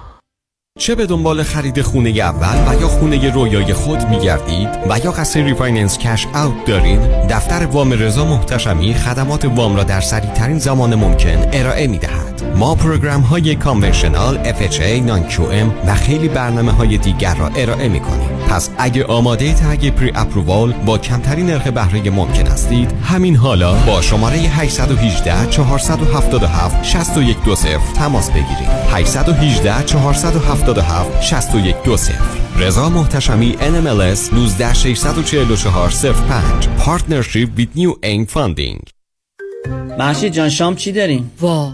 چه به دنبال خرید خونه اول و یا خونه رویای خود می گردید و یا قصد refinance cash out دارید؟ دفتر وام رضا محتشمی خدمات وام را در سریع ترین زمان ممکن ارائه می دهد ما program های conventional FHA, non و خیلی برنامه های دیگر را ارائه می کنیم پس اگه آماده تگ پری اپرووال با کمترین نرخ بهره ممکن هستید همین حالا با شماره 818 477 6120 تماس بگیرید. 818 477 6120 رضا محتشمی NMLS 19644 05 partnership with New Aim Funding. محشید جان شام چی داریم؟ وا.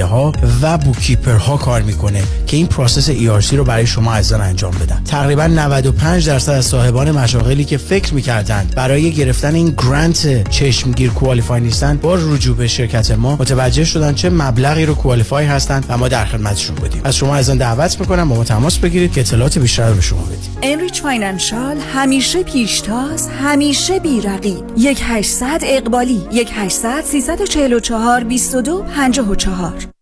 ها و bookkeeper ها کار می‌کنه که این process ERC رو برای شما عزیزان انجام بدن. تقریبا 95 درصد از صاحبان مشاغلی که فکر می‌کردند برای گرفتن این grant چشمگیر qualify نیستن با رجوع به شرکت ما متوجه شدن چه مبلغی رو qualify هستند و ما در خدمتشون بودیم. از شما عزیزان دعوت می‌کنم با ما تماس بگیرید که اطلاعات بیشتر رو به شما بدیم. Enrich Financial همیشه پیشتاز همیشه بیرقیب. یک 800 اقبالی یک 800 344 22 54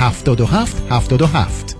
77 77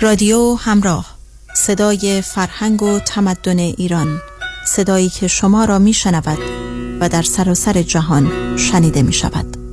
رادیو همراه. صدای فرهنگ و تمدن ایران. صدایی که شما را می شنود و در سراسر جهان شنیده می شود